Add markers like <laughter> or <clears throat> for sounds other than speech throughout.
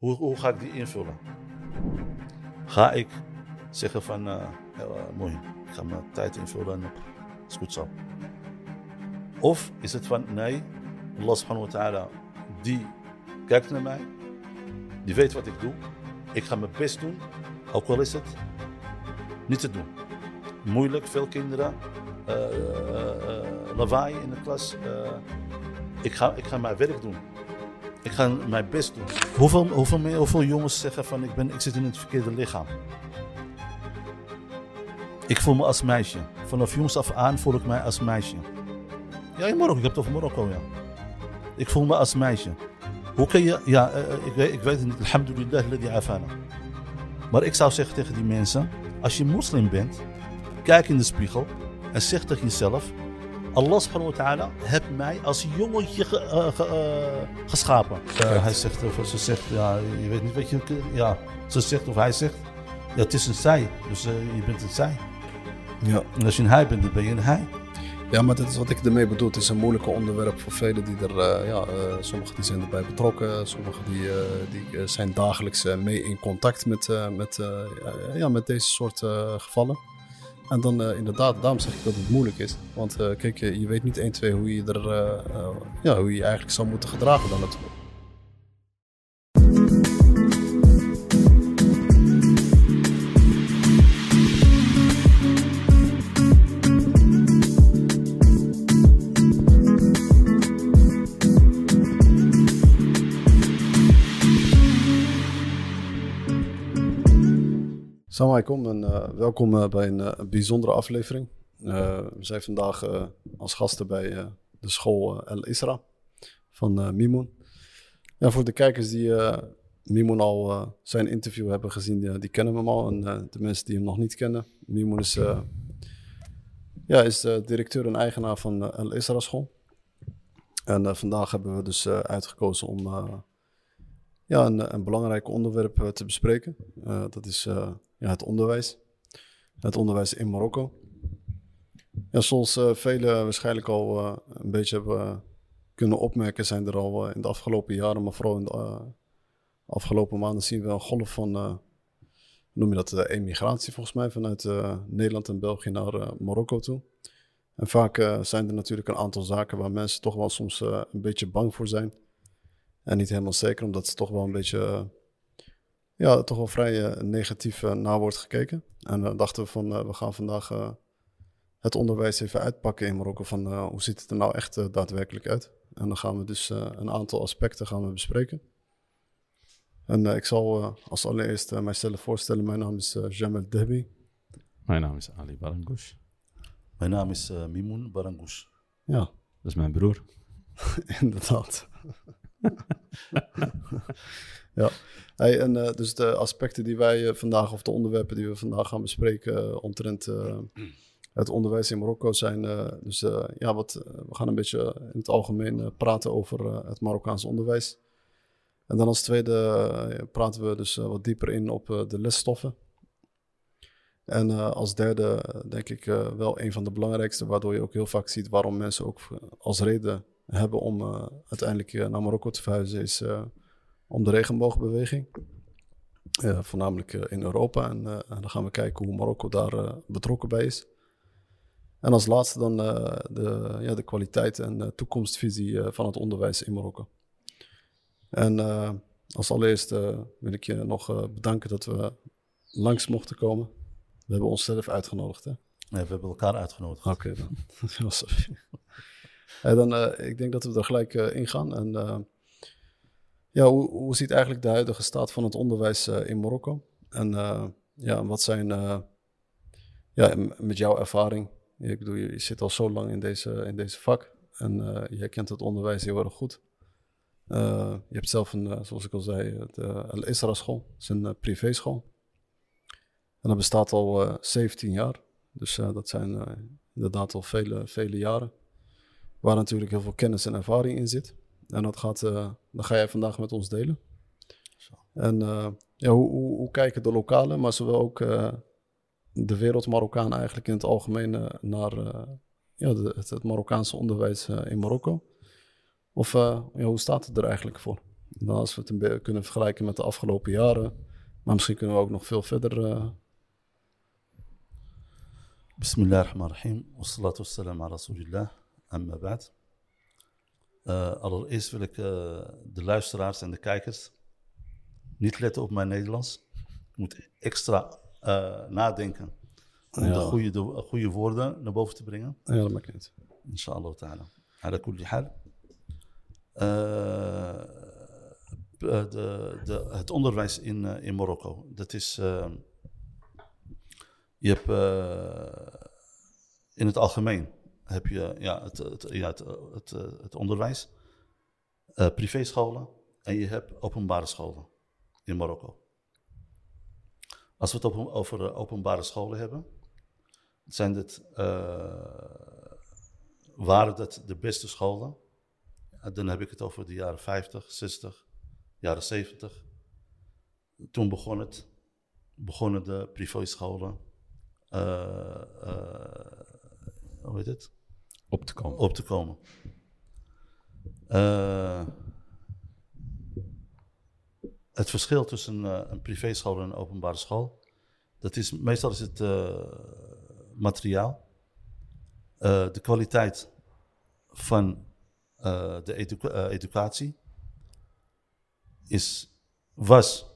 Hoe, hoe ga ik die invullen? Ga ik zeggen van, uh, mooi, ik ga mijn tijd invullen en is goed zo. Of is het van, nee, Allah subhanahu wa ta'ala, die kijkt naar mij, die weet wat ik doe. Ik ga mijn best doen, ook al is het niet te doen. Moeilijk, veel kinderen, uh, lawaai in de klas. ik, ga, ik ga mijn werk doen. Ik ga mijn best doen. Hoeveel, hoeveel, hoeveel jongens zeggen van ik, ben, ik zit in het verkeerde lichaam? Ik voel me als meisje. Vanaf jongs af aan voel ik mij als meisje. Ja, in Marokko. Ik heb het over Marokko, ja. Ik voel me als meisje. Hoe kun je... Ja, uh, ik, weet, ik weet het niet. Alhamdulillah, ladi afana. Maar ik zou zeggen tegen die mensen... Als je moslim bent, kijk in de spiegel en zeg tegen jezelf... Allah subhanahu wa ta'ala heeft mij als jongetje ge, uh, ge, uh, geschapen. Uh, hij zegt, of ze zegt, ja, je weet niet wat je... Ja, ze zegt of hij zegt, ja, het is een zij. Dus je bent een zij. Ja. En als je een hij bent, dan ben je een hij. Ja, maar dat is wat ik ermee bedoel. Het is een moeilijke onderwerp voor velen die er, uh, ja, uh, sommigen die zijn erbij betrokken, sommigen die, uh, die zijn dagelijks mee in contact met, met, ja, met deze soort gevallen. En dan inderdaad, daarom zeg ik dat het moeilijk is. Want kijk, je, je weet niet 1, 2 hoe je er, ja, hoe je eigenlijk zou moeten gedragen dan natuurlijk. Assalamualaikum en uh, welkom uh, bij een, uh, bijzondere aflevering. we zijn vandaag als gasten bij de school El Isra van Mimoun. Ja, voor de kijkers die Mimoun al zijn interview hebben gezien, die kennen hem al. En de mensen die hem nog niet kennen, Mimoun is, ja, is directeur en eigenaar van El Isra school. En vandaag hebben we dus uitgekozen om ja, een, een belangrijk onderwerp te bespreken. dat is ja, het onderwijs. Het onderwijs in Marokko. Ja, zoals uh, velen waarschijnlijk al uh, een beetje hebben kunnen opmerken, zijn er al in de afgelopen jaren, maar vooral in de afgelopen maanden, zien we een golf van, noem je dat, emigratie volgens mij, vanuit Nederland en België naar Marokko toe. En vaak zijn er natuurlijk een aantal zaken waar mensen toch wel soms een beetje bang voor zijn. En niet helemaal zeker, omdat ze toch wel een beetje ja, toch wel vrij uh, negatief uh, naar wordt gekeken. En dan uh, dachten we van, we gaan vandaag het onderwijs even uitpakken in Marokko. Van hoe ziet het er nou echt daadwerkelijk uit? En dan gaan we dus een aantal aspecten gaan we bespreken. En ik zal als allereerst mijzelf voorstellen. Mijn naam is Jamel Debi. Mijn naam is Ali Barangoush. Mijn naam is Mimoun Barangoush. Ja. Dat is mijn broer. <laughs> Inderdaad. <laughs> ja, en uh, dus de aspecten die wij uh, vandaag, of de onderwerpen die we vandaag gaan bespreken uh, omtrent het onderwijs in Marokko zijn. dus ja, wat, we gaan een beetje in het algemeen praten over het Marokkaanse onderwijs. En dan als tweede praten we dus wat dieper in op de lesstoffen. En als derde denk ik wel een van de belangrijkste, waardoor je ook heel vaak ziet waarom mensen ook als reden hebben om uiteindelijk naar Marokko te verhuizen, is om de regenboogbeweging. Uh, voornamelijk uh, in Europa. En, uh, en, dan gaan we kijken hoe Marokko daar betrokken bij is. En als laatste dan de, ja, de kwaliteit en toekomstvisie van het onderwijs in Marokko. En als allereerst wil ik je nog bedanken dat we langs mochten komen. We hebben onszelf uitgenodigd. Hè? Nee, we hebben elkaar uitgenodigd. Oké, okay, dan. <laughs> en <laughs> dan ik denk dat we er gelijk in gaan. En ja, hoe, hoe ziet eigenlijk de huidige staat van het onderwijs uh, in Marokko? En uh, ja, wat zijn, uh, ja, met jouw ervaring, ik bedoel, je, zit al zo lang in deze, in deze vak en je kent het onderwijs heel erg goed. je hebt zelf een, zoals ik al zei, de Al-Isra school, dat is een privéschool. En dat bestaat al 17 jaar, dus dat zijn inderdaad al vele, vele jaren. Waar natuurlijk heel veel kennis en ervaring in zit. En dat, gaat, uh, dat ga jij vandaag met ons delen. Zo. En uh, ja, hoe, hoe, hoe, kijken de lokalen, maar zowel ook uh, de wereld Marokkaan eigenlijk in het algemeen naar ja, de, het, het, Marokkaanse onderwijs in Marokko? Of ja, hoe staat het er eigenlijk voor? Nou, als we het kunnen vergelijken met de afgelopen jaren. Maar misschien kunnen we ook nog veel verder. eh, Bismillah ar-Rahman ar-Rahim. Wassalatu wassalam ala rasulillah. Amma ba'd. Eh, allereerst wil ik eh, de luisteraars en de kijkers niet letten op mijn Nederlands. Ik moet extra eh, nadenken om Ja. de, goede, de goede woorden naar boven te brengen. ja, dat maakt niet. Inshallah ta'ala. Ala kulli hal. De, de, het onderwijs in, in Marokko. Dat is. je hebt in het algemeen heb je ja, het, het, ja, het, het, het onderwijs, eh privéscholen en je hebt openbare scholen in Marokko. Als we het op- over eh, openbare scholen hebben, zijn dit, eh, waren dat de beste scholen. En dan heb ik het over de jaren 50, 60, jaren 70. Toen begon het, begonnen de privéscholen, eh, hoe heet het? Op te komen. op te komen. Eh, het verschil tussen eh, een privéschool en een openbare school, dat is meestal is het eh, materiaal, de kwaliteit van de edu- educatie is, was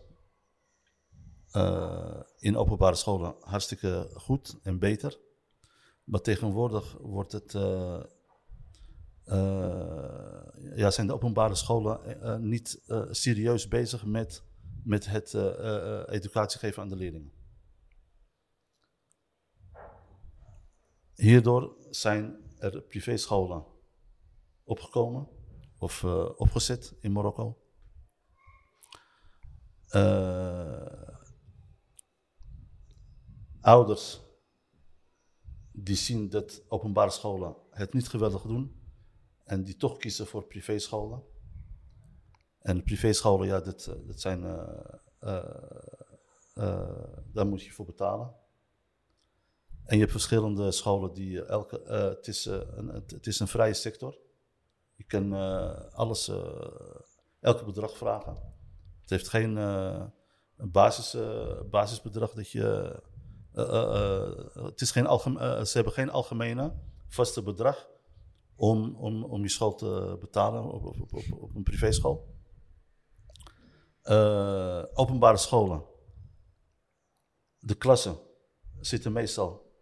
in openbare scholen hartstikke goed en beter. Maar tegenwoordig wordt het, eh, eh, ja, zijn de openbare scholen eh, niet serieus bezig met, met het educatie geven aan de leerlingen. Hierdoor zijn er privéscholen opgekomen of opgezet in Marokko. Ouders die zien dat openbare scholen het niet geweldig doen en die toch kiezen voor privéscholen. En privéscholen, ja, dat, eh, dat zijn, eh, eh, daar moet je voor betalen. En je hebt verschillende scholen die elke, het, is, een, het, is een vrije sector. Je kan alles, elke bedrag vragen. Het heeft geen een basis, basisbedrag dat je. Eh, eh, eh, het is geen ze hebben geen algemene vaste bedrag om, om, om je school te betalen op, op, op, een privéschool. Openbare scholen. De klassen zitten meestal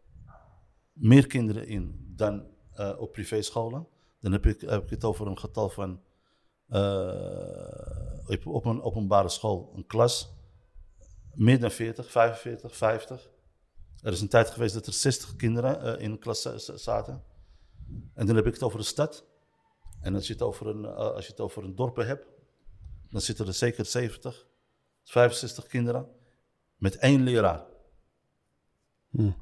meer kinderen in dan eh, op privéscholen. Dan heb ik, heb ik het over een getal van op een openbare school, een klas, meer dan 40, 45, 50. Er is een tijd geweest dat er 60 kinderen eh, in een klas za- za- zaten. En dan heb ik het over de stad. En als je het over een, eh, als je het over een dorpen hebt, dan zitten er zeker 70, 65 kinderen met één leraar.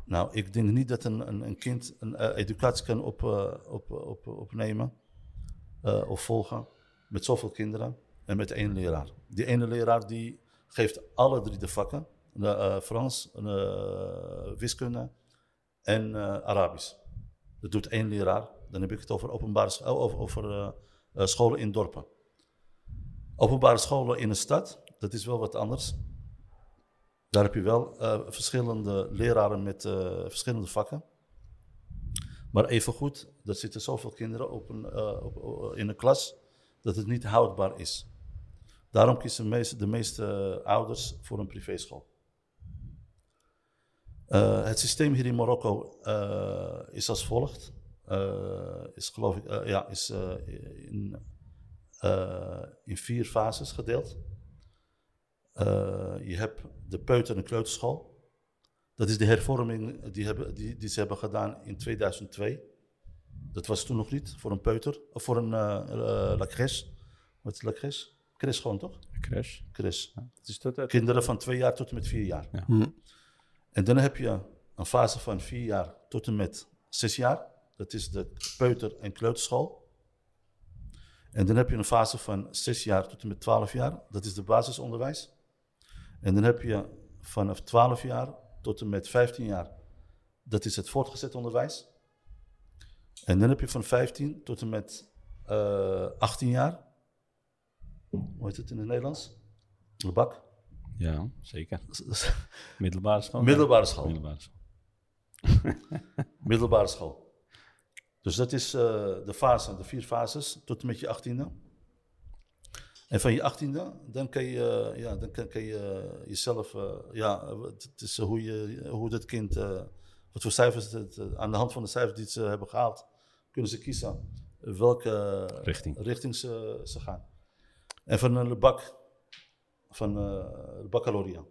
Nou, ik denk niet dat een, een, een kind een eh, educatie kan op, op, op, opnemen of volgen met zoveel kinderen en met één leraar. Die ene leraar die geeft alle drie de vakken, de, Frans, eh, wiskunde en eh, Arabisch. Dat doet één leraar. Dan heb ik het over openbare over, over eh, eh, scholen in dorpen. Openbare scholen in een stad, dat is wel wat anders. Daar heb je wel eh, verschillende leraren met eh, verschillende vakken. Maar evengoed, er zitten zoveel kinderen op een, eh, in een klas dat het niet houdbaar is. Daarom kiezen de meeste, de meeste eh, ouders voor een privéschool. Eh, het systeem hier in Marokko eh, is als volgt. Eh, is geloof ik, eh, ja, is eh, in, eh, in vier fases gedeeld. Eh, je hebt de peuter- en kleuterschool. Dat is de hervorming die, hebben, die, die ze hebben gedaan in 2002. Dat was toen nog niet voor een peuter, of voor een uh, la crèche. Wat is la crèche? Crèche gewoon toch? Crèche. Is het. Kinderen van twee jaar tot en met vier jaar. Ja. Hm. En dan heb je een fase van vier jaar tot en met zes jaar. Dat is de peuter- en kleuterschool. En dan heb je een fase van zes jaar tot en met twaalf jaar. Dat is de basisonderwijs. En dan heb je vanaf 12 jaar tot en met 15 jaar. Dat is het voortgezet onderwijs. En dan heb je van 15 tot en met eh 18 jaar. hoe heet het in het Nederlands? Lebak. Ja, zeker. <laughs> Middelbare school? Middelbare school. Middelbare school. <laughs> Middelbare school. Dus dat is eh, de fase, de vier fases, tot en met je achttiende. En van je achttiende, dan kan je, eh, ja, dan kan, kan je jezelf, eh, ja, het is hoe, je, hoe dat kind, wat voor cijfers, het, aan de hand van de cijfers die ze hebben gehaald, kunnen ze kiezen welke Richting. richting ze, ze gaan. En van een lebak, van eh de baccalaureat.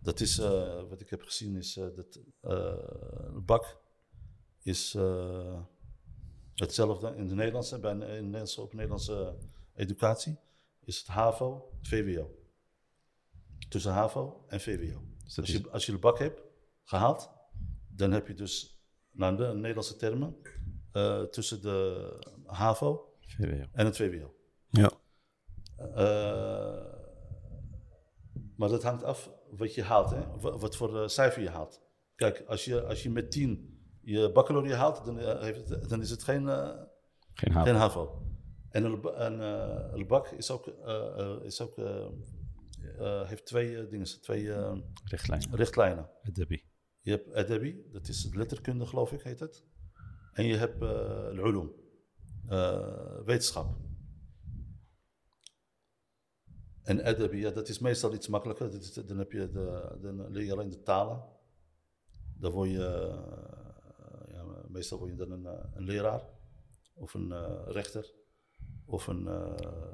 Dat is, eh, wat ik heb gezien, is eh, dat eh bak is eh, hetzelfde in de Nederlandse, bij een, in de Nederlandse, op Nederlandse educatie, is het HAVO, het VWO. Tussen HAVO en VWO. Dus Als je, als je de bak hebt gehaald, dan heb je dus, naar de Nederlandse termen, eh, tussen de HAVO VWO. en het VWO. Ja. Eh, maar dat hangt af wat je haalt, hè? Wa- wat voor eh, cijfer je haalt. Kijk, als je, als je met 10 je baccalaureat haalt, dan, eh, heeft het, dan is het geen, eh, Geen haal. geen HAVO. En een, eh, lebak is ook, eh, eh, is ook, eh, eh, heeft twee eh, dingen, twee eh, Richtlijnen. richtlijnen. Debbie. Je hebt Adabi, dat is letterkunde geloof ik heet het. En je hebt Ulum, uh, wetenschap. En Adabi, ja, dat is meestal iets makkelijker. Is, dan, heb je de, dan leer je alleen de talen. Dan word je, eh, ja, meestal word je dan een, eh, een leraar. Of een eh, rechter. Of een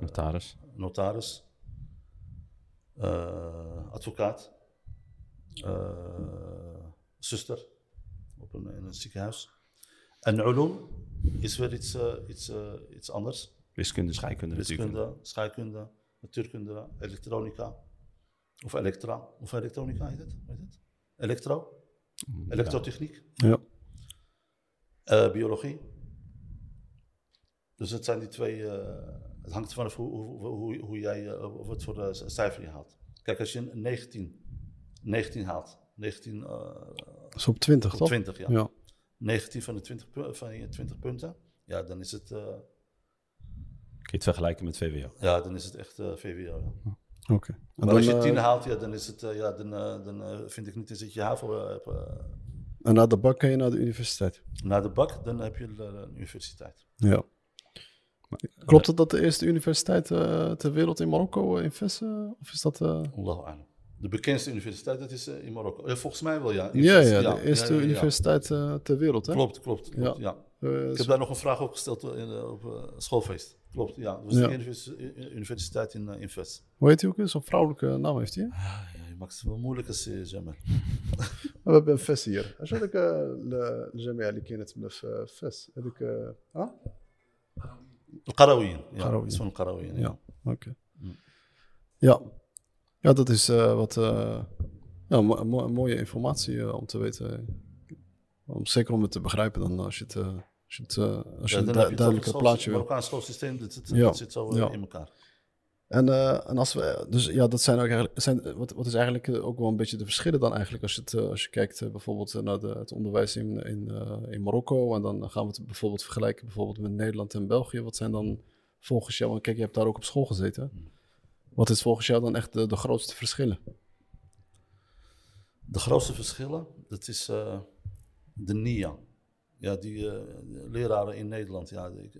Notaris. notaris. advocaat. zuster op een, in een ziekenhuis. En ulum is weer iets, iets, iets anders. Wiskunde, scheikunde natuurlijk. Wiskunde, scheikunde, natuurkunde, elektronica. Of elektra, of elektronica heet het? Heet het? Elektro, elektrotechniek, Ja. eh, biologie. Dus het zijn die twee, eh, het hangt vanaf hoe, hoe, hoe, hoe jij, eh, wat voor cijfer je haalt. Kijk, als je een 19, 19 haalt, 19 eh, Dat is op 20, op toch? 20, ja. Ja. 19 van de 20, pu- van je 20 punten, ja, dan is het, je het vergelijken met VWO? ja, dan is het echt eh, VWO. Ja. Oké. Maar dan, als je eh, 10 haalt, ja, dan, is het, eh, ja, dan, eh, dan eh, vind ik niet eens dat je HAVO hebt. eh. en na de bak kan je naar de universiteit. na de bak, dan heb je de, de universiteit. Ja. Klopt het dat de eerste universiteit ter wereld in Marokko eh, in Fes, Of is dat... eh, Allahu a'lam. De bekendste universiteit, dat is in Marokko. Volgens mij wel, ja. In Ja, Fes, ja, de eerste ja, ja, ja. universiteit ter wereld, hè? Klopt, klopt. klopt Ja. Eh, ik heb daar nog een vraag eh, op eh, gesteld op schoolfeest. Klopt, ja. De universiteit in, in Fes. Hoe heet hij ook eens? Vrouwelijke naam heeft hij? Ah, ja, je maakt het wel moeilijk als je <laughs> Jamal. We hebben Fes hier. Als je de Jamal die met Fes, heb ik. Ah? Qarawien. Ja, is van Qarawien. Ja, oké. Hm. Ja. ja, dat is wat ja, mooie informatie om te weten. Om, zeker om het te begrijpen dan als je het als je, het, eh, als je Ja, een dan du- het duidelijker plaatje wil. Marokkaans schoolsysteem, dat, dat, Ja. dat zit zo eh, Ja. in elkaar. En, eh, en als we, dus ja, dat zijn ook eigenlijk, zijn, wat, wat is eigenlijk eh, ook wel een beetje de verschillen dan eigenlijk als je, het, eh, als je kijkt eh, bijvoorbeeld eh, naar de, het onderwijs in, in, eh, in Marokko en dan gaan we het bijvoorbeeld vergelijken bijvoorbeeld met Nederland en België. Wat zijn dan volgens jou, want kijk, je hebt daar ook op school gezeten. Wat is volgens jou dan echt de, de grootste verschillen? De grootste verschillen, dat is eh, de NIA. Ja, die eh, leraren in Nederland. Ja, de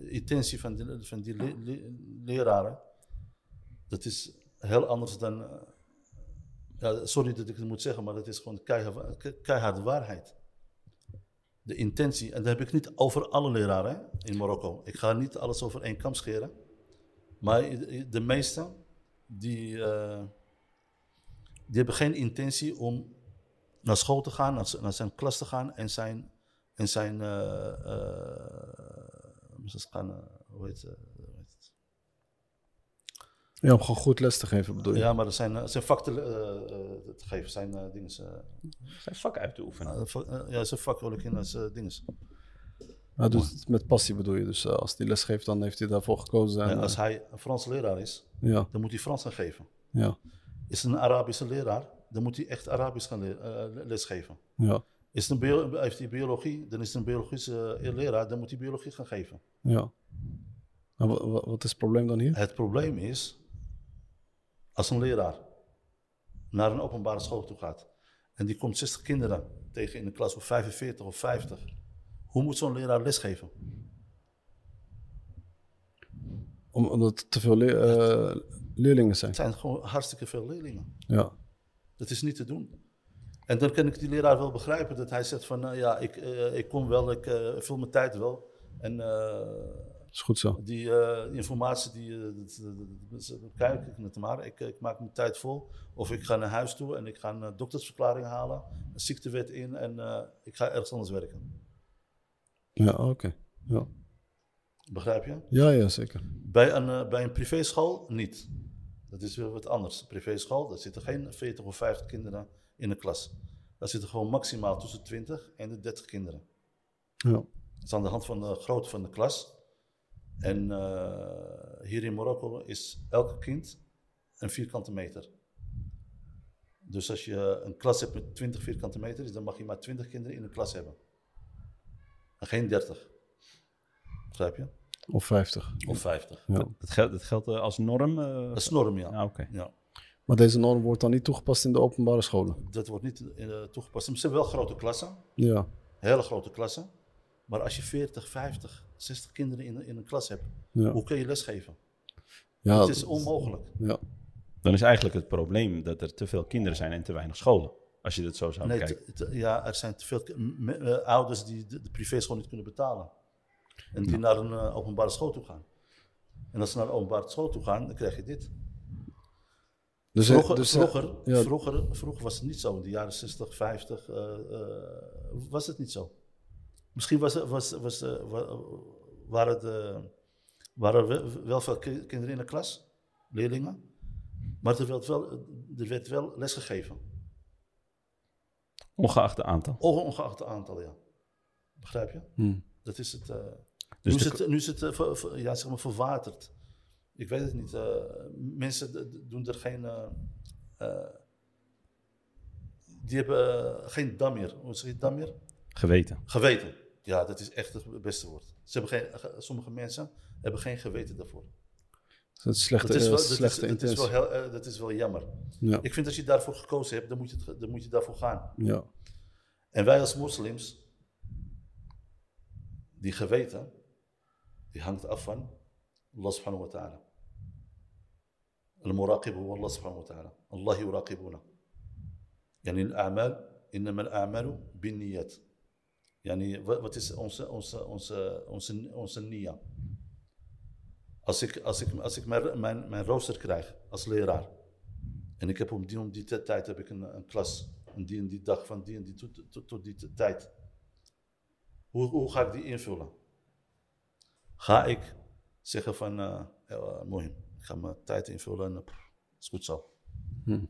eh, intentie van die, van die le- le- leraren, dat is heel anders dan. eh, ja, sorry dat ik het moet zeggen, maar dat is gewoon keihard, ke- keiharde waarheid. De intentie, en dat heb ik niet over alle leraren in Marokko. Ik ga niet alles over één kam scheren. Maar de meesten, die, die hebben geen intentie om naar school te gaan, naar zijn klas te gaan en zijn, en zijn eh, eh, eh, hoe heet, het? Ja, om gewoon goed les te geven bedoel je? Ja, maar er zijn, zijn vak te, eh, eh, te geven, zijn eh, dingen. eh, Zijn vak uit te oefenen. vak- ja, zijn vak wil ik in als eh, dingen. Ja, dus met passie bedoel je. Dus als hij les geeft, dan heeft hij daarvoor gekozen. En, En als hij een Franse leraar is, ja, dan moet hij Frans gaan geven. ja, Is een Arabische leraar, dan moet hij echt Arabisch gaan le- lesgeven. ja, Is een bio- heeft hij biologie, dan is een biologische eh, leraar, dan moet hij biologie gaan geven. ja. Maar wa- wa- wat is het probleem dan hier? Het probleem is, als een leraar naar een openbare school toe gaat en die komt 60 kinderen tegen in een klas of 45 of 50, hoe moet zo'n leraar lesgeven? Om, omdat er te veel eh, leerlingen zijn. Het zijn gewoon hartstikke veel leerlingen. Ja. Dat is niet te doen. En dan kan ik die leraar wel begrijpen dat hij zegt van, nou ja, ik, eh, ik kom wel, ik eh, vul mijn tijd wel. En eh, is goed zo. die informatie, die, kijk ik het maar. Ik, ik maak mijn tijd vol. Of ik ga naar huis toe en ik ga een doktersverklaring halen, een ziektewet in en ik ga ergens anders werken. Ja, oké. Ja. Begrijp je? ja, ja, zeker. Bij een, bij een privéschool niet. Dat is weer wat anders. Een privéschool, daar zitten geen 40 of 50 kinderen in een klas. Daar zitten gewoon maximaal tussen 20 en de 30 kinderen. Ja. Dat is aan de hand van de grootte van de klas. En eh, hier in Marokko is elk kind een vierkante meter. Dus als je een klas hebt met 20 vierkante meter, dan mag je maar 20 kinderen in een klas hebben. En geen 30. Begrijp je? Of 50. Of 50. Ja. Dat geldt, dat geldt eh, als norm? eh, Dat is norm, ja. Ah, oké. ja. Maar deze norm wordt dan niet toegepast in de openbare scholen. Dat wordt niet eh, toegepast. Ze hebben wel grote klassen, Ja. hele grote klassen. Maar als je 40, 50, 60 kinderen in, in een klas hebt, Ja. hoe kun je lesgeven? ja het is onmogelijk. ja. Dan is eigenlijk het probleem dat er te veel kinderen zijn en te weinig scholen. Als je dat zo zou Nee, kijken. te- te- ja, er zijn te veel eh, ouders die de, de privéschool niet kunnen betalen. En die naar een eh, openbare school toe gaan. En als ze naar een openbare school toe gaan, dan krijg je dit. Dus, Vroeger, dus, eh, vroeger, ja. vroeger, vroeger was het niet zo. In de jaren 60, 50 eh, eh, was het niet zo. Misschien was, er- was, was, eh, wa- waren, de, waren er wel, veel ki- kinderen in de klas, leerlingen. Maar er werd wel, er werd wel lesgegeven. Ongeacht de aantal. On- Ongeacht het aantal, ja. Begrijp je? Hm. Dat is het. eh, Dus nu, is de- het nu is het eh, ver- ver- ja, zeg maar verwaterd. Ik weet het niet. eh, mensen doen er geen. eh, eh, die hebben geen dam meer. Hoe zeg je dam meer? Geweten. Geweten. Ja, dat is echt het beste woord. Ze hebben geen, ge- sommige mensen hebben geen geweten daarvoor. Dat is slechte, Dat is wel, dat is, slechte dat is intentie. wel, heel, dat is wel jammer. Ja. Ik vind als je daarvoor gekozen hebt, dan moet je, dan moet je daarvoor gaan. ja. En wij als moslims, die geweten, die hangt af van Allah subhanahu wa ta'ala. المراقب هو الله سبحانه وتعالى. الله يراقبنا. يعني الأعمال إنما الأعمال بالنيات. يعني فاتيس اونس اونس اونس اونس النية. سنيا اسيك اسيك اسيك ما ما ما روس الكراخ اصل يرار يعني كابو مديهم دي تاعت بك ان كلاس ندي ندي داخ فان دي ندي تو تو دي تاعت. و و خاك دي انفولا خايك سيخ فان المهم آه، ik ga mijn tijd invullen en pff, is goed zo. Hm.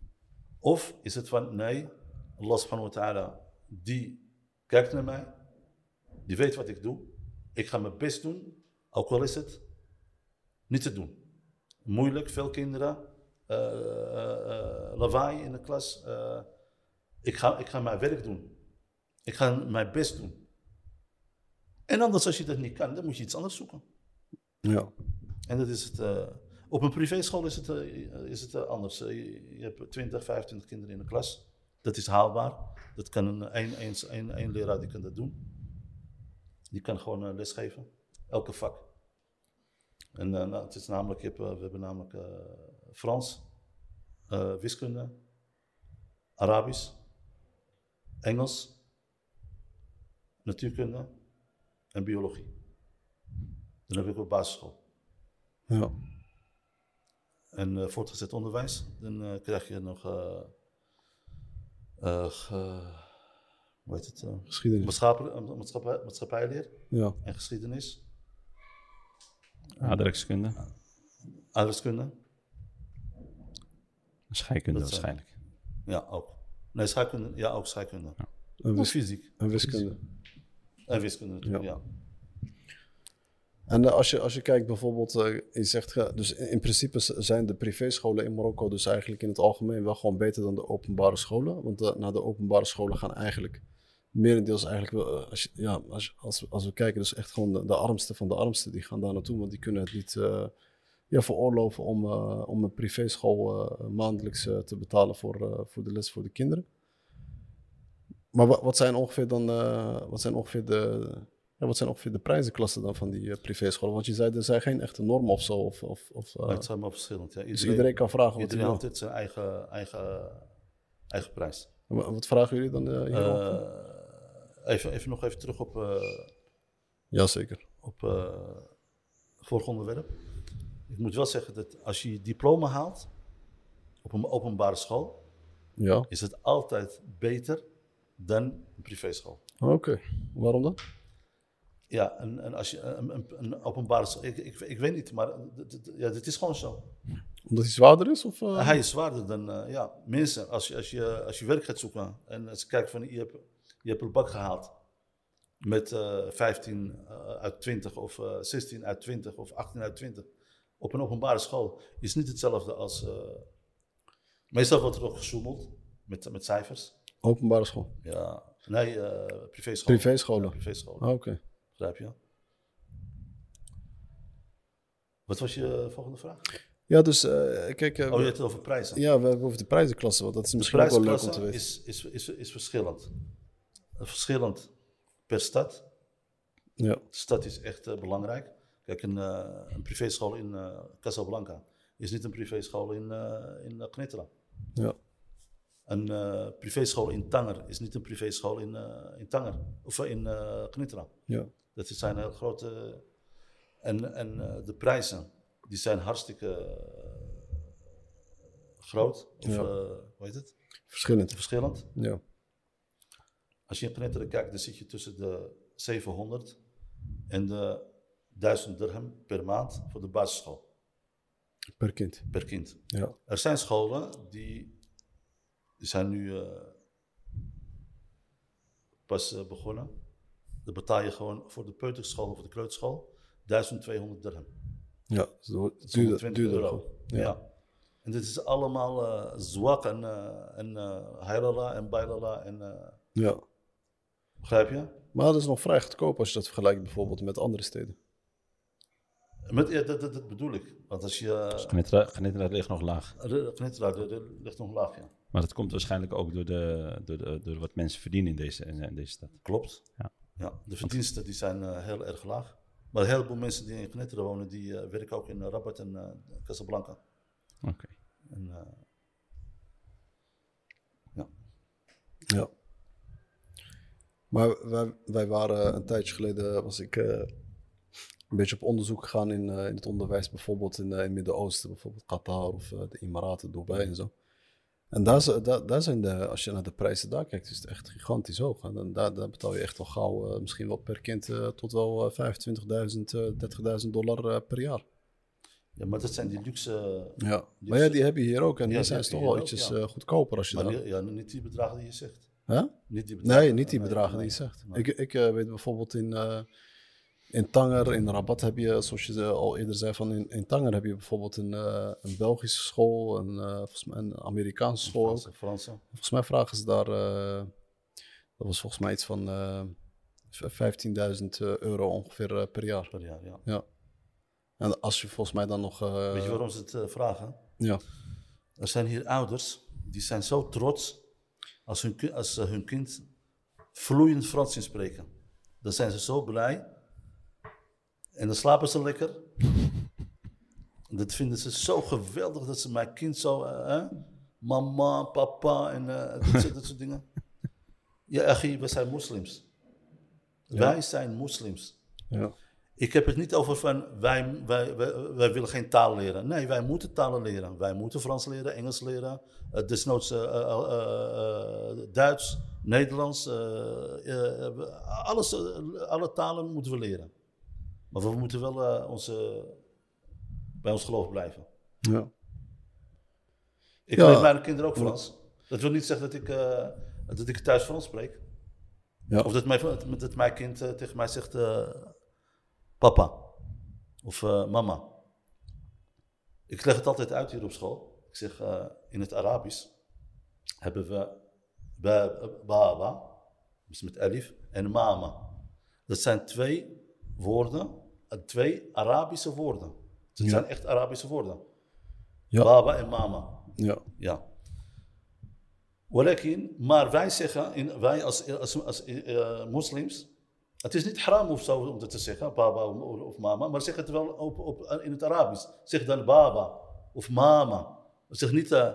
Of is het van, nee, Allah subhanahu wa ta'ala, die kijkt naar mij, die weet wat ik doe, ik ga mijn best doen, ook al is het niet te doen. Moeilijk, veel kinderen, eh, lawaai in de klas. ik, ga, ik ga mijn werk doen. Ik ga mijn best doen. En anders, als je dat niet kan, dan moet je iets anders zoeken. Ja. En dat is het. Op een privéschool is het, eh, is het eh, anders. Eh, je, hebt 20, 25 kinderen in de klas. Dat is haalbaar. Dat kan een, een, een, leraar die kan dat doen. Die kan gewoon lesgeven. Elke vak. En nou, het is namelijk, we hebben namelijk Frans, wiskunde, Arabisch, Engels, natuurkunde en biologie. Dan heb ik op basisschool. Ja. En eh, voortgezet onderwijs, dan eh, krijg je nog. eh eh, hoe heet het? Geschiedenis. maatschappij, maatschappij, maatschappijleer Ja. en geschiedenis. Aardrijkskunde. Aardrijkskunde. Scheikunde Dat zijn- waarschijnlijk. Ja, ook. Nee, scheikunde. Ja, ook scheikunde. En, En fysiek. en wiskunde. En wiskunde natuurlijk, ja. En eh, als, je, als je kijkt bijvoorbeeld, eh, je zegt, dus in, in principe zijn de privéscholen in Marokko dus eigenlijk in het algemeen wel gewoon beter dan de openbare scholen. Want eh, naar de openbare scholen gaan eigenlijk merendeels eigenlijk als, je- ja, als, als, als we kijken, dus echt gewoon de, de armsten van de armsten, die gaan daar naartoe, want die kunnen het niet eh, ja, veroorloven om, om een privéschool eh, maandelijks te betalen voor, voor de les voor de kinderen. Maar wat, zijn ongeveer dan, wat zijn ongeveer de, ja, wat zijn ongeveer de prijzenklassen dan van die eh, privéscholen? Want je zei, er zijn geen echte normen of zo, of, of, of, eh, het zijn maar verschillend. Ja. dus iedereen kan vragen wat hij iedereen heeft zijn eigen, eigen, eigen prijs. Wa- Wat vragen jullie dan hierop? Eh, even, even nog even terug op, Jazeker. op vorig onderwerp. Ik moet wel zeggen dat als je je diploma haalt op een openbare school, Ja, is het altijd beter dan een privéschool. oké. Waarom dan? Ja, en, en als je een, een, een openbare school, ik, ik, ik weet niet, maar ja, dit is gewoon zo. Omdat hij zwaarder is? Of, eh? Hij is zwaarder dan, eh, ja, mensen, als je, als, je, als je werk gaat zoeken en als je kijkt van, je hebt, je hebt een bak gehaald met eh 15 eh, uit 20 of eh 16 uit 20 of 18 uit 20 op een openbare school, is niet hetzelfde als, meestal wordt er ook gesjoemeld met, met cijfers. Openbare school. Ja, nee, privéschool. Privéscholen. Ja, privéschool, Ah, Oké. Begrijp je? Wat was je volgende vraag? Ja, dus eh, kijk. eh, Oh, je hebt het over prijzen. Ja, we hebben over de prijzenklasse, want dat is De misschien ook wel leuk om te weten. is, is, is, is verschillend. Verschillend per stad. Ja, De stad is echt eh, belangrijk. Kijk, een, een privéschool in Casablanca is niet een privéschool in, in uh, Knetra. ja, Een privéschool in Tanger is niet een privéschool in, in Tanger of in Knetra. ja. Dat zijn heel grote. En, en eh, de prijzen, die zijn hartstikke eh, groot. Of Ja. eh, hoe heet het? Verschillend. Verschillend. Ja, Als je in Knetteren kijkt, dan zit je tussen de 700 en de 1000 dirham per maand voor de basisschool, per kind. per kind. Ja, Er zijn scholen die, die zijn nu eh, pas eh, begonnen. Dan betaal je gewoon voor de peuterschool of voor de kleuterschool 1200 dirham. ja. Dus is duurder, 120 duurder. euro. Ja. Ja. En dit is allemaal eh zwak en, eh en hailala en bailala en eh, ja. begrijp je? Maar dat is nog vrij goedkoop als je dat vergelijkt bijvoorbeeld met andere steden. Met, ja, dat, dat, dat bedoel ik. Want als je Genetra ligt nog laag. uh, er ligt nog laag, ja. Maar dat komt waarschijnlijk ook door, de, door, de, door wat mensen verdienen in deze, in, in deze stad. Klopt. Ja. Ja, de verdiensten die zijn eh, heel erg laag. Maar een heleboel mensen die in Knetteren wonen, die eh, werken ook in eh, Rabat en eh, Casablanca. Oké. En, eh, Ja. Maar wij, wij waren een tijdje geleden, was ik eh, een beetje op onderzoek gegaan in, eh, in het onderwijs, bijvoorbeeld in, eh, in het Midden-Oosten, bijvoorbeeld Qatar of de Emiraten, Dubai en zo. En daar, zijn- daar, daar zijn de, als je naar de prijzen daar kijkt, is het echt gigantisch hoog. En dan, daar, daar betaal je echt wel gauw, eh, misschien wel per kind, eh, tot wel eh, 25.000, eh 30.000 dollar eh, per jaar. ja, maar dat zijn die luxe... Ja. Maar ja, die heb je hier ook. En Ja, die zijn toch wel ietsjes ja. goedkoper als je Maar ja, niet die bedragen die je zegt. Huh? Niet die bedragen. Nee, niet die bedragen nee. die je zegt. Nee. Ik, ik weet bijvoorbeeld in, in Tanger, in Rabat heb je, zoals je al eerder zei, van in, in Tanger heb je bijvoorbeeld een, eh, een Belgische school, een, eh, volgens mij een Amerikaanse school. Franse, Franse. Volgens mij vragen ze daar, eh, dat was volgens mij iets van eh, v- 15.000 euro ongeveer per jaar. per jaar, ja. Ja. En als je volgens mij dan nog... Weet je waarom ze het vragen? Ja, Er zijn hier ouders die zijn zo trots als hun, als hun kind vloeiend Frans zien spreken. Dan zijn ze zo blij. En dan slapen ze lekker. <laughs> Dat vinden ze zo geweldig dat ze mijn kind zo, eh, hè? mama, papa en eh, dat, soort- dat soort dingen. Ja, Achi, we zijn moslims. Wij zijn moslims. ja, Ik heb het niet over van wij, wij, wij, wij willen geen taal leren. Nee, wij moeten talen leren. Wij moeten Frans leren, Engels leren, uh, desnoods uh, uh, uh, Duits, Nederlands. eh, alles, alle talen moeten we leren. We moeten wel eh, onze, bij ons geloof blijven. ja. Ik Ja. mijn kinderen ook Frans. Dat wil niet zeggen dat ik, eh, dat ik thuis Frans spreek. Ja. Of dat mijn, dat mijn kind eh, tegen mij zegt, papa of mama. Ik leg het altijd uit hier op school. Ik zeg, in het Arabisch hebben we ba- baba, dus met alif, en mama. Dat zijn twee woorden, twee Arabische woorden. Het Ja. zijn echt Arabische woorden. Ja. Baba en mama. Ja. Ja. ولكن, maar wij zeggen, in, wij als, als, als eh, moslims, het is niet haram of zo om dat te zeggen, baba of, of mama, maar zeg het wel op, op, in het Arabisch. Zeg dan baba of mama. Zeg niet eh,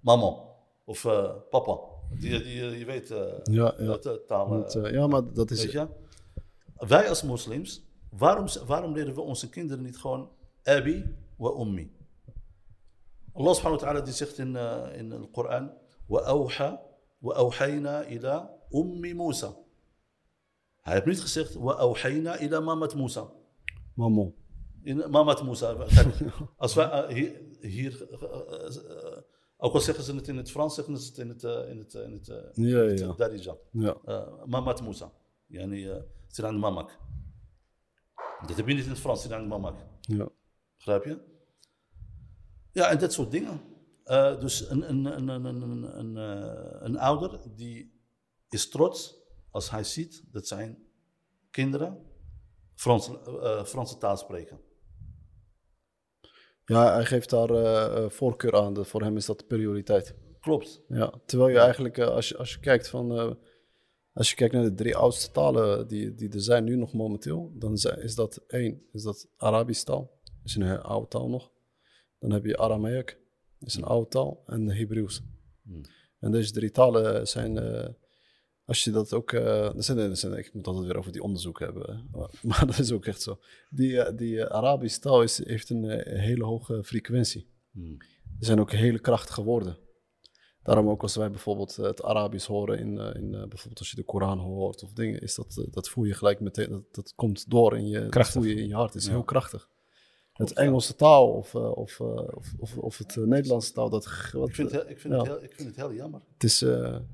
mama of eh, papa. Die, die, je weet, eh Ja, ja. dat, eh, taal. eh, Want, eh, ja, maar dat is... Weet je? Wij als moslims, فارم فارم لي ريفو اون سكين درني تخون ابي وامي الله سبحانه وتعالى دي سيخت ان ان القران واوحى واوحينا إلى ام موسى هاي بنيت خسيخت واوحينا إلى مامات موسى مامو إن مامات موسى أصلا هي هي أو كو سيخ سنت انت فرنسا انت انت انت انت الدارجه مامات موسى يعني سير عند مامك Dat heb je niet in het Frans, de mamak. Ja. Begrijp je? Ja, en dat soort dingen. Uh, dus een, een, een, een, een, een, een ouder die is trots als hij ziet dat zijn kinderen Frans, uh, Franse taal spreken. Ja, hij geeft daar uh, voorkeur aan. Voor hem is dat de prioriteit. Klopt. Ja, terwijl je eigenlijk, als, je, als je kijkt van, als je kijkt naar de drie oudste talen die, die er zijn nu nog momenteel, dan is dat één, is dat Arabisch taal, is een oude taal nog. Dan heb je Aramaic, is een oude taal, en Hebreeuws. Hmm. En deze drie talen zijn, uh, als je dat ook, uh, zijn, er zijn, ik moet altijd weer over die onderzoek hebben, <laughs> maar dat is ook echt zo. Die, die Arabische taal is, heeft een hele hoge frequentie. Hmm. Er zijn ook hele krachtige woorden. Daarom ook als wij bijvoorbeeld het Arabisch horen, in, in, bijvoorbeeld als je de Koran hoort of dingen, is dat, dat voel je gelijk meteen, dat, dat komt door in je, dat voel je in je hart. Het is ja. heel krachtig. Het Engelse taal of, of, of, of, of, het Nederlandse taal, dat... Wat, ik, vind het, ik, vind ja. het heel, ik vind het heel jammer. Het is,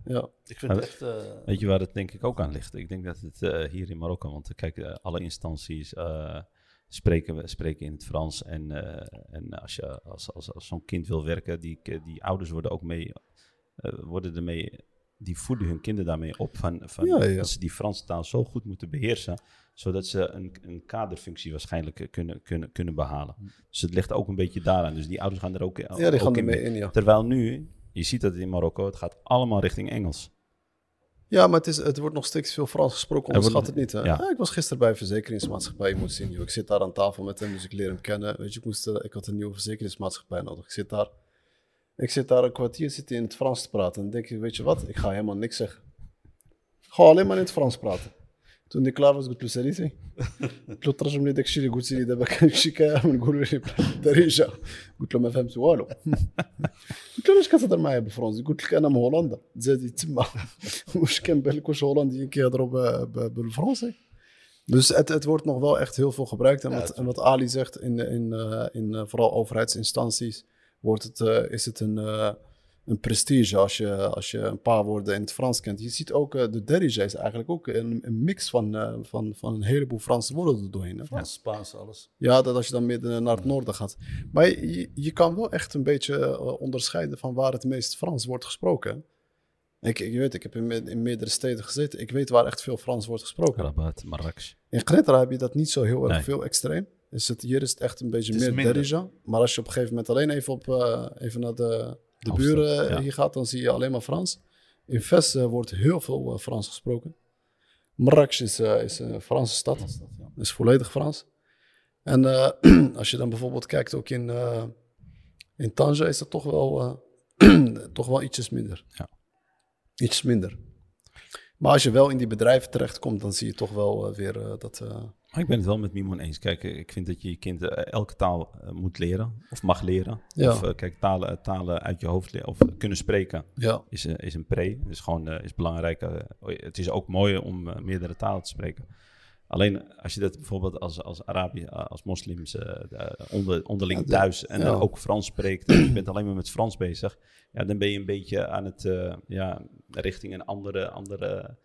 ja... Ik vind het echt... eh, Weet je waar het denk ik ook aan ligt? Ik denk dat het eh, hier in Marokko, want kijk, alle instanties eh, spreken, spreken in het Frans. En, eh, en als, je, als, als, als zo'n kind wil werken, die, die ouders worden ook mee, eh, worden ermee, die voeden hun kinderen daarmee op van, van Ja, ja. dat ze die Franse taal zo goed moeten beheersen, zodat ze een, een kaderfunctie waarschijnlijk eh, kunnen, kunnen, kunnen behalen. Dus het ligt ook een beetje daaraan. Dus die ouders gaan er ook, Ja, die ook gaan in in, ja. Terwijl nu, je ziet dat in Marokko, het gaat allemaal richting Engels. Ja, maar het, is, het wordt nog steeds veel Frans gesproken, Er onderschat het niet. Hè? ja. Ja, ik was gisteren bij een verzekeringsmaatschappij, je moet zien, joh. ik zit daar aan tafel met hem, dus ik leer hem kennen. Weet je, ik, moest, eh, ik had een nieuwe verzekeringsmaatschappij nodig. Ik zit daar, ik zit daar een kwartier zitten in het Frans te praten. En dan denk ik, weet je wat, ik ga helemaal niks zeggen. Gewoon alleen maar in het Frans praten. Toen ik klaar was, قلت له ساليتي قلت له ترجم لي داك الشيء اللي قلت لي دابا كان شي كامل نقول له بالدارجه قلت له ما فهمت والو قلت له علاش كتهضر معايا بالفرنسي قلت لك انا من هولندا تزادي تما واش كان بالك واش هولنديين كيهضروا ب- ب- بالفرنسي dus het, het wordt nog wel echt heel veel gebruikt. En, Ja, wat, het- en wat Ali zegt, in, in, eh, in eh, vooral overheidsinstanties wordt het, eh, is het een, eh, een prestige als je, als je een paar woorden in het Frans kent. Je ziet ook, eh, de Derija is eigenlijk ook een, een mix van, van, van een heleboel Franse woorden er doorheen. Hè? Frans, Spaans, alles. Ja, dat als je dan meer naar het noorden gaat. Maar je, je kan wel echt een beetje onderscheiden van waar het meest Frans wordt gesproken. Ik, ik weet, ik heb in, me- in meerdere steden gezeten. Ik weet waar echt veel Frans wordt gesproken. Rabat, Marrakesh. In Gretra heb je dat niet zo heel erg Nee. veel extreem. Is het, hier is het echt een beetje meer minder. Derija. Maar als je op een gegeven moment alleen even, op, eh, even naar de, de buren eh, ja. hier gaat, dan zie je alleen maar Frans. In Ves eh, wordt heel veel eh, Frans gesproken. Marrakesh is, is een Franse stad. Frans, dat, ja. Dat is volledig Frans. En eh, <clears throat> als je dan bijvoorbeeld kijkt ook in, eh in Tanger is dat toch wel, eh, <clears throat> toch wel ietsjes minder. Ja. Iets minder. Maar als je wel in die bedrijven terechtkomt, dan zie je toch wel weer dat... eh, Maar ik ben het wel met Mimon eens. Kijk, eh, ik vind dat je je kind eh, elke taal eh, moet leren of mag leren. Ja. Of kijk, talen, talen uit je hoofd leren of kunnen spreken ja, is, een- is een pre. Dus gewoon is belangrijk. eh, het is ook mooi om meerdere talen te spreken. Alleen als je dat bijvoorbeeld als, als Arabië, als moslims onder, onderling thuis en ja. ook Frans spreekt en je bent alleen maar met Frans bezig, ja, dan ben je een beetje aan het, ja, richting een andere, andere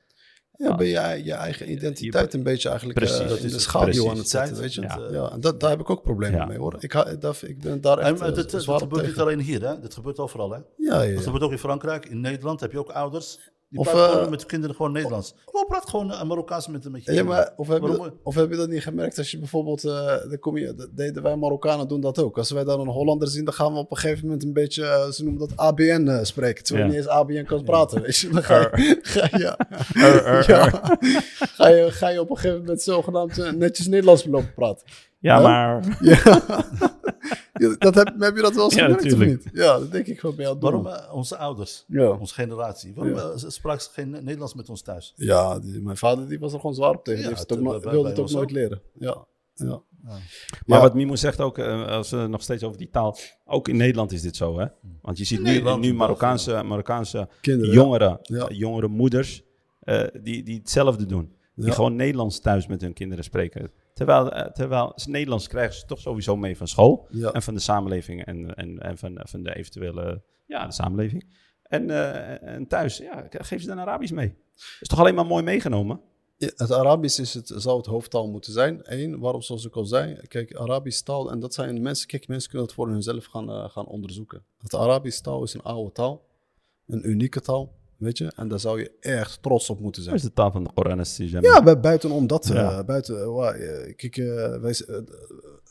ja, ben je je eigen identiteit je- een beetje eigenlijk Precies, eh, dat in is de het. schaduw aan het zetten, weet je. Ja. Ja, en dat, daar heb ik ook problemen Ja. mee hoor. Ik, ha- dat, ik ben daar En, echt maar eh, op gebeurt niet alleen hier, hè? dat gebeurt overal. Hè? Ja, ja, Dat gebeurt ook in Frankrijk, in Nederland heb je ook ouders Die Of, praat eh, gewoon met de kinderen gewoon Nederlands. Oh, praat gewoon eh, Marokkaans met, met je Ja, kinderen. maar of heb, je, Waarom- of heb je dat niet gemerkt als je bijvoorbeeld, eh, dan kom je, deden wij Marokkanen doen dat ook. Als wij dan een Hollander zien, dan gaan we op een gegeven moment een beetje, ze noemen dat ABN spreken. Terwijl je Ja. niet eens ABN kan praten, weet je. Dan ga je, <laughs> ga, je- ja. Ja. <laughs> ga, je, ga je op een gegeven moment zogenaamd netjes Nederlands lopen praten. Ja, Huh? maar... <laughs> Ja. Ja, dat heb, heb je dat wel eens Ja, gemerkt of natuurlijk. niet? Ja, dat denk ik gewoon bij jou. Waarom eh, onze ouders, Ja. onze generatie, waarom eh, spraken ze geen Nederlands met ons thuis? Ja, die- mijn vader die was er gewoon zwaar op tegen. Ja, no- bij- wilde het ook nooit ook. leren. Ja, ja. Maar Ja. wat Mimo zegt ook, eh, als we nog steeds over die taal... Ook in Nederland is dit zo, hè? Want je ziet nu, nu Marokkaanse, Marokkaanse Kinderen. jongeren, Ja. jongere moeders... eh, die, die hetzelfde doen. Die Ja. gewoon Nederlands thuis met hun kinderen spreken. Terwijl, eh, terwijl ze Nederlands krijgen ze toch sowieso mee van school. Ja. En van de samenleving en, en, en van, van de eventuele... Ja, de samenleving. En, eh, en thuis, ja, geef ze dan Arabisch mee. Is toch alleen maar mooi meegenomen? Ja, Het Arabisch is het, zou het hoofdtaal moeten zijn. Eén, waarom zoals ik al zei, kijk, Arabisch taal, en dat zijn mensen, kijk, mensen kunnen het voor hunzelf gaan, eh, gaan onderzoeken. Het Arabisch taal is een oude taal, een unieke taal, weet je, en daar zou je echt trots op moeten Dat zijn. is de taal van de Koran. die Ja, bu- buitenom dat, eh, buiten, eh, wa- eh, kijk, eh,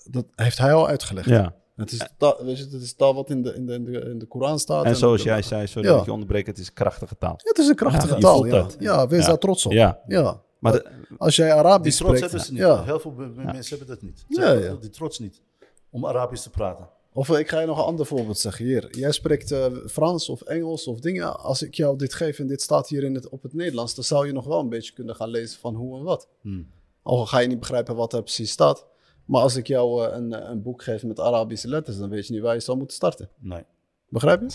dat heeft hij al uitgelegd. ja. Het is taal, weet je, het is taal wat in de, in de, in de, in de Koran staat. En zoals de- jij zei, sorry Ja. dat je onderbreek, het is een krachtige taal. Ja, het is een krachtige taal, ja. dat. Ja, wees Ja. daar trots op. Ja, Ja. maar de- Als jij Die Arabisch trots spreekt, hebben ze niet. ja. Heel veel mensen hebben dat niet. Ze Ja, hebben ja. Die trots niet. Om Arabisch te praten. Of eh, ik ga je nog een ander voorbeeld zeggen. Hier, jij spreekt eh, Frans of Engels of dingen. Als ik jou dit geef en dit staat hier in het, op het Nederlands, dan zou je nog wel een beetje kunnen gaan lezen van hoe en wat. Hmm. Al ga je niet begrijpen wat er precies staat. Maar als ik jou eh, een, een boek geef met Arabische letters, dan weet je niet waar je zou moeten starten. Nee. Begrijp je?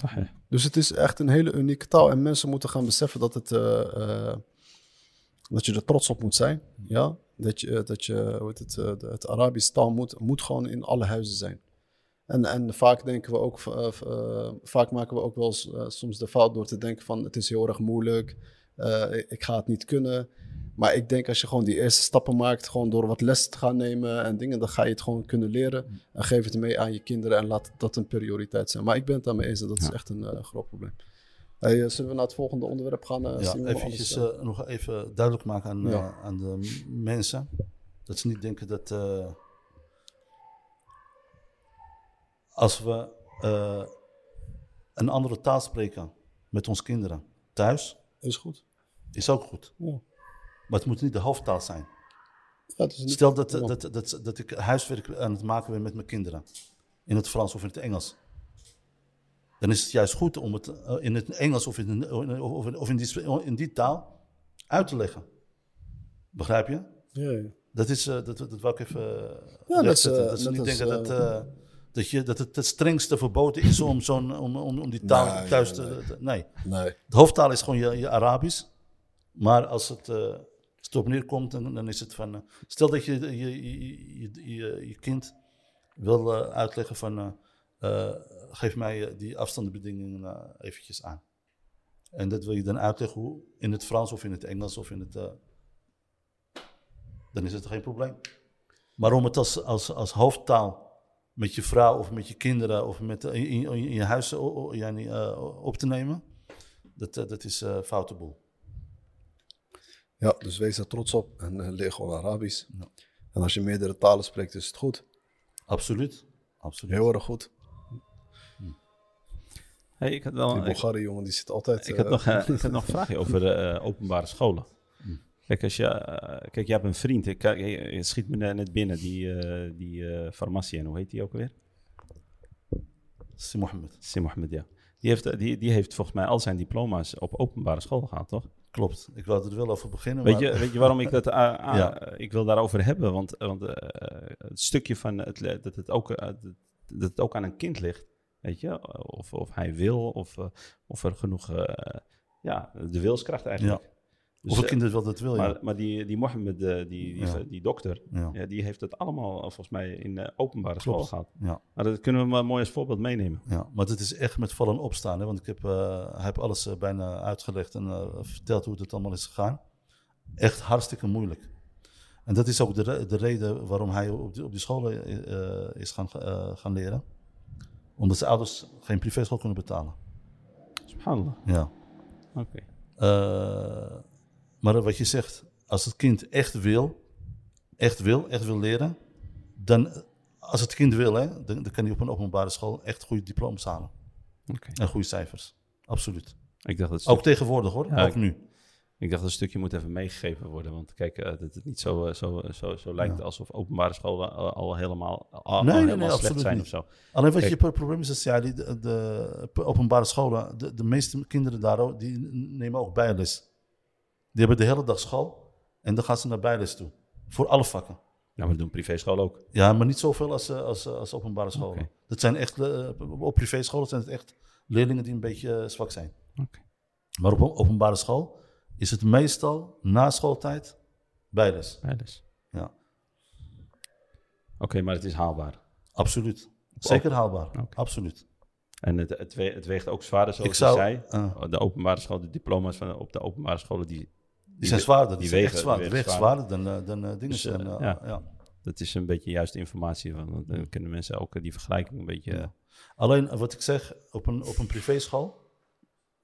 Dus het is echt een hele unieke taal. En mensen moeten gaan beseffen dat, het, eh, eh, dat je er trots op moet zijn. Ja? Dat je, eh, dat je hoe heet het, eh, de- het Arabisch taal moet, moet gewoon in alle huizen zijn. En, en vaak denken we ook, eh, eh, vaak maken we ook wel eh, soms de fout door te denken van het is heel erg moeilijk, ik, ga het niet kunnen. Maar ik denk als je gewoon die eerste stappen maakt, gewoon door wat les te gaan nemen en dingen, dan ga je het gewoon kunnen leren. En geef het mee aan je kinderen en laat dat een prioriteit zijn. Maar ik ben het daarmee eens, en dat is echt een groot probleem. Hey, zullen we naar het volgende onderwerp gaan? eh, Ja, eventjes, nog even duidelijk maken aan, Ja. aan de mensen. Dat ze niet denken dat eh, als we eh, een andere taal spreken met onze kinderen thuis, is goed. is ook goed. Ja. Maar het moet niet de hoofdtaal zijn. Ja, niet- Stel dat, dat, dat, dat ik huiswerk aan het maken ben met mijn kinderen. In het Frans of in het Engels. Dan is het juist goed om het eh, in het Engels of in, of, of in, die, in die taal uit te leggen. Begrijp je? Ja, ja. Dat, is, eh, dat, dat wil ik even uh, Ja, dat is, dat ze niet denken dat, dat, je, dat het het strengste verboden is om, zo'n, om, om, om die taal Nee, thuis nee, te... Nee. Nee. De hoofdtaal is gewoon je, je Arabisch. Maar als het, eh, als het op neerkomt, dan, dan is het van... eh, stel dat je je, je, je, je, kind wil eh, uitleggen van... eh, eh, geef mij eh, die afstandsbedingingen eh, eventjes aan. En dat wil je dan uitleggen hoe, in het Frans of in het Engels of in het... eh, dan is het geen probleem. Maar om het als, als, als hoofdtaal met je vrouw of met je kinderen of met, eh, in, in, in je huis eh, op te nemen, dat, eh, dat is eh foute boel. Ja, dus wees er trots op en leer gewoon Arabisch. Ja. En als je meerdere talen spreekt, is het goed. Absoluut. Absoluut. Heel erg goed. Hey, ik had wel Die Bulgari jongen, die zit altijd... ik had nog, <laughs> ik had nog een vraagje over eh, openbare scholen. Kijk, als je, eh, kijk, je hebt een vriend. Ik, je- schiet me net binnen, die, eh die eh farmacie. En hoe heet die ook weer? Si Mohammed. Sim Mohammed, ja. Die heeft, die, die heeft volgens mij al zijn diploma's op openbare school gehad, toch? Klopt. Ik wilde er wel over beginnen. Weet maar- je, weet je waarom ik dat <laughs> Ja. ik wil daarover hebben? Want, want het stukje van het, dat, het ook, dat, het ook aan een kind ligt. Weet je, of, of hij wil, of, of er genoeg, ja, de wilskracht eigenlijk. Dus, Hoeveel eh, kinderen wil dat wil je? maar, maar die, die Mohammed, eh, die, die, Ja. die dokter, ja. ja, die heeft het allemaal eh, volgens mij in eh, openbare school gehad. Ja. Maar dat kunnen we maar mooi als voorbeeld meenemen. Ja, maar het is echt met vallen en opstaan. Hè? Want ik heb, hij heeft alles bijna uitgelegd en verteld hoe het allemaal is gegaan. Echt hartstikke moeilijk. En dat is ook de, re- de reden waarom hij op die, op die scholen is gaan, gaan leren. Omdat zijn ouders geen privéschool kunnen betalen. Subhanallah. Ja. Oké. Maar wat je zegt, als het kind echt wil, echt wil, echt wil leren, dan, als het kind wil, hè, dan, dan kan hij op een openbare school echt goede diploma's halen. En goede cijfers. Absoluut. Ik dacht dat Ook tegenwoordig hoor, Ja, ook ik- nu. Ik dacht dat een stukje moet even meegegeven worden. Want kijk, eh, dat het niet zo, eh, zo, zo, zo lijkt Ja. alsof openbare scholen al, al helemaal, al, Nee, al nee, helemaal nee, slecht zijn niet. of zo. Alleen wat Kijk. je pro- probleem is, dat ja, die, de, de openbare scholen, de, de meeste kinderen daar die nemen ook bijles. Die hebben de hele dag school en dan gaan ze naar bijles toe. Voor alle vakken. Nou, we doen privéschool ook. Ja, maar niet zoveel als, eh, als, eh, als openbare scholen. Oké. Dat zijn echt, eh, op privéscholen zijn het echt leerlingen die een beetje zwak zijn. Oké. Maar op openbare school is het meestal na schooltijd bijles. Bijles. Ja, Oké, maar het is haalbaar. absoluut. Zeker haalbaar. Absoluut. En het, het, we- het weegt ook zwaarder, zoals Ik zou- je zei. eh. de openbare school, de diploma's van, op de openbare scholen, die, Die zijn zwaarder. Die, wegen- echt zwaar. die wegen zwaarder dan, dan dingen. Dus, zijn, ja. ja. dat is een beetje juist informatie. Van, dan kunnen mensen ook eh, die vergelijking een beetje... Ja. Alleen eh, wat ik zeg, op een, op een privéschool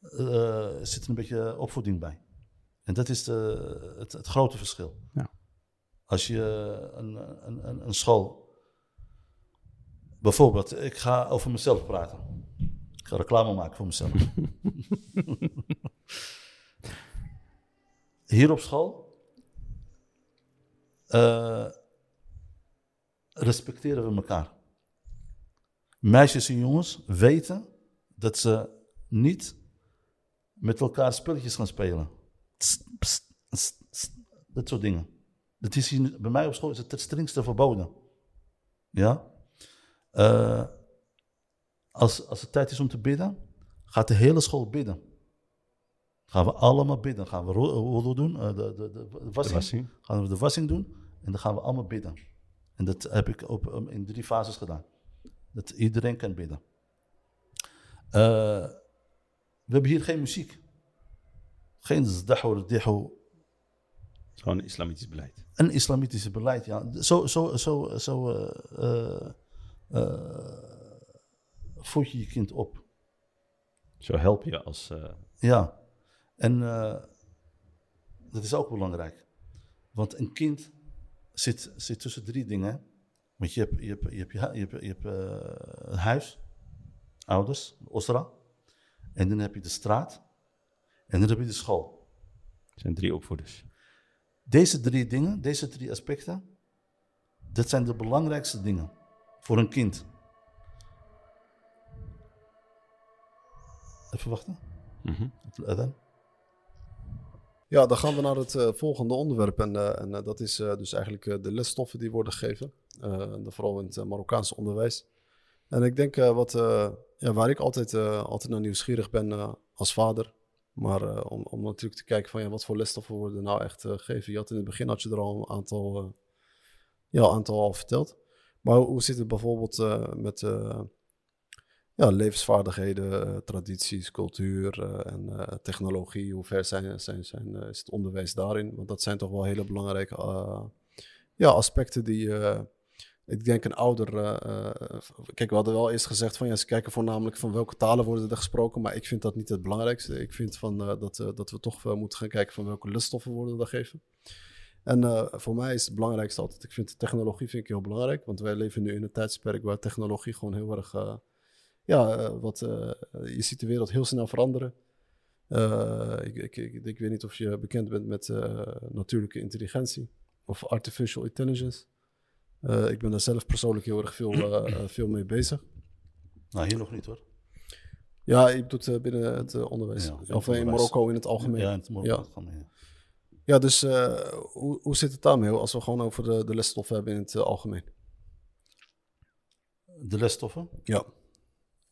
eh, zit er een beetje opvoeding bij. En dat is de, het, het grote verschil. Ja. Als je een, een, een, een school. Bijvoorbeeld, ik ga over mezelf praten. Ik ga reclame maken voor mezelf. <laughs> Hier op school eh, respecteren we elkaar. Meisjes en jongens weten dat ze niet met elkaar spelletjes gaan spelen. Dat soort dingen. Dat is hier, bij mij op school is het het strengste verboden. Ja? Eh, als, als het tijd is om te bidden, gaat de hele school bidden. Gaan we allemaal bidden. Gaan we wudu doen, eh, de, de, de, wassing. Gaan we de wassing doen en dan gaan we allemaal bidden. En dat heb ik op, um, in drie fases gedaan. Dat iedereen kan bidden. Eh, we hebben hier geen muziek. Geen zdahu, dihu. Gewoon een islamitisch beleid. Een islamitische beleid, ja. Zo, zo, zo, zo eh, eh, eh, voed je je kind op. Zo help je als... eh, Ja, en eh, dat is ook belangrijk. Want een kind zit, zit tussen drie dingen. Want je hebt, je hebt, je hebt, je, hebt, je hebt eh, een huis, ouders, osra. En dan heb je de straat. En dan heb je de school. het zijn drie opvoeders. Deze drie dingen, deze drie aspecten, dat zijn de belangrijkste dingen voor een kind. Even wachten. Het adhan. Ja, dan gaan we naar het eh, volgende onderwerp. En, eh, en eh, dat is dus eigenlijk de lesstoffen die worden gegeven. En vooral in het Marokkaanse onderwijs. En ik denk wat, ja, waar ik altijd, altijd naar nieuwsgierig ben als vader. Maar om, om natuurlijk te kijken van ja, wat voor lesstoffen worden nou echt gegeven. Je had in het begin had je er al een aantal, ja, aantal al verteld. Maar hoe, hoe zit het bijvoorbeeld met ja, levensvaardigheden, eh, tradities, cultuur eh, en eh, technologie. Hoe ver zijn, zijn, zijn, is het onderwijs daarin? Want dat zijn toch wel hele belangrijke ja, aspecten die, ik denk, een ouder... kijk, we hadden wel eerst gezegd van ja, ze kijken voornamelijk van welke talen worden er gesproken. Maar ik vind dat niet het belangrijkste. Ik vind van, dat, dat we toch moeten gaan kijken van welke luststoffen worden er gegeven. En voor mij is het belangrijkste altijd, ik vind de technologie vind ik heel belangrijk. Want wij leven nu in een tijdsperk waar technologie gewoon heel erg... ja, eh, wat, eh, je ziet de wereld heel snel veranderen. Eh, ik, ik, ik, ik weet niet of je bekend bent met natuurlijke intelligentie of artificial intelligence. Ik ben daar zelf persoonlijk heel erg veel, veel mee bezig. Nou, hier nog niet hoor. Ja, je doet het binnen het onderwijs. Ja, of in onderwijs. Marokko in het algemeen. Ja, Ja, in het Marokko algemeen, ja. dus eh, hoe, hoe zit het daarmee als we gewoon over de, de lesstoffen hebben in het algemeen? De lesstoffen. Ja.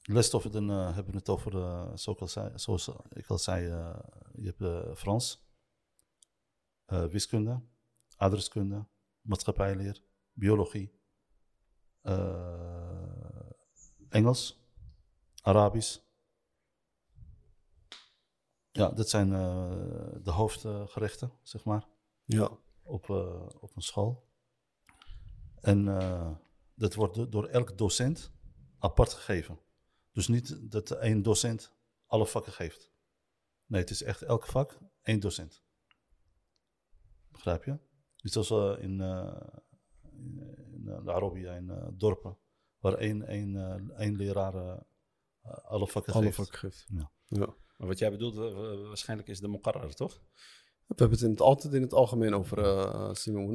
Lesstoffen, dan eh, hebben we het over, eh, zoals, ik al zei, zoals ik al zei, eh, je hebt eh, Frans, eh, wiskunde, adreskunde, maatschappijleer, biologie, eh, Engels, Arabisch. Ja, dat zijn eh, de hoofdgerechten, zeg maar. Ja. op, eh, op een school. En eh, dat wordt do- door elk docent apart gegeven. Dus niet dat één docent alle vakken geeft. Nee, het is echt elk vak één docent. Begrijp je? Niet zoals eh, in, eh, in, in eh, de Arabia, in eh, dorpen, waar één, één, eh, één leraar alle vakken Alle geeft. vak geeft. Ja. Ja. Maar wat jij bedoelt, wa- wa- waarschijnlijk is de Muqarrar, toch? We hebben het in het, altijd in het algemeen over uh.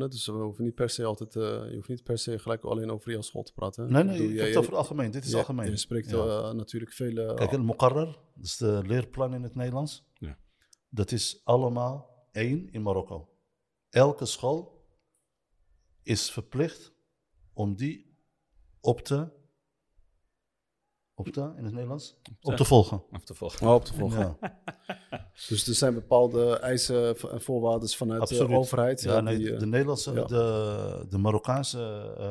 Dus we hoeven niet per se altijd, eh, je hoeft niet per se gelijk alleen over jouw school te praten. hè. Nee, nee, jij- heb het over het algemeen. Dit is jij- algemeen. Je spreekt Ja. eh, natuurlijk veel... eh, Kijk, een muqarrar, dat is de leerplan in het Nederlands. Ja. Dat is allemaal één in Marokko. Elke school is verplicht om die op te, op te in het Nederlands, op te volgen. Of te volgen. oh, op te volgen. Ja, <laughs> Dus er zijn bepaalde eisen en voorwaarden vanuit Absoluut. de overheid. ja eh, nee, die, eh, de Nederlandse, ja. de, de Marokkaanse eh,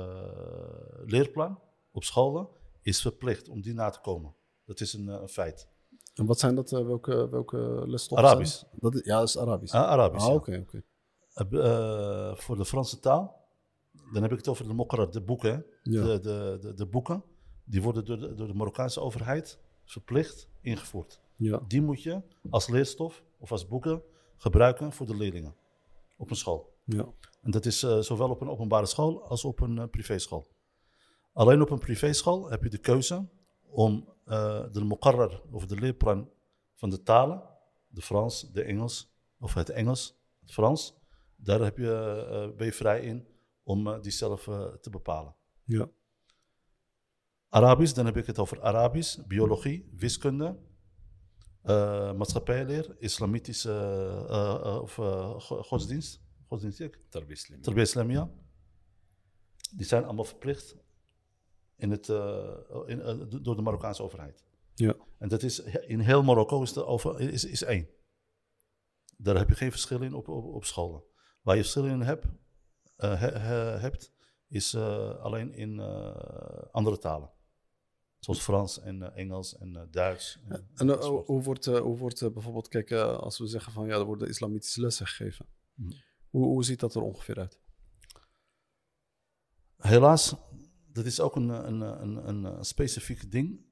eh, leerplan op scholen is verplicht om die na te komen. Dat is een, eh, een feit. En wat zijn dat? eh, welke, welke lesstoffen? Arabisch. zijn? Dat is, ja, dat is Arabisch. Ah, Arabisch. Ah, ja. oké, oké. Eh, voor de Franse taal, dan heb ik het over de Mokra, de boeken. De, de, de, de boeken, die worden door de, door de Marokkaanse overheid verplicht ingevoerd. Ja. Die moet je als leerstof of als boeken gebruiken voor de leerlingen op een school. Ja. En dat is eh, zowel op een openbare school als op een eh, privéschool. Alleen op een privéschool heb je de keuze om eh, de Muqarrar of de leerplan van de talen, de Frans, de Engels of het Engels, het Frans, daar heb je, ben je vrij in om die zelf te bepalen. Ja. Arabisch, dan heb ik het over Arabisch, biologie, wiskunde, eh, maatschappijleer, islamitische eh, eh, of eh, go- godsdienst, godsdienst, ik, Tarbislim. Tarbiyya Islamiyya. Die zijn allemaal verplicht in het, eh, in, do- door de Marokkaanse overheid. Ja. En dat is in heel Marokko is, de over, is, is één. Daar heb je geen verschil in op, op, op scholen. Waar je verschil in hebt, eh, he- he- hebt is eh, alleen in eh, andere talen. Zoals Frans en eh, Engels en eh, Duits. En, En eh, hoe wordt, hoe wordt bijvoorbeeld, kijk, als we zeggen van ja, er worden islamitische lessen gegeven. Mhm. Hoe, hoe ziet dat er ongeveer uit? Helaas, dat is ook een, een, een, een, specifiek ding.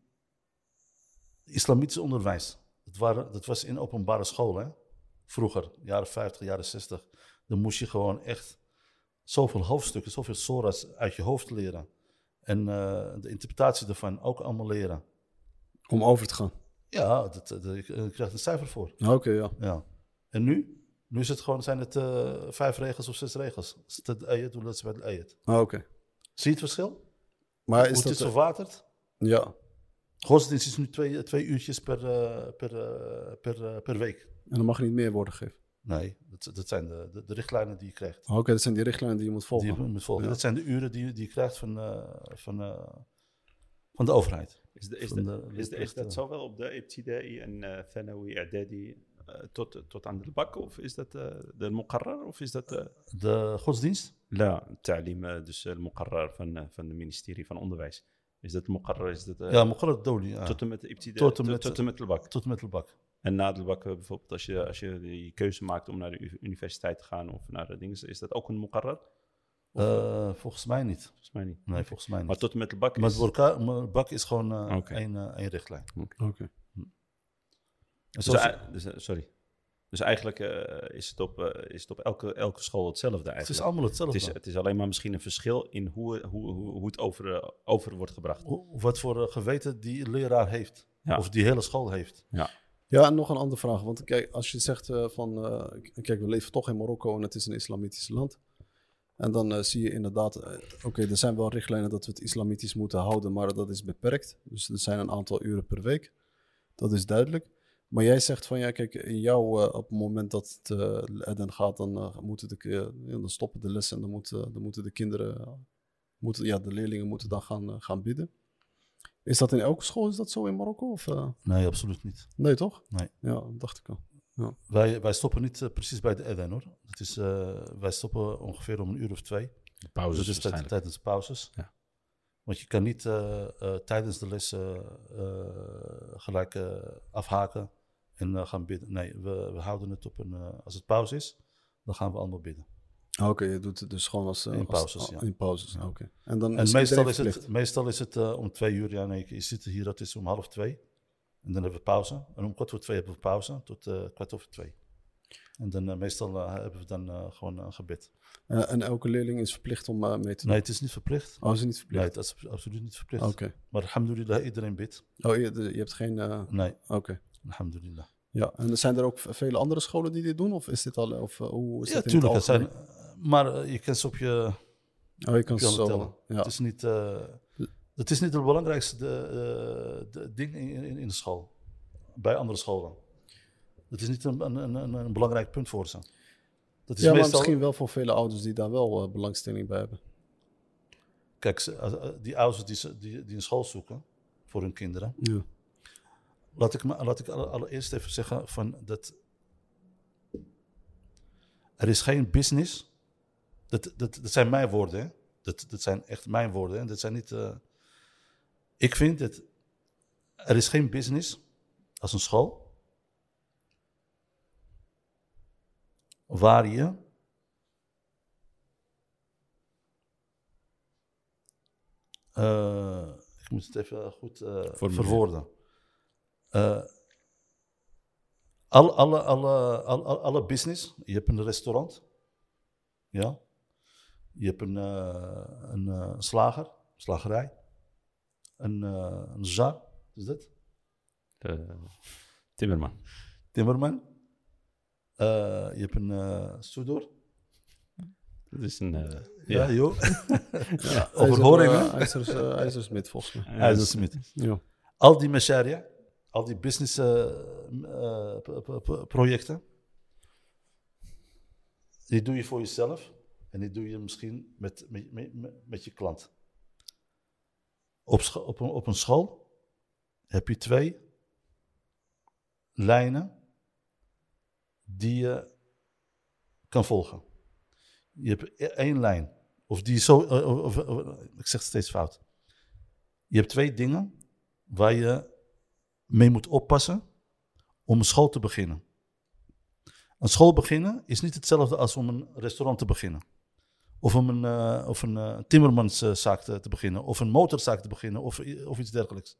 Islamitisch onderwijs. Dat, waren, dat was in openbare scholen. Vroeger, jaren 50, jaren 60. Dan moest je gewoon echt zoveel hoofdstukken, zoveel soras uit je hoofd leren. En eh, de interpretatie daarvan ook allemaal leren. Om over te gaan. Ja, dat, dat, je krijgt een cijfer voor. Oké, ja. Ja. En nu? Nu is het gewoon, zijn het eh, vijf regels of zes regels. Het het ayat, hoe dat bij het ayat. Ah, Oké. Zie je het verschil? Maar is het dat... is verwaterd? ja. Godsdienst is nu twee, twee uurtjes per, eh, per, eh, per, eh, per week. En dan mag er niet meer worden gegeven. Nee, dat, dat zijn de, de, de richtlijnen die je krijgt. Oké, dat zijn die richtlijnen die je moet volgen. Die je moet volgen. Ja. Dat zijn de uren die, die je krijgt van, eh, van, eh, van de overheid. Is, de, is, Van de, de is, de, is dat zowel op de Ibtidai en uh, Thanawi, I'dadi uh, tot, tot aan de bak? Of is dat uh, de Muqarrar? Of is dat... Uh, de godsdienst? La, ta'lim, uh, dus de Muqarrar van, uh, van het ministerie van Onderwijs. Is dat Muqarrar? Is dat, uh, ja, Muqarrar Doli. Ja. Tot en met de Ibtidai? Tot en met, tot en met de bak? Tot en met de bak. En na de bak bijvoorbeeld, als je, als je die keuze maakt om naar de universiteit te gaan of naar de dingen, is dat ook een Muqarrar? Uh, volgens mij niet. Volgens mij niet. Nee, okay. volgens mij niet. Maar tot en met de bak is... Bak is gewoon uh, okay. één, uh, één richtlijn. Oké. Okay. Hm. Dus, dus, sorry. Dus eigenlijk uh, is het op, uh, is het op elke, elke school hetzelfde eigenlijk. Het is allemaal hetzelfde. Het is, het is alleen maar misschien een verschil in hoe, hoe, hoe, hoe het over, uh, over wordt gebracht. Hoe, wat voor geweten die leraar heeft. Ja. Of die hele school heeft. Ja. Ja, en nog een andere vraag. Want kijk, als je zegt uh, van, uh, kijk, we leven toch in Marokko en het is een islamitisch land. En dan uh, zie je inderdaad, oké, er zijn wel richtlijnen dat we het islamitisch moeten houden, maar dat is beperkt. Dus er zijn een aantal uren per week. Dat is duidelijk. Maar jij zegt van, ja, kijk, in jou, op het moment dat het gaat, dan, moeten de, dan stoppen de lessen en dan moeten, dan moeten de kinderen, moeten, ja, de leerlingen moeten dan gaan, gaan bidden. Is dat in elke school, is dat zo in Marokko? Of, uh? Nee, absoluut niet. Nee, toch? Nee. Ja, dat dacht ik al. Ja. Wij, wij stoppen niet uh, precies bij de Eden hoor. Dat is, uh, wij stoppen ongeveer om een uur of twee. De pauzes dus tijd, tijdens de pauzes. Ja. Want je kan niet uh, tijdens de les gelijk afhaken en gaan bidden. Nee, we, we houden het op een... als het pauze is, dan gaan we allemaal bidden. Oké, okay, je doet het dus gewoon als... in pauzes, als, ja. In pauzes, oké. Okay. En, dan en meestal, is het, meestal is het uh, om twee uur, ja nee, je zit hier, dat is om half twee. En dan hebben we pauze. En om kwart voor twee hebben we pauze tot eh, kwart over twee. En dan eh, meestal eh, hebben we dan eh, gewoon een gebed. Eh, en elke leerling is verplicht om eh, mee te doen? Nee, het is niet verplicht. Oh, is het niet Nee, verplicht? het is abso- absoluut niet verplicht. Oké. Maar alhamdulillah, iedereen bidt. Oh, je, je hebt geen... eh, Nee, Oké. alhamdulillah. Ja, en zijn er ook vele andere scholen die dit doen? Of is dit al... Of, eh, hoe is Ja, in tuurlijk. Het zijn? Maar eh, je kan ze op je, Oh, je kan tellen. Ja. Het is niet... eh, het is niet het belangrijkste de, eh, de ding in, in, in de school. Bij andere scholen. Het is niet een, een, een, een- belangrijk punt voor ze. Dat is ja, maar meestal, misschien wel voor vele ouders die daar wel belangstelling bij hebben. Kijk, ze- die ouders die, ze- die, die een school zoeken voor hun kinderen. Ja. Laat ik, laat ik alle- allereerst even zeggen van dat er is geen business. Dat, dat, dat zijn mijn woorden. Hè? Dat, dat zijn echt mijn woorden. Hè? Dat zijn niet. eh, ik vind dat er is geen business als een school waar je eh, ik moet het even goed Formuleren. verwoorden. Eh, alle, alle, alle, alle, alle business. Je hebt een restaurant. Ja. Je hebt een, eh, een eh, slager, slagerij. Een, uh, een zar, wat is dat? Eh, Timmerman. Timmerman. Eh, je hebt een uh. Dat is een... eh, Ja, ja. joh. <laughs> Ja, <laughs> Overhoringen. IJzer, ijzers, eh, ijzersmid, volgens mij. IJzersmid. Ja. Al die masharia, al die business eh, eh, projecten, die doe je voor jezelf en die doe je misschien met, met, met, met je klant. Op, op, een, op een school heb je twee lijnen die je kan volgen. Je hebt e- één lijn, of die zo, eh, of, ik zeg steeds fout. Je hebt twee dingen waar je mee moet oppassen om een school te beginnen. Een school beginnen is niet hetzelfde als om een restaurant te beginnen. Of om een, eh, of een eh, timmermanszaak te, te beginnen. Of een motorzaak te beginnen. Of, of iets dergelijks.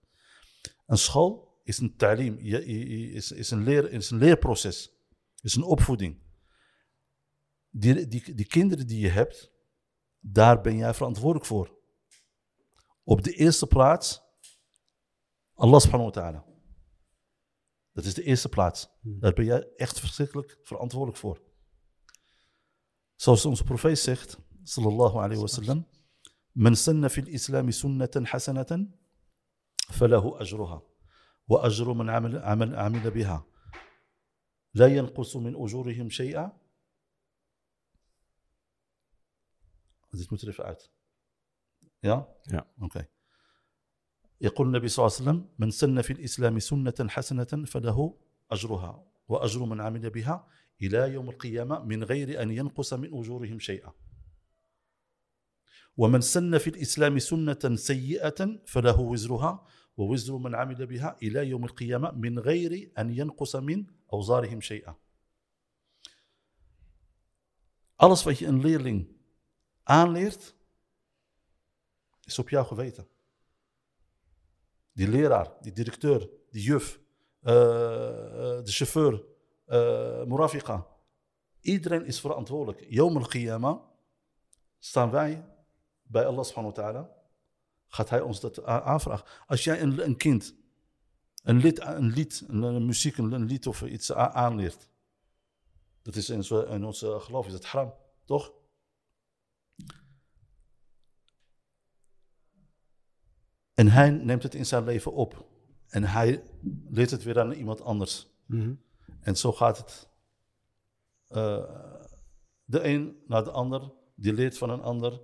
Een school is een talim. Is, is, een leer, is een leerproces. Is een opvoeding. Die, die, die kinderen die je hebt, daar ben jij verantwoordelijk voor. Op de eerste plaats Allah subhanahu wa ta'ala. Dat is de eerste plaats. Daar ben jij echt verschrikkelijk verantwoordelijk voor. Zoals onze profeet zegt, sallallahu alayhi wa sallam, من سن في الإسلام سنة حسنة فله أجرها وأجر من عمل, عمل, عمل بها لا ينقص من أجورهم شيئا even uit. Ja? Ja. Oké. يقول النبي صلى الله عليه وسلم من سن في الإسلام سنة حسنة فله أجرها وأجر من عمل بها إلى يوم القيامة من غير أن ينقص من أجورهم شيئا ومن سن في الإسلام سنة سيئة فله وزرها ووزر من عمل بها إلى يوم القيامة من غير أن ينقص من أوزارهم شيئا Alles wat je een leerling aanleert, is op jou geweten. Die leraar, die directeur, die juf, uh, de chauffeur, uh, Murafiqa. Iedereen is verantwoordelijk. Yom al-Qiyamah staan wij bij Allah subhanahu wa ta'ala. Gaat hij ons dat aanvragen. Als jij een, een kind een lied, een, lied een, een muziek, een, een, lied of iets aanleert. Dat is in, zo, in ons geloof is het haram, toch? En hij neemt het in zijn leven op. En hij leert het weer aan iemand anders. Mm -hmm. En zo gaat het. Uh, de een naar de ander, die leert van een ander.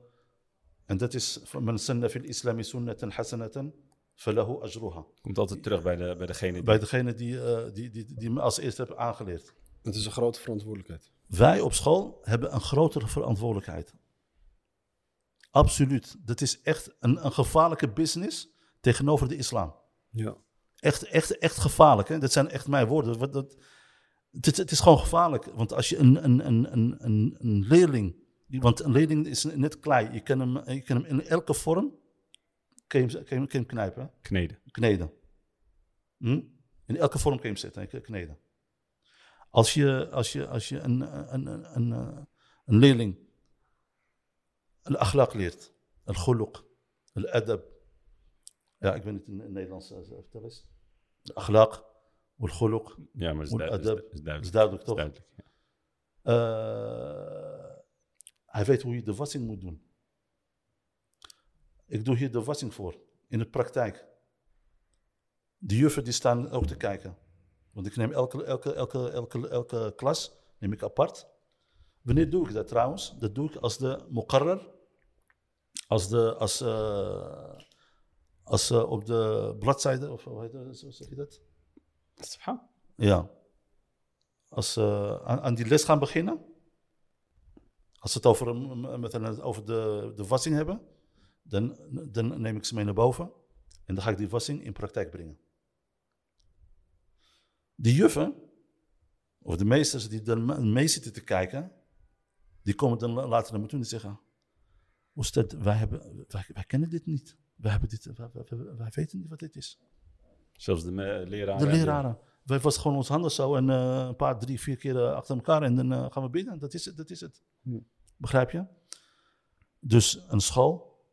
En dat is men sanna fil islami sunnatan hasanatan falahu ajruha. Komt altijd terug bij, de, bij degene die... Bij degene die, eh, die, die, die me als eerste hebben aangeleerd. Het is een grote verantwoordelijkheid. Wij op school hebben een grotere verantwoordelijkheid. Absoluut. Dat is echt een, een gevaarlijke business tegenover de islam. Ja. Echt, echt, echt gevaarlijk. Hè? Dat zijn echt mijn woorden. Wat, dat, het, het, is gewoon gevaarlijk. Want als je een, een, een, een, een leerling want een leerling is net klei. Je kan hem, je kan hem in elke vorm. Kan je hem, kan je hem, kan knijpen. Kneden. Kneden. Hm? In elke vorm kun je hem zetten en kneden. Als je, als je, als je een, een, een, een, eh, een leerling een akhlaq leert, een khuluq, een adab. Ja, ik weet niet in het Nederlands uh, vertel eens. De akhlaq, een khuluq. Ja, maar het is, Moet duid- adab- is, is duidelijk. is duidelijk, Is toch? duidelijk, ja. Eh, hij weet hoe je de wassing moet doen. Ik doe hier de wassing voor, in de praktijk. De juffen die staan ook te kijken. Want ik neem elke, elke, elke, elke, elke klas neem ik apart. Wanneer doe ik dat trouwens? Dat doe ik als de muqarrar, als, de, als, eh, als eh, op de bladzijde, of hoe heet dat, zo zeg je dat? Ja. Als ze aan, aan die les gaan beginnen, als ze het over, met over de, de wassing hebben, dan, dan neem ik ze mee naar boven en dan ga ik die wassing in praktijk brengen. De juffen, of de meesters die er mee zitten te kijken, die komen dan later naar me toe en die zeggen: Oestad, wij, hebben, wij, wij kennen dit niet. Wij, hebben dit, wij, weten niet wat dit is. Zelfs de leraren. De leraren. Wij was gewoon ons handen zo en eh, een paar, drie, vier keer eh, achter elkaar en dan eh, gaan we bidden. Dat is het. Dat is het. Hm. Begrijp je? Dus een school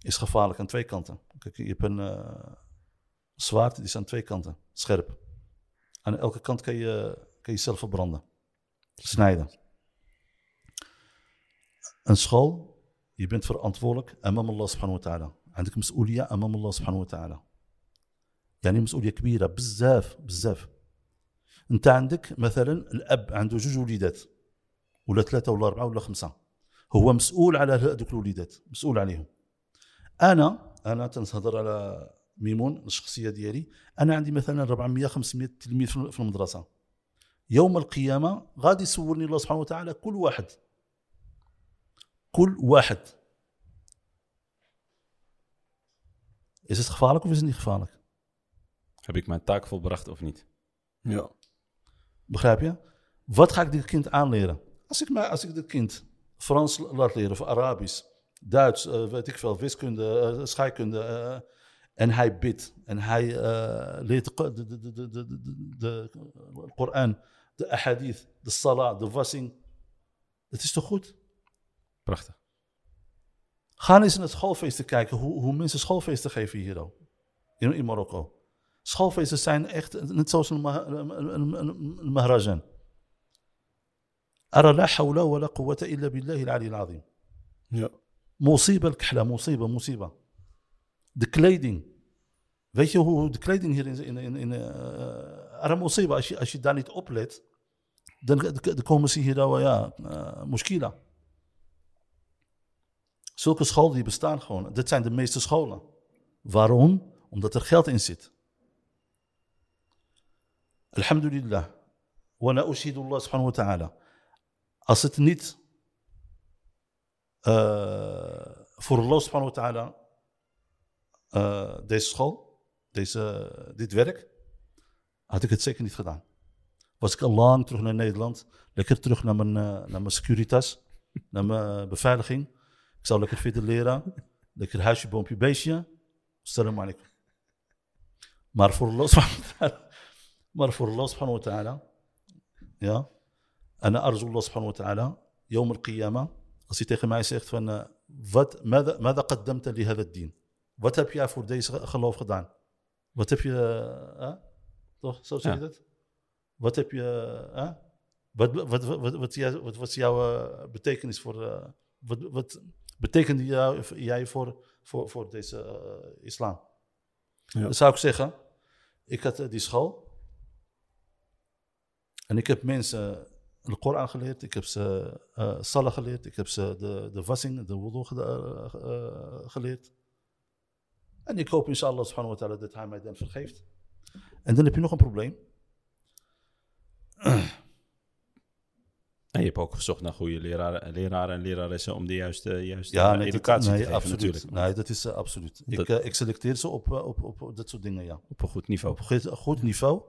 is gevaarlijk aan twee kanten. Kijk, je hebt een eh, zwaard, die is aan twee kanten, scherp. Aan elke kant kan je, kan je zelf verbranden, snijden. Een school, je bent verantwoordelijk amam Allah subhanahu wa ta'ala. عندك مسؤولية أمام الله سبحانه وتعالى يعني مسؤوليه كبيره بزاف بزاف انت عندك مثلا الاب عنده جوج وليدات ولا ثلاثة ولا أربعة ولا خمسة هو مسؤول على هذوك الوليدات مسؤول عليهم أنا أنا تنهضر على ميمون الشخصية ديالي أنا عندي مثلا 400 500 تلميذ في في المدرسة يوم القيامة غادي يسولني الله سبحانه وتعالى كل واحد كل واحد Is het gevaarlijk of is het niet gevaarlijk? Heb ik mijn taak volbracht of niet? Ja. Begrijp je? Wat ga ik dit kind aanleren? Als ik, mij, als ik dit kind Frans laat leren of Arabisch, Duits, eh, weet ik veel, wiskunde, eh, scheikunde. eh, en hij bidt en hij leert de, de, de, de, de, de, Koran, de ahadith, de salah, de wassing. Dat is toch goed? Prachtig. Ga eens in het schoolfeesten kijken hoe, hoe mensen schoolfeesten geven hier ook. In, in Marokko. Schoolfeesten zijn echt net zoals een, een, een, een, een. أرى لا حول ولا قوة إلا بالله العلي العظيم. مصيبة الكحلة مصيبة مصيبة. Weet je hoe de kleding hier in... in, in, uh, أرى مصيبة. Als je, als je daar niet oplet, dan, dan komen ze hier nou, ja, uh, muskila. Zulke scholen die bestaan gewoon. Dit zijn de meeste scholen. Waarom? Omdat er geld in zit. Alhamdulillah. Wa la ushidu Allah subhanahu wa ta'ala. Als het niet uh, voor Allah subhanahu wa ta'ala uh, deze school, deze, dit werk, had ik het zeker niet gedaan. Was ik al lang terug naar Nederland, lekker terug naar mijn, uh, naar mijn securitas, naar mijn beveiliging. Ik zou lekker verder leren. Lekker huisje, boompje, beestje. Assalamu alaikum. Maar voor Allah subhanahu wa. Maar voor Allah subhanahu wa ta'ala. Ja. En arzu Allah subhanahu wa ta'ala. Yom al-qiyamah. Als hij tegen mij zegt van. Wat, mada, qaddamta li hadha din. Wat heb jij voor deze geloof gedaan? Wat heb je. Uh, toch? Zo zeg je dat? Wat heb je. Uh, wat, wat, wat, wat, wat, was jouw betekenis voor. Wat, wat betekende jou, jij voor, voor, voor deze islam? Dan zou ik zeggen, ik had die school. En ik heb mensen Koran geleerd, ik heb ze uh, Salah geleerd, ik heb ze de, de wassing, de wudu geda- uh, geleerd. En ik hoop inshallah subhanahu wa ta'ala dat hij mij dan vergeeft. En dan heb je nog een probleem. <clears throat> En je hebt ook gezocht naar goede leraren, leraren en leraressen om de juiste, juiste Ja, eh, nee, dat- educatie nee, te geven absoluut. natuurlijk. Nee, dat is uh, absoluut. Dat- Ik, uh, ik selecteer ze op, op, op, op dat soort dingen, ja. Op een goed niveau. Op een goed, niveau.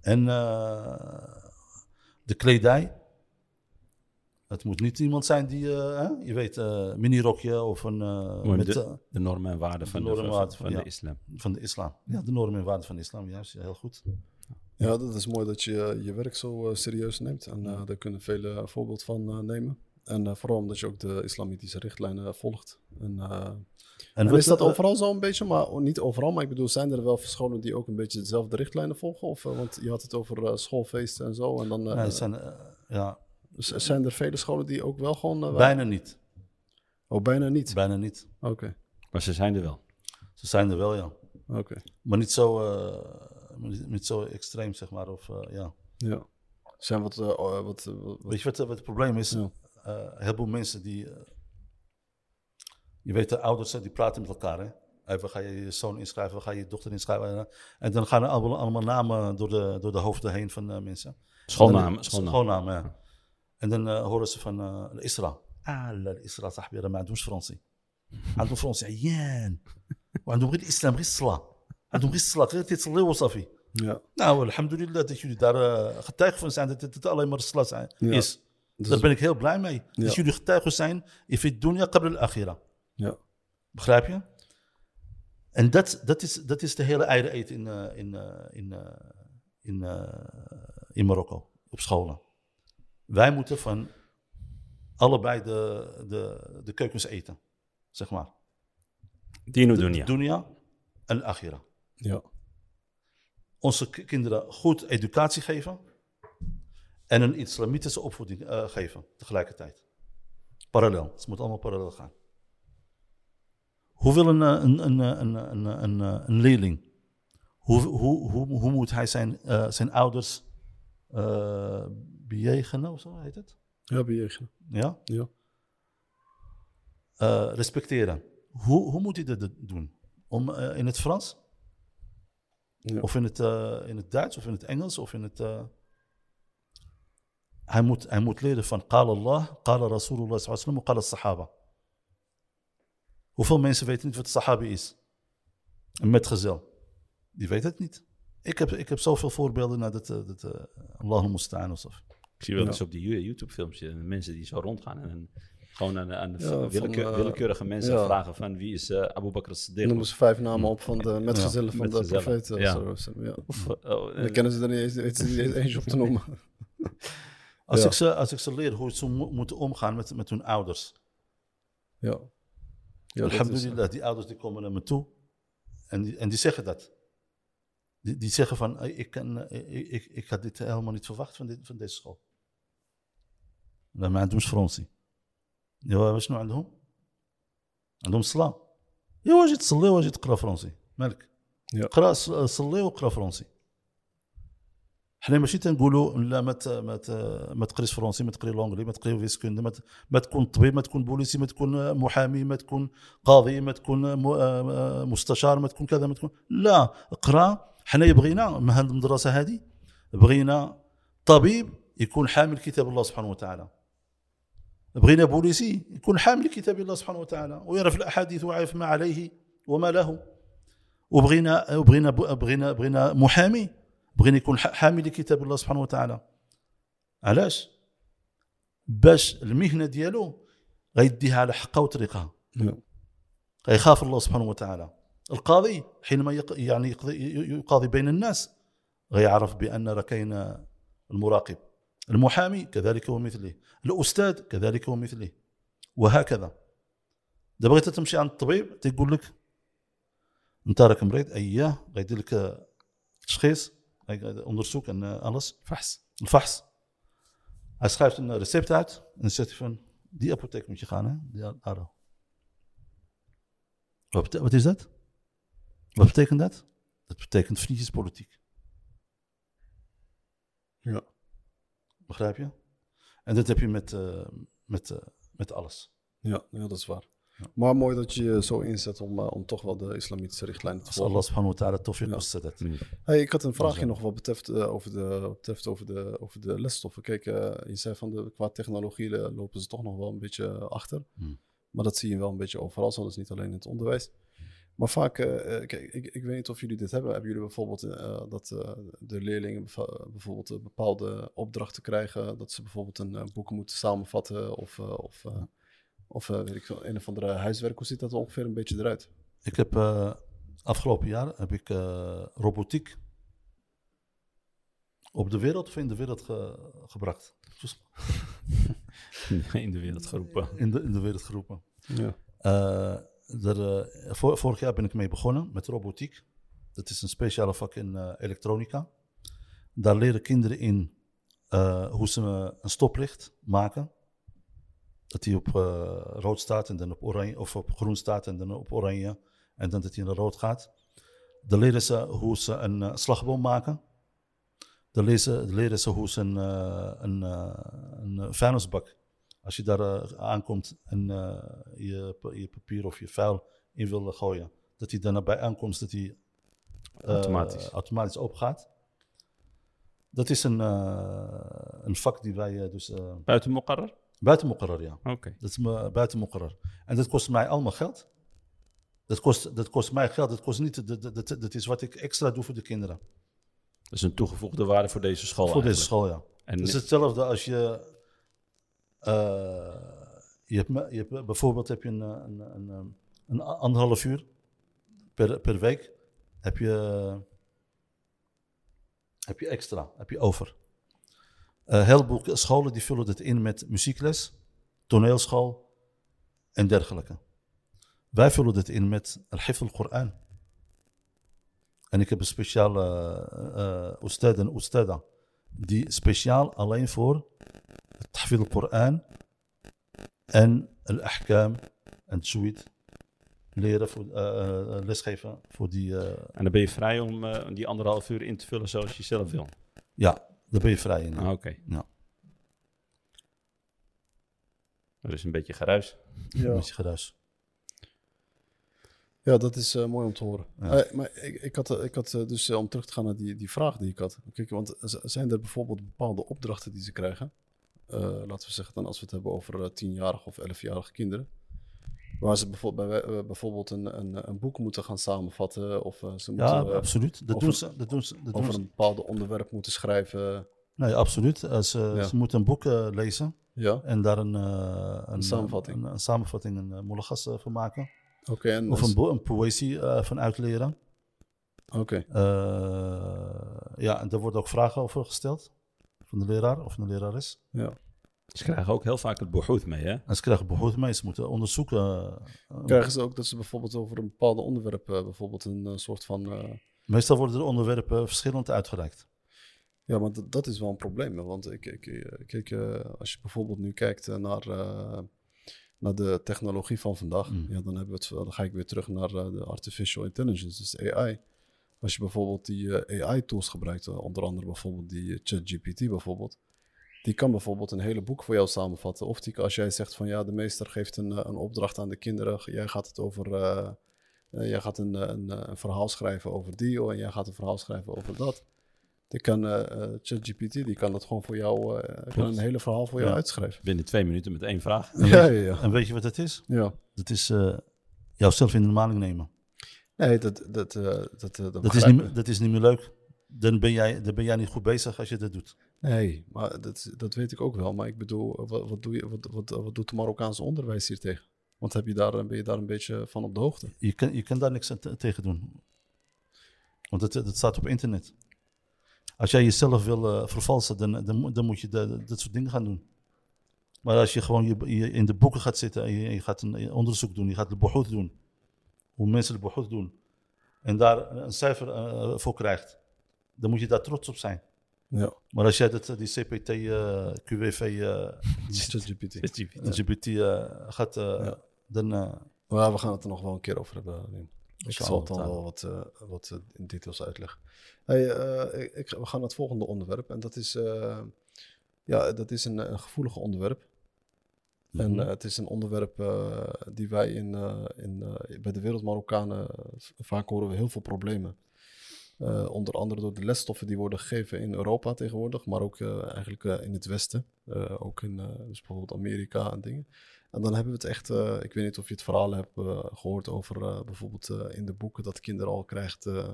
En de kledij. Het moet niet iemand zijn die, eh, hè, je weet, eh minirokje of een... eh, Gewoon met, de, de normen en waarden van, de, normen van, de islam. van de islam. Ja, de normen en waarden van de islam, juist. Ja, heel goed. Ja, dat is mooi dat je je werk zo serieus neemt. En eh, daar kunnen velen een voorbeeld van eh, nemen. En eh, vooral omdat je ook de islamitische richtlijnen volgt. En, en is dat eh, overal zo een beetje? Maar niet overal, maar ik bedoel, zijn er wel scholen die ook een beetje dezelfde richtlijnen volgen? Of, eh, want je had het over eh, schoolfeesten en zo. En dan eh, nee, zijn, ja, zijn er vele scholen die ook wel gewoon... bijna niet. Oh, bijna niet. Bijna niet. Oké, Maar ze zijn er wel. Ze zijn er wel, ja. oké. Maar niet zo, eh, niet, niet zo extreem, zeg maar. Of, eh, ja. Ja. Zijn wat... wat, wat, Weet je wat, wat het probleem is? Ja. Eh, heel veel mensen die... eh, je weet, de ouders hè, die praten met elkaar. Hè? Hey, we gaan je je zoon inschrijven, we gaan je dochter inschrijven. eh, En dan gaan er allemaal, allemaal namen door de, door de hoofden heen van eh, mensen. Schoolnamen. En- schoolnamen. Schoolnamen, ja. En dan eh, horen ze van uh, Isra. Ah, لا الإسراء صاحبي راه ما عندهمش فرنسي. عندهم فرنسي عيان. وعندهم غير الإسلام غير الصلاة. عندهم غير الصلاة غير تيصليو وصافي. ja. Nou, alhamdulillah dat jullie daar eh, getuige van zijn dat het, het alleen maar de slat zijn, Ja. is. Dus- Daar ben ik heel blij mee. Ja. Begrijp je? En dat, dat, is, dat is de hele eieren eten in, eh, in, eh, in, eh, in, eh, in Marokko, op scholen. Wij moeten van allebei de, de, de keukens eten, zeg maar. Dino de dunya en akhira. ja. Onze kinderen goed educatie geven en een islamitische opvoeding eh, geven tegelijkertijd. Parallel. Het moet allemaal parallel gaan. Hoe wil een, eh, een, een, een, een, een, een, eh, een leerling, hoe, hoe, hoe, hoe moet hij zijn, eh, zijn ouders eh bejegenen of zo heet het? Ja, bejegenen. Ja? Ja. Eh, respecteren. Hoe, hoe moet hij dat doen? Om, eh, in het Frans? Ja. Of in het, eh, in het Duits of in het Engels of in het. eh, hij, moet, hij moet leren van Qala Allah, Qala Rasulullah sallallahu alaihi wasallam, Qala Sahaba. Hoeveel mensen weten niet wat Sahabi is? Een metgezel. Die weet het niet. Ik heb, ik heb zoveel voorbeelden naar dat, eh, dat uh, Allah Mustaan of zo. Ik zie wel Ja. eens op die YouTube-filmpjes mensen die zo rondgaan en gewoon aan, aan Ja, van, willekeur- eh, willekeurige mensen ja. vragen van wie is eh Abu Bakr as-Siddiq? Noemen ze vijf namen op van de metgezellen van de Metgezellen. profeet. eh, Ja. Of, oh, eh, Dan kennen ze er niet eens, eens eentje op te noemen. <laughs> Als, Ja. ik ze, als ik ze leer hoe ze mo- moeten omgaan met, met hun ouders. Ja. ja dat is, Alhamdulillah, die ouders die komen naar me toe en die, en die zeggen dat. Die, die zeggen van, "Hey, ik, kan, eh, ik, ik, ik had dit helemaal niet verwacht van, dit, van deze school. لما عندهمش فرنسي ايوا شنو عندهم؟ عندهم صلاة ايوا اجي تصلي واجي تقرا فرنسي مالك يا. قرا ص- صلي وقرا فرنسي حنا ماشي تنقولوا لا ما ما ما تقريش فرنسي ما تقري لونجلي ما تقري فيسكوند ما, ما تكون طبيب ما تكون بوليسي ما تكون محامي ما تكون قاضي ما تكون م- آه، مستشار ما تكون كذا ما تكون. لا اقرأ. حنا بغينا من هذه المدرسة هذه بغينا طبيب يكون حامل كتاب الله سبحانه وتعالى. بغينا بوليسي يكون حامل كتاب الله سبحانه وتعالى ويعرف الأحاديث ويعرف ما عليه وما له. وبغينا وبغينا بغينا بغينا محامي بغينا يكون ح- حامل لكتاب الله سبحانه وتعالى. علاش؟ باش المهنة ديالو غيديها على حقها وطريقها. ja. غيخاف الله سبحانه وتعالى. القاضي حينما يق... يعني يقضي... يقاضي بين الناس غيعرف بأن راه كاين المراقب. المحامي كذلك ومثله الأستاذ كذلك ومثله وهكذا. دابا بغيت تمشي عند الطبيب تيقول لك أنت راك مريض أياه غيدير لك تشخيص. Onderzoek en uh, alles. Vast. Vast. Hij schrijft een recept uit en zegt hij van, die apotheek moet je gaan, hè? Die Aro. Wat, wat is dat? Wat betekent dat? Dat betekent vriendjespolitiek. Ja. Begrijp je? En dat heb je met, uh, met, uh, met alles. Ja, ja, dat is waar. Maar mooi dat je je zo inzet om, uh, om toch wel de islamitische richtlijnen te Als volgen. Allah subhanahu wa ta'ala tawfiq Ja. wassadat. Hey, ik had een vraagje nog wat betreft, uh, over, de, betreft over, de, over de lesstoffen. Kijk, uh, je zei van de, qua technologie lopen ze toch nog wel een beetje achter. Hmm. Maar dat zie je wel een beetje overal, zo. Niet alleen in het onderwijs. Maar vaak, eh, eh, kijk, ik, ik weet niet of jullie dit hebben. Hebben jullie bijvoorbeeld eh, dat eh, de leerlingen bev- bijvoorbeeld eh, bepaalde opdrachten krijgen? Dat ze bijvoorbeeld een eh, boek moeten samenvatten of, eh, of, eh, of eh, weet ik veel, een of andere huiswerk. Hoe ziet dat ongeveer een beetje eruit? Ik heb eh, afgelopen jaar heb ik eh, robotiek op de wereld of in de wereld ge- gebracht. <laughs> in de wereld geroepen. In de, in de wereld geroepen. Ja. Eh, er, eh, vor- vorig jaar ben ik mee begonnen met robotiek. Dat is een speciale vak in eh, elektronica. Daar leren kinderen in eh, hoe ze een stoplicht maken. Dat hij op eh, rood staat en dan op oranje, of op groen staat en dan op oranje. En dan dat hij naar rood gaat. Dan leren ze hoe ze een eh, slagboom maken. Dan leren ze, dan leren ze hoe ze een, eh, een, een vuilnisbak als je daar aankomt en eh, je, je papier of je vuil in wil gooien, dat hij dan bij aankomst dat hij Automatisch. automatisch open gaat. Dat is een, eh, een vak die wij dus eh, Buiten Mokkarar? Buiten ja. Oké. Dat is me, buiten. En dat kost mij allemaal geld. Dat kost, dat kost mij geld. Dat, kost niet, dat, dat, is wat ik extra doe voor de kinderen. Dat is een toegevoegde waarde voor deze school voor deze school, ja. En Het is hetzelfde als je. eh, je, hebt, me- je hebt, bijvoorbeeld heb je een, een, een, een, een anderhalf uur per, per week. Heb je, heb je extra, heb je over. Een heleboel scholen die vullen dit in met muziekles, toneelschool en dergelijke. Wij vullen dit in met al-hifd al-Quran. En ik heb een speciale uh, ustad en ustada die speciaal alleen voor het tahfid al-Quran en al-ahkam en tsuid leren, voor, eh, eh, lesgeven voor die... eh, En dan ben je vrij om eh, die anderhalf uur in te vullen zoals je zelf wil. ja, daar ben je vrij in. Ah, Oké. Ja. Er is een beetje geruis. Ja. Geruis. Ja, dat is eh, mooi om te horen. Ja. Eh, maar ik, ik had, eh, ik had dus, om terug te gaan naar die, die vraag die ik had. Kijk, want zijn er bijvoorbeeld bepaalde opdrachten die ze krijgen? Eh, laten we zeggen dan als we het hebben over tienjarige of elfjarige kinderen. Waar ze bijvoorbeeld, eh, bijvoorbeeld een, een, een boek moeten gaan samenvatten. Of eh, ze Ja, moeten eh, absoluut. Dat of doen ze. Dat doen ze, dat over een bepaald onderwerp moeten schrijven. Nee, absoluut. Ze, Ja. ze moeten een boek lezen Ja, en daar een, een, samenvatting. Een, een samenvatting, een van maken. oké. en Of een, bo- een poëzie van uitleren. Oké, ja, en daar worden ook vragen over gesteld. Van de leraar of een lerares. ja. Ze krijgen ook heel vaak het behoed mee, hè? En ze krijgen behoefte mee. Ze moeten onderzoeken. eh, Krijgen ze ook dat ze bijvoorbeeld over een bepaald onderwerp eh, bijvoorbeeld een soort van... eh, Meestal worden de onderwerpen verschillend uitgereikt. Ja, maar dat, is wel een probleem. hè, Want ik, ik, eh, kijk, als je bijvoorbeeld nu kijkt naar, eh, naar de technologie van vandaag, Mm. ja, dan, hebben we het, dan ga ik weer terug naar de artificial intelligence, dus AI. Als je bijvoorbeeld die AI-tools gebruikt, onder andere bijvoorbeeld die ChatGPT bijvoorbeeld, die kan bijvoorbeeld een hele boek voor jou samenvatten. Of die, als jij zegt van ja, de meester geeft een, eh, een opdracht aan de kinderen, jij gaat het over, eh, eh, jij gaat een, een, een verhaal schrijven over die, en jij gaat een verhaal schrijven over dat. Die kan ChatGPT, die kan dat gewoon voor jou, kan een hele verhaal voor jou Ja. uitschrijven. Binnen twee minuten met één vraag. En <laughs> Ja, weet, ja, ja. en weet je wat het is? ja. Dat is jouzelf in de maling nemen. Nee, dat, dat, dat, dat, Dat is, niet, dat is niet meer leuk. Dan ben, jij, dan ben jij niet goed bezig als je dat doet. Nee, maar dat, dat weet ik ook wel. Maar ik bedoel, wat, wat, doe je, wat, wat, wat doet het Marokkaanse onderwijs hier tegen? Want heb je daar, ben je daar een beetje van op de hoogte? Je kan, je kan daar niks tegen doen. Want het, het staat op internet. Als jij jezelf wil eh, vervalsen, dan, dan, moet- je de- dat soort dingen gaan doen. Maar als je gewoon je, in de boeken gaat zitten en je, gaat een, een onderzoek doen, je gaat de behoed doen, hoe mensen de behoed doen, en daar een cijfer eh, voor krijgt, dan moet je daar trots op zijn. Ja, Maar als jij dat, eh, die CPT, eh, QWV, ChatGPT. GPT gaat, eh, Ja. dan... eh, we gaan het er nog wel een keer over hebben. Wim. Ik zal het dan wel wat, wat in details uitleggen. Hey, ik, ik- we gaan naar het volgende onderwerp. En dat is, ja, dat is een, een gevoelig onderwerp. En Mhm. eh, het is een onderwerp die wij in, in, bij de Wereld Marokkanen, vaak horen we heel veel problemen. Eh, onder andere door de lesstoffen die worden gegeven in Europa tegenwoordig, maar ook eh, eigenlijk eh, in het Westen. Ook in dus bijvoorbeeld Amerika en dingen. En dan hebben we het echt, ik weet niet of je het verhaal hebt eh, gehoord over bijvoorbeeld in de boeken dat kinderen al krijgt eh,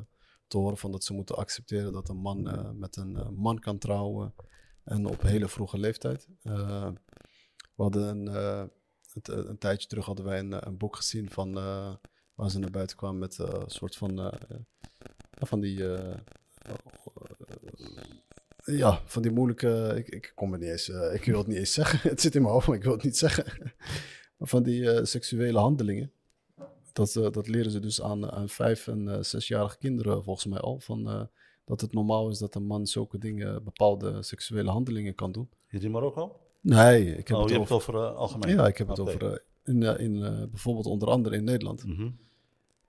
te horen van dat ze moeten accepteren dat een man met een man kan trouwen. En op hele vroege leeftijd. We hadden een, een tijdje terug hadden wij een, een boek gezien van waar ze naar buiten kwamen met een soort van, van die eh, ja, van die moeilijke. Ik, ik kom er niet eens. eh, ik wil het niet eens zeggen. <laughs> Het zit in mijn hoofd, maar ik wil het niet zeggen. <laughs> Van die eh, seksuele handelingen. Dat, dat leren ze dus aan, aan vijf- en zesjarige kinderen volgens mij al. Van, dat het normaal is dat een man zulke dingen, bepaalde seksuele handelingen kan doen. Hier in Marokko? Nee, ik heb oh, het je over. hebt het over algemeen? Ja, ik heb het over. in, in, bijvoorbeeld onder andere in Nederland. Mhm.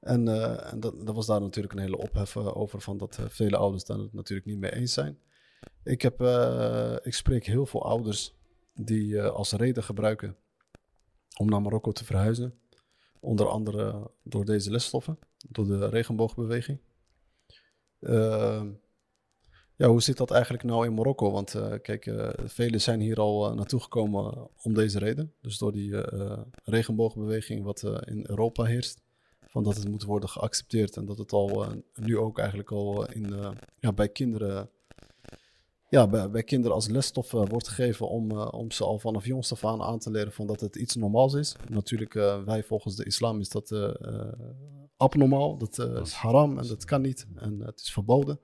En, eh, en dat, dat was daar natuurlijk een hele ophef eh, over van dat eh, vele ouders daar natuurlijk niet mee eens zijn. Ik, heb, ik spreek heel veel ouders die als reden gebruiken om naar Marokko te verhuizen. Onder andere door deze lesstoffen, door de regenboogbeweging. Ja, hoe zit dat eigenlijk nou in Marokko? Want kijk, velen zijn hier al naartoe gekomen om deze reden. Dus door die regenboogbeweging wat in Europa heerst van dat het moet worden geaccepteerd en dat het al eh, nu ook eigenlijk al eh, in, eh, ja, bij kinderen ja, bij, bij kinderen als lesstof wordt gegeven om, om ze al vanaf jongs af aan aan te leren van dat het iets normaals is. Natuurlijk, wij volgens de islam is dat abnormaal, dat is haram en dat kan niet en het is verboden.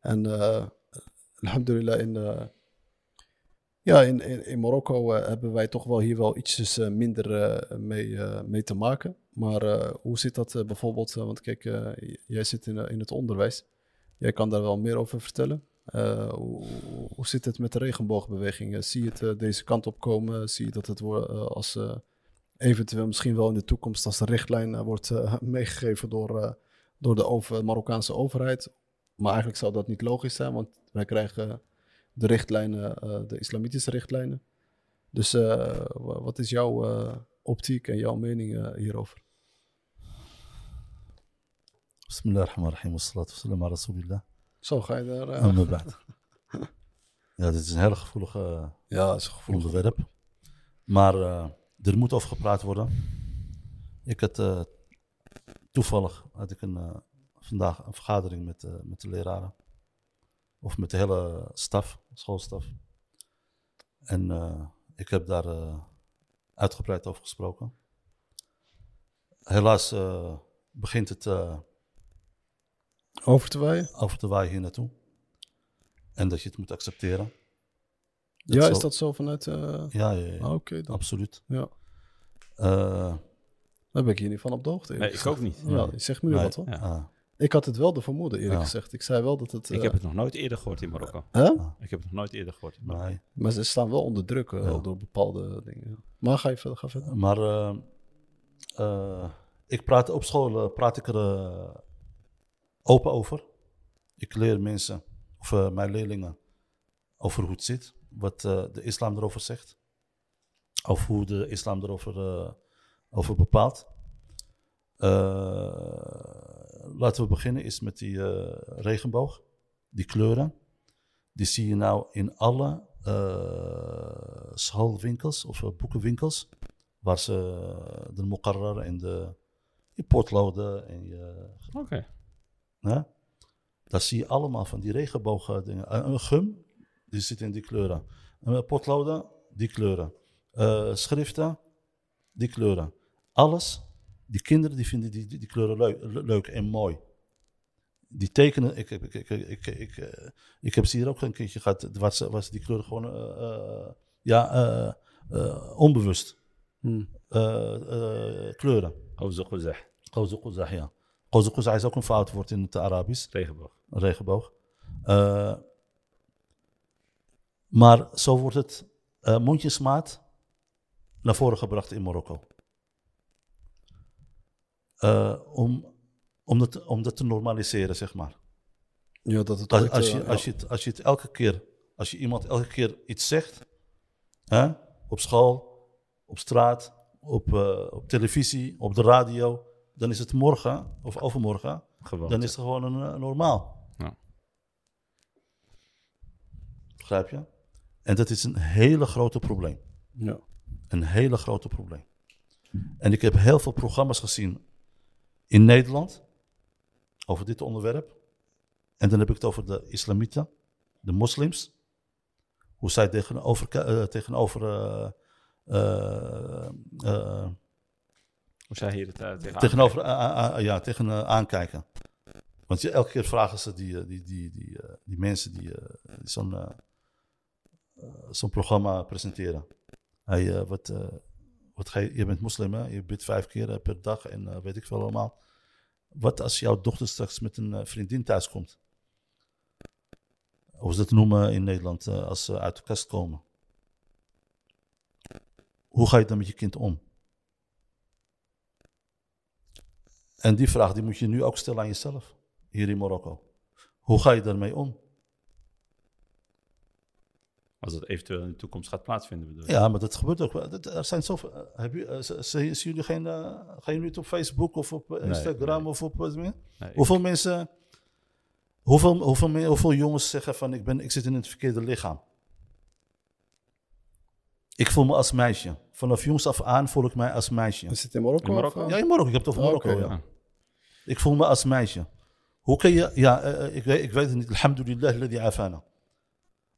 En alhamdulillah in, ja, in, in, Marokko eh, hebben wij toch wel hier wel ietsjes eh, minder eh, mee, mee te maken. Maar hoe zit dat bijvoorbeeld? want kijk, jij zit in, in het onderwijs. Jij kan daar wel meer over vertellen. Hoe, hoe- zit het met de regenboogbeweging? Zie je het deze kant op komen? Zie je dat het als eventueel misschien wel in de toekomst als de richtlijn wordt <laughs> meegegeven door, door de over, Marokkaanse overheid? Maar eigenlijk zou dat niet logisch zijn, want wij krijgen de richtlijnen, eh, de islamitische richtlijnen. Dus eh, wa- wat is jouw eh, optiek en jouw mening hierover? Bismillah ar-Rahman ar-Rahim. Wassalatu wassalamu ala rasulillah. Zo, ga je daar... ba'd. Ja, dit is een heel gevoelig <laughs> ja, is gevoelig. onderwerp. Maar er moet over gepraat worden. Ik had toevallig had ik een, vandaag een vergadering met, met de leraren. Of met de hele staf, schoolstaf. En eh, ik heb daar eh, uitgebreid over gesproken. Helaas eh, begint het eh, Over te waaien? over te waaien hier naartoe. En dat je het moet accepteren. Ja, zo- is dat zo vanuit... eh, Ja, ja, ja, ah, Oké, dan. absoluut. Ja. Eh, Daar ben ik hier niet van op de hoogte. Nee, ik ook niet. Ja, zeg me nu Nee. wat hoor. Ja. ah. Ik had het wel de vermoeden, eerlijk Ja. gezegd. Ik zei wel dat het... Ik eh, heb het nog nooit eerder gehoord in Marokko. hè? Ik heb het nog nooit eerder gehoord in Marokko. Nee. Maar ze staan wel onder druk eh, Ja. door bepaalde dingen. Maar ga je verder, ga verder. Maar eh, eh, ik praat op school eh, praat ik er eh, open over. Ik leer mensen, of eh, mijn leerlingen, over hoe het zit. Wat eh, de islam erover zegt. Of hoe de islam erover eh, over bepaalt. Eh, laten we beginnen is met die eh, regenboog. Die kleuren. Die zie je nou in alle eh, schoolwinkels of eh, boekenwinkels. Waar ze de mokarrar en de je potloden en je Oké. Hè? Daar zie je allemaal van die regenboogdingen. Een, een gum, die zit in die kleuren. Een potloden, die kleuren. Schriften, die kleuren. Alles, die kinderen die vinden die, die, die kleuren leuk, le- leuk en mooi. Die tekenen, ik, ik, ik, ik, ik, ik, eh, ik heb ze hier ook een keertje gehad, waar ze, waar ze die kleuren gewoon, eh, eh, ja, eh, eh, onbewust Hm. eh, eh, kleuren. Oh, zo goed zeg. Qozu Quzah, ja. Qozu Quzah is ook een fout woord in het Arabisch. Regenboog. Een regenboog. Eh, maar zo wordt het eh, mondjesmaat naar voren gebracht in Marokko. Eh, om, om, dat, om dat te normaliseren, zeg maar. Ja, dat het Als, ooit, als, eh, je, als, je het, als je het elke keer, als je iemand elke keer iets zegt, hè, op school, op straat, op, eh, op televisie, op de radio, dan is het morgen of overmorgen Gewoon. dan is het gewoon een, eh, normaal. Ja. Begrijp je? En dat is een hele grote probleem. Ja. Een hele grote probleem. En ik heb heel veel programma's gezien in Nederland over dit onderwerp. En dan heb ik het over de islamieten, de moslims. Hoe zij tegenover, eh, tegenover eh, eh, Hoe zei je het uh, tegen tegenover ja, tegen, aankijken. Want je, elke keer vragen ze die, die, die, die, die mensen die, die zo'n zo'n programma presenteren. Hey, wat, wat ga je, je bent moslim, je bidt vijf keer eh, per dag en eh, weet ik veel allemaal. Wat als jouw dochter straks met een eh, vriendin thuis komt? Hoe ze dat noemen in Nederland, als ze uit de kast komen. Hoe ga je dan met je kind om? En die vraag die moet je nu ook stellen aan jezelf, hier in Marokko. Hoe ga je daarmee om? Als het eventueel in de toekomst gaat plaatsvinden, bedoel? Ja, maar dat gebeurt ook wel. Dat- Er zijn zoveel. eh, Heb je, eh, zien jullie geen. eh, gaan jullie niet op Facebook of op eh, Nee, Instagram nee. of op wat meer? Nee, ik- Hoeveel mensen. Hoeveel, hoeveel, hoeveel jongens zeggen van ik, ben, ik zit in het verkeerde lichaam? Ik voel me als meisje. Vanaf jongs af aan voel ik mij als meisje. Is het in Marokko? In Marokko? of, eh? Ja, in Marokko. Ik heb het over Oh, Marokko. ja. ja. Ik voel me als meisje. Hoe kun je... Ja, eh, eh, ik, weet, ik weet het niet. Alhamdulillah, alladhi afana.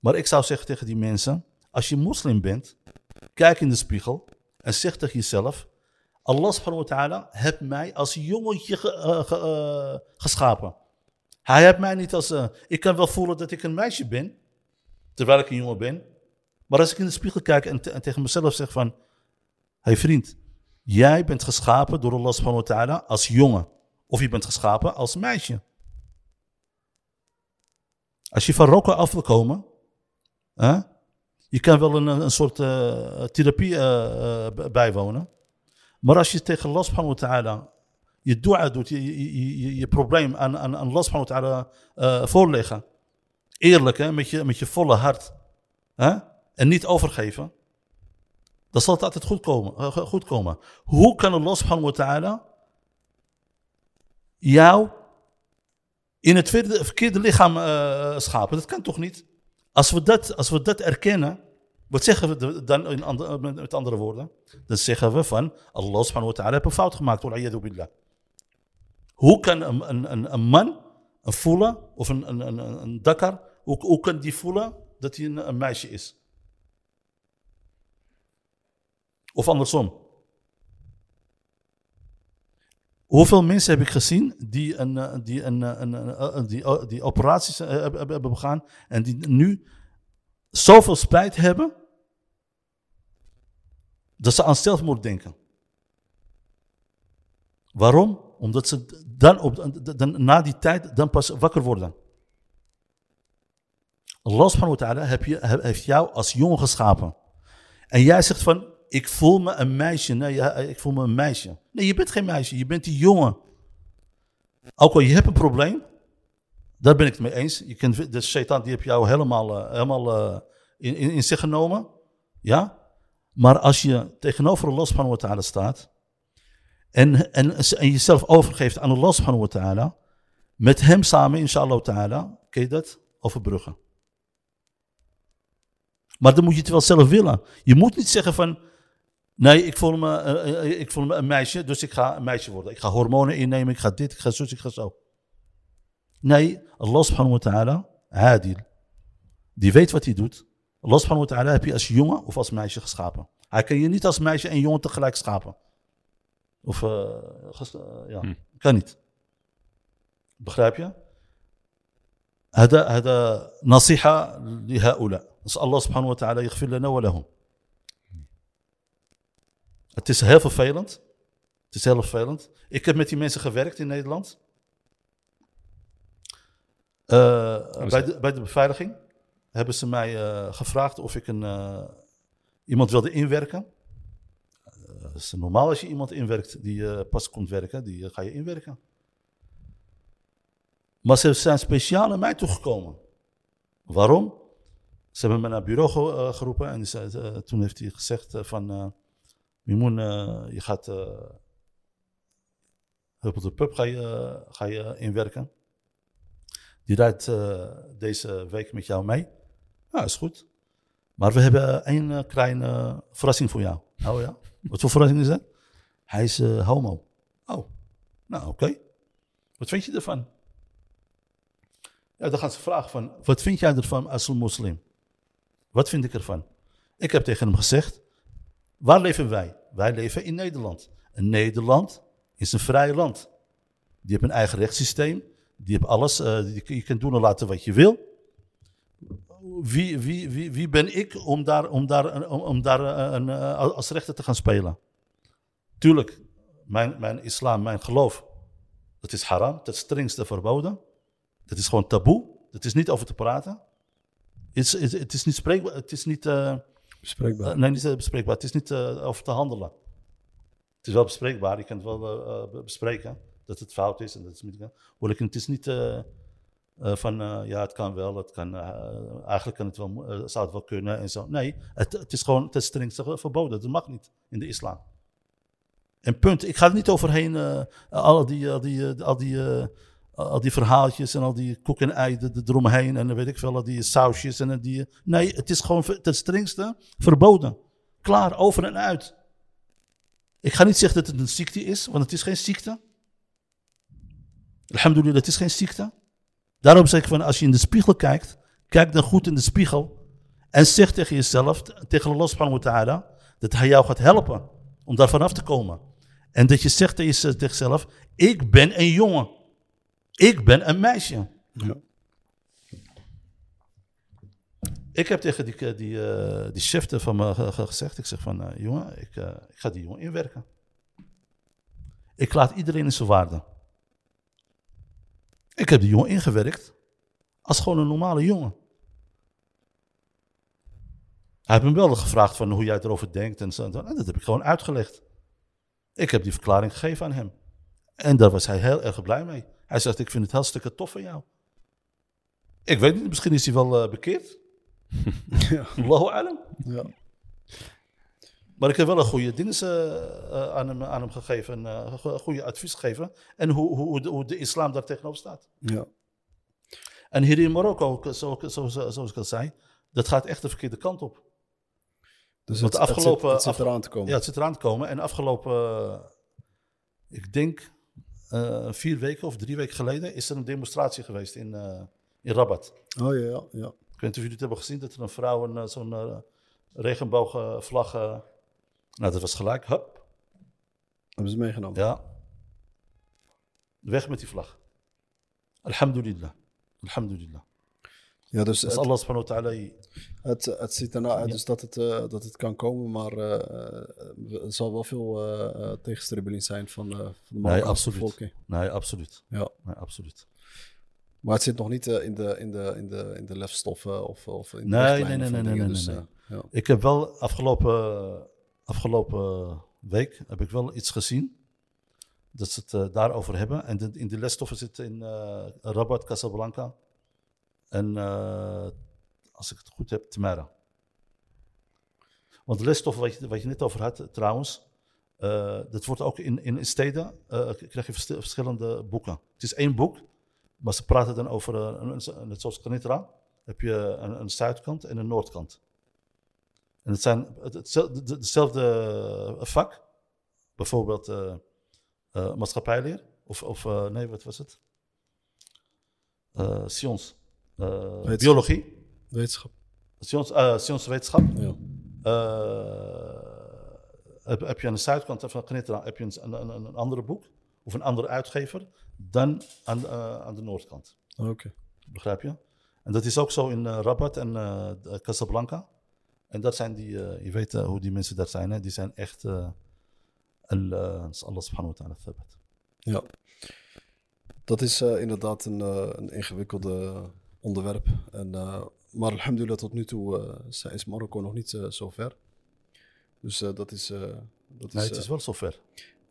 Maar ik zou zeggen tegen die mensen... Als je moslim bent, kijk in de spiegel... en zeg tegen jezelf... Allah subhanahu wa ta'ala heeft mij als jongetje ge- eh, eh, geschapen. Hij heeft mij niet als... eh, ik kan wel voelen dat ik een meisje ben... terwijl ik een jongen ben. Maar als ik in de spiegel kijk en, te- en tegen mezelf zeg van... hey vriend, jij bent geschapen door Allah subhanahu wa ta'ala als jongen. Of je bent geschapen als meisje. Als je van roken af wil komen, hè, je kan wel een, een soort eh, therapie eh, eh, bijwonen. Maar als je tegen Allah subhanahu wa ta'ala je dua doet, je, je, je, je, probleem aan, aan, aan Allah subhanahu wa ta'ala voorleggen. Eerlijk, hè, met, je, met je volle hart. Hè, en niet overgeven. Dan zal het altijd goed komen. goed komen. Hoe kan Allah subhanahu wa ta'ala jou in het verkeerde, lichaam schapen. Dat kan toch niet? Als we dat, als we dat erkennen, wat zeggen we dan in andere, met, andere woorden? Dan zeggen we van Allah subhanahu wa ta'ala heeft een fout gemaakt. Hoe kan een, een, een, man een voelen, of een, een, een, een dakkar, hoe, kan die voelen dat hij een meisje is? Of andersom. Hoeveel mensen heb ik gezien die, een, eh, die, een, eh, een, eh, die, die operaties hebben, begaan en die nu zoveel spijt hebben dat ze aan zelfmoord denken. Waarom? Omdat ze dan, op, dan na die tijd dan pas wakker worden. Allah subhanahu wa ta'ala heeft jou als jongen geschapen. En jij zegt van, ik voel me een meisje. Nee, ik voel me een meisje. Nee, je bent geen meisje, je bent die jongen. Ook al je hebt een probleem, daar ben ik het mee eens. Je kunt, de shaitan die jou helemaal, eh, helemaal eh, in, in, in zich genomen. Ja? Maar als je tegenover Allah subhanahu wa ta'ala staat en, en, en jezelf overgeeft aan Allah subhanahu wa ta'ala, met hem samen, inshallah ta'ala, kun je dat overbruggen. Maar dan moet je het wel zelf willen. Je moet niet zeggen van, nee, ik voel me, eh, eh, ik voel me een meisje, dus ik ga een meisje worden. Ik ga hormonen innemen, ik ga dit, ik ga zo, ik ga zo. Nee, Allah subhanahu wa ta'ala, adil, die weet wat hij doet. Allah subhanahu wa ta'ala heb je als jongen of als meisje geschapen. Hij kan je niet als meisje en jongen tegelijk schapen. Of, eh, ges- eh, ja, Hm. kan niet. Begrijp je? هذا هذا نصيحة لهؤلاء نسأل الله سبحانه وتعالى يغفر لنا ولهم Het is heel vervelend. Het is heel vervelend. Ik heb met die mensen gewerkt in Nederland. Eh, bij, de, bij de beveiliging hebben ze mij eh, gevraagd of ik een, eh, iemand wilde inwerken. Het is normaal als je iemand inwerkt die pas komt werken, die ga je inwerken. Maar ze zijn speciaal naar mij toegekomen. Waarom? Ze hebben me naar het bureau ge- geroepen en zei, toen heeft hij gezegd van... Mimoen, eh, je gaat... eh, Huppel de Pub ga je, ga je inwerken. Die rijdt eh, deze week met jou mee. Ja, is goed. Maar we hebben één kleine verrassing voor jou. Oh ja? Wat voor verrassing is dat? Hij is homo. Oh, nou oké. Wat vind je ervan? Ja, dan gaan ze vragen van, wat vind jij ervan als een moslim? Wat vind ik ervan? Ik heb tegen hem gezegd, waar leven wij? Wij leven in Nederland. En Nederland is een vrij land. Die heeft een eigen rechtssysteem. Die heeft alles. eh, je kunt doen en laten wat je wil. Wie, wie, wie, wie ben ik om daar, om daar, om, daar eh, een, eh, als rechter te gaan spelen? Tuurlijk, mijn, mijn islam, mijn geloof, dat is haram, het strengste verboden. Dat is gewoon taboe. Het is niet over te praten. Het is, het, is niet spreekbaar. Het is niet, Bespreekbaar. eh, nee, niet bespreekbaar. Het is niet eh, over te handelen. Het is wel bespreekbaar. Je kan het wel eh, bespreken dat het fout is. En dat is niet, het is niet van ja, het kan wel. Het kan, eigenlijk kan het wel, zou het wel kunnen en zo. Nee, het, het is gewoon ten strengste verboden. Dat mag niet in de islam. En punt. Ik ga er niet overheen. al die, die, al die, al die verhaaltjes en al die koek en ei er- er eromheen. En weet ik veel, al die sausjes en die. Nee, het is gewoon ten strengste verboden. Klaar, over en uit. Ik ga niet zeggen dat het een ziekte is, want het is geen ziekte. Alhamdulillah, het is geen ziekte. Daarom zeg ik van, als je in de spiegel kijkt, kijk dan goed in de spiegel. En zeg tegen jezelf, tegen Allah subhanahu wa ta'ala, dat hij jou gaat helpen om daar vanaf te komen. En dat je zegt tegen jezelf, ik ben een jongen. Ik ben een meisje. Ja. Ik heb tegen die, die, eh, die chef van me ge- ge- gezegd, ik zeg van, eh, jongen, ik, eh, ik ga die jongen inwerken. Ik laat iedereen in zijn waarde. Ik heb die jongen ingewerkt als gewoon een normale jongen. Hij heeft me wel gevraagd van hoe jij erover denkt en zo. En dat heb ik gewoon uitgelegd. Ik heb die verklaring gegeven aan hem. En daar was hij heel erg blij mee. Hij zegt, ik vind het hartstikke tof van jou. Ik weet niet, misschien is hij wel eh, bekeerd. <laughs> Ja. Allahu alam. Ja. Maar ik heb wel een goede dienst eh, eh, aan, hem, aan hem gegeven. en, een goede advies gegeven. En hoe, hoe, hoe, de, hoe de islam daar tegenover staat. Ja. En hier in Marokko, ook, zo, zo, zo- zoals ik al zei, dat gaat echt de verkeerde kant op. Dus Want het, het zit, het zit afge- eraan te komen. Ja, het zit eraan te komen. En afgelopen, ik denk eh, vier weken of drie weken geleden, is er een demonstratie geweest in, eh, in Rabat. Oh ja, ja, ja. Ik weet niet of jullie het hebben gezien, dat er een vrouw een, eh, zo'n eh, regenboogvlag... nou, dat was gelijk, hup, Hebben ze meegenomen. ja. Weg met die vlag. Alhamdulillah. Alhamdulillah. Ja, dus Dus het, Allah subhanahu wa ta'ala... het, het ziet ernaar uit Ja. dus dat, het, eh, dat het kan komen, maar eh, eh, er zal wel veel tegenstribbeling zijn van, van de Marokkaanse absoluut. bevolking. Nee, absoluut. Ja. Nee, absoluut. Maar het zit nog niet in, de, in, de, in, de, in de lefstoffen of, of in de Nee, nee, nee, nee, dingen, nee, dus, nee, ja. Ik heb wel afgelopen, afgelopen week heb ik wel iets gezien. Dat ze het daarover hebben. En in de lesstoffen zitten in Rabat, Casablanca. En eh, als ik het goed heb, Temera. Want de lesstoffen wat je, wat je net over had, trouwens. eh, dat wordt ook in, in steden. eh, krijg je verschi- verschillende boeken. Het is één boek. Maar ze praten dan over, eh, een- net zoals Kanitra, heb je een, een zuidkant en een noordkant. En het zijn het- hetzelfde, eh, vak. Bijvoorbeeld eh eh, maatschappijleer. Of, of eh, nee, wat was het? Eh. Eh, Wetenschap. biologie. Wetenschap. Eh Sionswetenschap. Ja. Eh, heb, heb je aan de zuidkant van Knitra heb je een, een, een, andere boek. Of een andere uitgever. Dan aan, eh, aan de noordkant. Oké. Begrijp je? En dat is ook zo in Rabat en Casablanca. En dat zijn die, je weet hoe die mensen daar zijn, hè? die zijn echt, eh al, Allah subhanahu wa ta'ala thabat. Ja. Dat is inderdaad een, een ingewikkelde onderwerp. En, eh, maar alhamdulillah, tot nu toe eh, is Marokko nog niet eh, zo ver. Dus dat is... dat Nee, is, het is wel zover.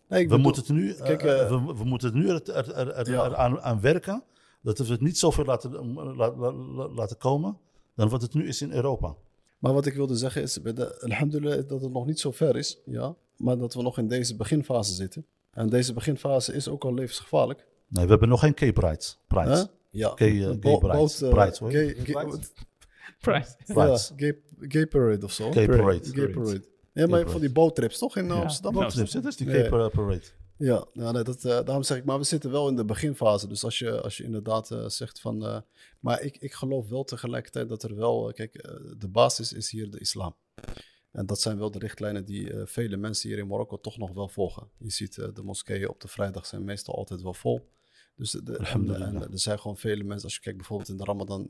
nee, We bedoel- moeten het nu, kijk, we, we moeten het nu er, er, er, Ja. eraan aan werken, dat we het niet zover laten, la- la- la- laten komen dan wat het nu is in Europa. Maar wat ik wilde zeggen is, bij de, alhamdulillah, dat het nog niet zo ver is. Ja, maar dat we nog in deze beginfase zitten. En deze beginfase is ook al levensgevaarlijk. Nee, we hebben nog geen Cape Pride. Pride. Ja. Gay, eh, Bo- gay hoor. gay- Gay gay-. <laughs> Ja, gay, gay parade of zo. Gay Parade. Gay parade. Ja, Gay maar van die boottrips toch in Ja. Amsterdam? Boottrips, dat is die eh, Parade. Ja, ja nee, dat, eh, daarom zeg ik, maar we zitten wel in de beginfase. Dus als je, als je inderdaad zegt van. eh, maar ik, ik geloof wel tegelijkertijd dat er wel. kijk, de basis is hier de islam. En dat zijn wel de richtlijnen die eh, vele mensen hier in Marokko toch nog wel volgen. Je ziet de moskeeën op de vrijdag zijn meestal altijd wel vol. Dus de, en, er zijn gewoon vele mensen. Als je kijkt bijvoorbeeld in de Ramadan.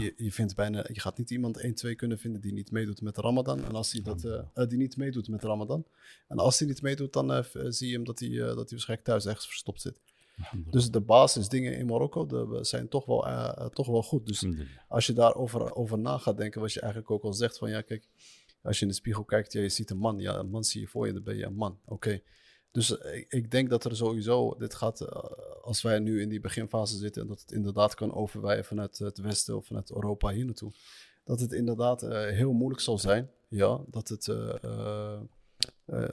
je, je, vindt bijna, je gaat niet iemand 1, 2 kunnen vinden die niet meedoet met de Ramadan. En als hij dat, eh, eh, die niet meedoet met de Ramadan. En als hij niet meedoet, dan eh, zie je hem dat hij, dat hij waarschijnlijk thuis ergens verstopt zit. Dus de basisdingen in Marokko de, zijn toch wel, toch wel goed. Dus als je daarover over na gaat denken, wat je eigenlijk ook al zegt, van ja, kijk, als je in de spiegel kijkt, ja, je ziet een man. Ja, een man zie je voor je, dan ben je een man. Oké. Dus eh, ik, ik denk dat er sowieso, dit gaat, eh, als wij nu in die beginfase zitten, en dat het inderdaad kan overwijden vanuit het Westen of vanuit Europa hier naartoe, dat het inderdaad eh, heel moeilijk zal zijn, ja, dat het,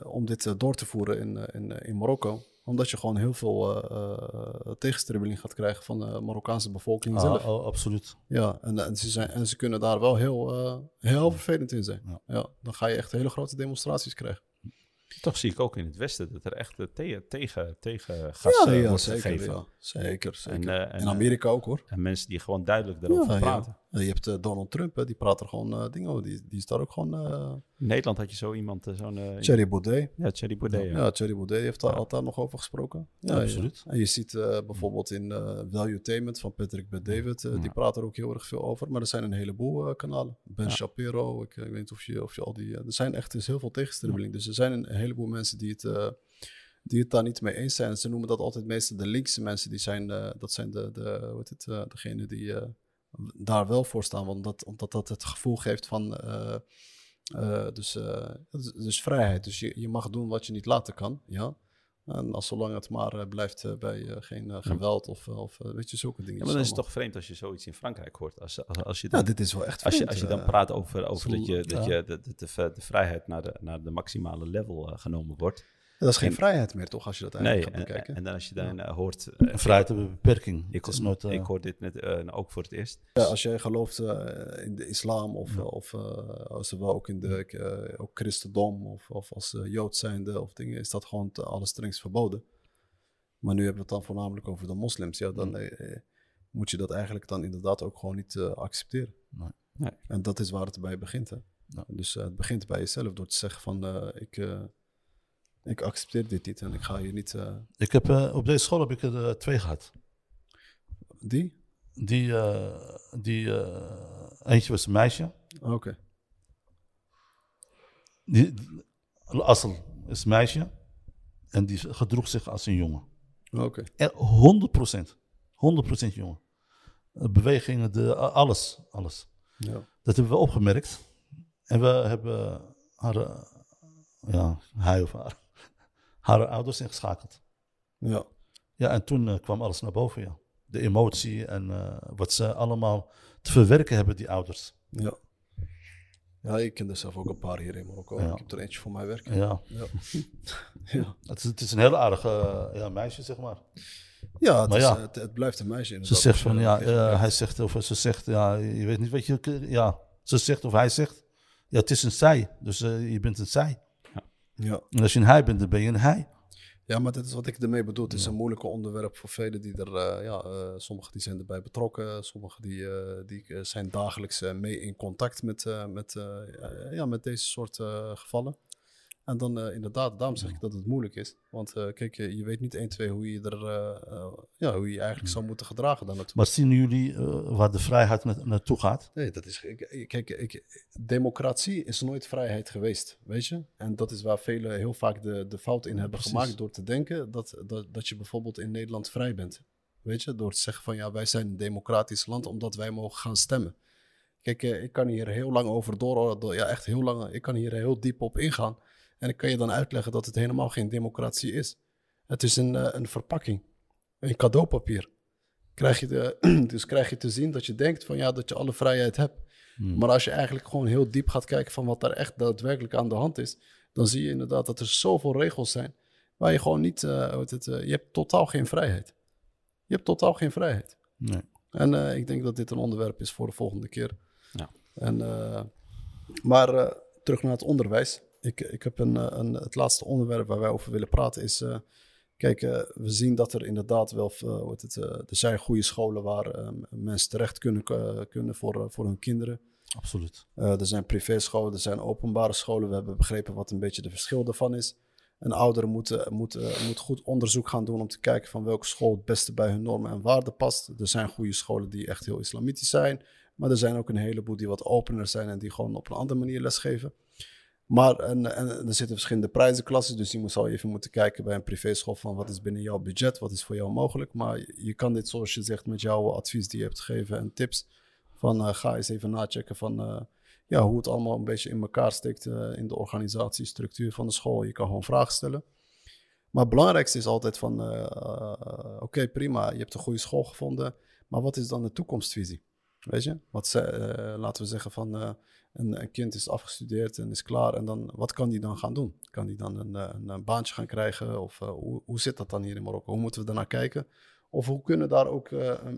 om dit door te voeren in, in, in Marokko. Omdat je gewoon heel veel eh, tegenstribbeling gaat krijgen van de Marokkaanse bevolking zelf. Ah, oh, absoluut. Ja, en, en, ze zijn, en ze kunnen daar wel heel, heel vervelend in zijn. Ja. Ja. dan ga je echt hele grote demonstraties krijgen. Toch zie ik ook in het Westen dat er echt eh, te- tegen, tegen gas eh, wordt zeker. gegeven. Ja. Zeker, zeker. En, eh, en, in Amerika ook hoor. En mensen die gewoon duidelijk ja. praten. Je hebt Donald Trump, hè, die praat er gewoon dingen over. Die, die is daar ook gewoon... In Nederland had je zo iemand, eh, zo'n... eh, Thierry Baudet. Ja, Thierry Baudet. Ja, ja. Thierry Baudet heeft daar altijd nog over gesproken. Ja, absoluut. En je ziet eh, bijvoorbeeld in eh Valuetainment van Patrick Bet-David, eh, Ja. die praat er ook heel erg veel over. Maar er zijn een heleboel kanalen. Ben. Shapiro, ik, ik weet niet of je, of je al die... er zijn echt dus heel veel tegenstribbeling. Dus er zijn een, heleboel mensen die het, die het daar niet mee eens zijn. Ze noemen dat altijd meestal de linkse mensen. Die zijn, dat zijn de, de, hoe heet het, degene die daar wel voor staan. Want dat, omdat dat het gevoel geeft van... eh, dus, eh, dus, dus vrijheid. Dus je, je mag doen wat je niet laten kan. Ja. En als zolang het maar eh, blijft bij geen eh, geweld of, of weet je, zulke dingen. Ja, maar dan is het toch vreemd als je zoiets in Frankrijk hoort. Als, als, als je dan, Ja, dit is wel echt als je, als je dan praat over, over dat, je, dat je de, de, de, de vrijheid naar de, naar de maximale level genomen wordt. Dat is geen en- vrijheid meer, toch, als je dat eigenlijk en, gaat bekijken. en dan als je dan hoort... En vrijheid hebben beperking. ik, is nooit, eh, ik hoor dit net eh, ook voor het eerst. Ja, als jij gelooft eh, in de islam of, of eh, als we ook in de eh, ook christendom of, of als uh, jood zijnde of dingen, is dat gewoon te allerstrengst verboden. Maar nu hebben we het dan voornamelijk over de moslims. Ja, dan eh, eh, moet je dat eigenlijk dan inderdaad ook gewoon niet eh, accepteren. Nee. Nee. En dat is waar het bij begint. Hè? Ja. Dus het begint bij jezelf door te zeggen van eh, ik, eh, ik accepteer dit niet en ik ga hier niet... eh, Ik heb, eh, op deze school heb ik er eh, twee gehad. die? Die, die eentje was een meisje. Oké. Die, Assel is een meisje. En die gedroeg zich als een jongen. Oké. Er 100%. 100% jongen. Bewegingen, de, alles, alles. Ja. Dat hebben we opgemerkt. En we hebben haar, ja, hij of haar, haar ouders ingeschakeld. Ja. Ja, en toen eh, kwam alles naar boven, ja. De emotie en eh, wat ze allemaal te verwerken hebben, die ouders. Ja. Ja, ik ken er zelf ook een paar hier in Marokko. Ja. Ik heb er eentje voor mij werken. Ja, Ja. <laughs> ja. het is, het is een heel aardig eh, ja, meisje, zeg maar. Ja, het, Maar is, ja. het, het blijft een meisje. Ze inderdaad. zegt Als je van, ja, hij zegt, of ze zegt, ja, je weet niet wat je, ja, ze zegt of hij zegt, ja, het is een zij, dus je bent een zij. Ja. En als je een hij bent, dan ben je een hij. ja, maar dat is wat ik ermee bedoel. Het is een moeilijk onderwerp voor velen die er, eh, ja, eh, sommigen die zijn erbij betrokken. Sommigen die, eh, die zijn dagelijks mee in contact met, met, ja, met deze soort gevallen. En dan eh, inderdaad, daarom zeg ik dat het moeilijk is. Want eh, kijk, je, je weet niet 1, 2 hoe je er, eh, eh, ja, hoe je eigenlijk zou moeten gedragen dan naartoe. Maar zien jullie eh, waar de vrijheid na- naartoe gaat? Nee, dat is. Kijk, ik, democratie is nooit vrijheid geweest, weet je? En dat is waar velen heel vaak de, de fout in hebben precies. gemaakt door te denken dat, dat, dat je bijvoorbeeld in Nederland vrij bent. Weet je, door te zeggen van ja, wij zijn een democratisch land omdat wij mogen gaan stemmen. Kijk, eh, ik kan hier heel lang over door, door- ja, echt heel lang, ik kan hier heel diep op ingaan. En ik kan je dan uitleggen dat het helemaal geen democratie is. Het is een, eh, een verpakking, een cadeaupapier. Krijg je de, <clears throat> dus krijg je te zien dat je denkt van ja, dat je alle vrijheid hebt. Hmm. Maar als je eigenlijk gewoon heel diep gaat kijken van wat daar echt daadwerkelijk aan de hand is, dan zie je inderdaad dat er zoveel regels zijn waar je gewoon niet, uh, het, uh, je hebt totaal geen vrijheid. Je hebt totaal geen vrijheid. Nee. En uh, ik denk dat dit een onderwerp is voor de volgende keer. Ja. En, maar terug naar het onderwijs. Ik, ik heb een, een, het laatste onderwerp waar wij over willen praten is... Kijk, we zien dat er inderdaad wel, uh, het, er zijn goede scholen waar uh, mensen terecht kunnen, kunnen voor, voor hun kinderen. Absoluut. er zijn privéscholen, er zijn openbare scholen. We hebben begrepen wat een beetje de verschil daarvan is. En ouderen moeten, moeten, moet goed onderzoek gaan doen om te kijken van welke school het beste bij hun normen en waarden past. Er zijn goede scholen die echt heel islamitisch zijn. Maar er zijn ook een heleboel die wat opener zijn en die gewoon op een andere manier lesgeven. Maar en, er zitten verschillende prijzenklassen, dus je moet al even moeten kijken bij een privéschool van wat is binnen jouw budget, wat is voor jou mogelijk. Maar je kan dit zoals je zegt met jouw advies die je hebt gegeven en tips van uh, ga eens even nachecken van uh, ja, hoe het allemaal een beetje in elkaar steekt uh, in de organisatiestructuur van de school. Je kan gewoon vragen stellen. Maar het belangrijkste is altijd van oké prima, je hebt een goede school gevonden, maar wat is dan de toekomstvisie? Weet je, wat laten we zeggen van een, kind is afgestudeerd en is klaar. En dan, wat kan die dan gaan doen? Kan die dan een, een, een baantje gaan krijgen? Of uh, hoe, zit dat dan hier in Marokko? Hoe moeten we daarnaar kijken? Of hoe kunnen daar ook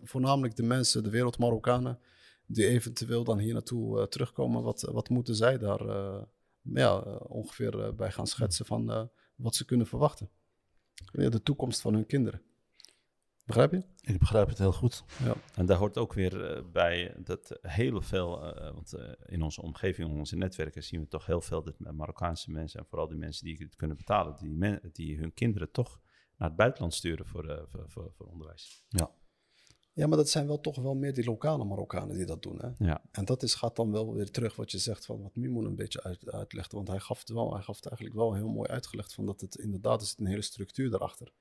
voornamelijk de mensen, de wereld Marokkanen, die eventueel dan hier naartoe terugkomen, wat, wat moeten zij daar ja, ongeveer bij gaan schetsen van wat ze kunnen verwachten? de toekomst van hun kinderen. Begrijp je? Ik begrijp het heel goed. Ja. En daar hoort ook weer uh, bij dat heel veel, uh, want uh, in onze omgeving, in onze netwerken, zien we toch heel veel dat Marokkaanse mensen, en vooral die mensen die het kunnen betalen, die, men, die hun kinderen toch naar het buitenland sturen voor, voor, voor, voor, onderwijs. Ja. Ja, maar dat zijn wel toch wel meer die lokale Marokkanen die dat doen. Hè? Ja. En dat is, gaat dan wel weer terug wat je zegt van wat Mimoen een beetje uit, uitlegt. Want hij gaf het wel, hij gaf het eigenlijk wel heel mooi uitgelegd van dat het inderdaad is een hele structuur daarachter.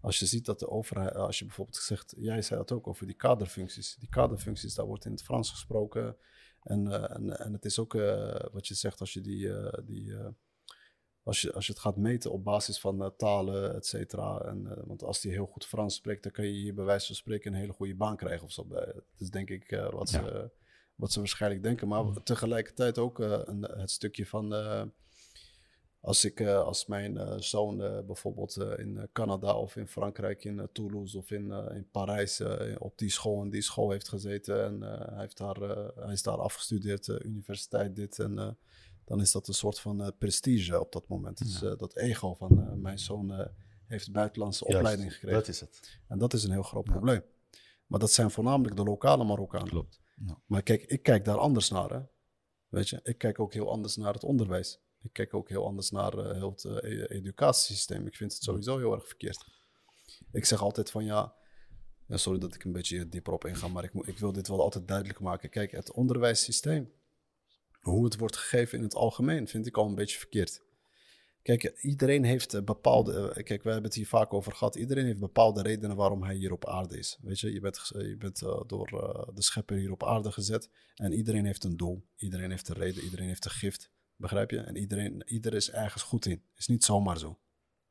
Als je ziet dat de overheid, als je bijvoorbeeld zegt, jij zei dat ook over die kaderfuncties. Die kaderfuncties, daar wordt in het Frans gesproken. En, uh, en, en het is ook uh, wat je zegt als je die, uh, die als je, als je het gaat meten op basis van talen, et cetera. En, want als die heel goed Frans spreekt, dan kan je hier bij wijze van spreken een hele goede baan krijgen of zo. Dat is denk ik wat, ja. ze, wat ze waarschijnlijk denken. Maar mm. tegelijkertijd ook een, het stukje van als, ik, uh, als mijn uh, zoon uh, bijvoorbeeld in Canada of in Frankrijk, in Toulouse of in, in Parijs op die school en die school heeft gezeten en hij, heeft daar, hij is daar afgestudeerd, universiteit dit en dan is dat een soort van prestige op dat moment. Dus dat ego van mijn zoon heeft buitenlandse Juist, opleiding gekregen. Dat is het. En dat is een heel groot ja. probleem. Maar dat zijn voornamelijk de lokale Marokkanen. Klopt. Ja. Maar kijk, ik kijk daar anders naar. Hè? Weet je, ik kijk ook heel anders naar het onderwijs. Ik kijk ook heel anders naar uh, heel het uh, educatiesysteem. Ik vind het sowieso heel erg verkeerd. Ik zeg altijd van ja, ja sorry dat ik een beetje dieper op inga, maar ik, ik wil dit wel altijd duidelijk maken. Kijk, het onderwijssysteem, hoe het wordt gegeven in het algemeen, vind ik al een beetje verkeerd. Kijk, iedereen heeft bepaalde. Kijk, we hebben het hier vaak over gehad. Iedereen heeft bepaalde redenen waarom hij hier op aarde is. Weet je, je bent, je bent uh, door uh, de schepper hier op aarde gezet. En iedereen heeft een doel. Iedereen heeft een reden. Iedereen heeft een gift. Begrijp je? En iedereen, ieder is ergens goed in. Is niet zomaar zo.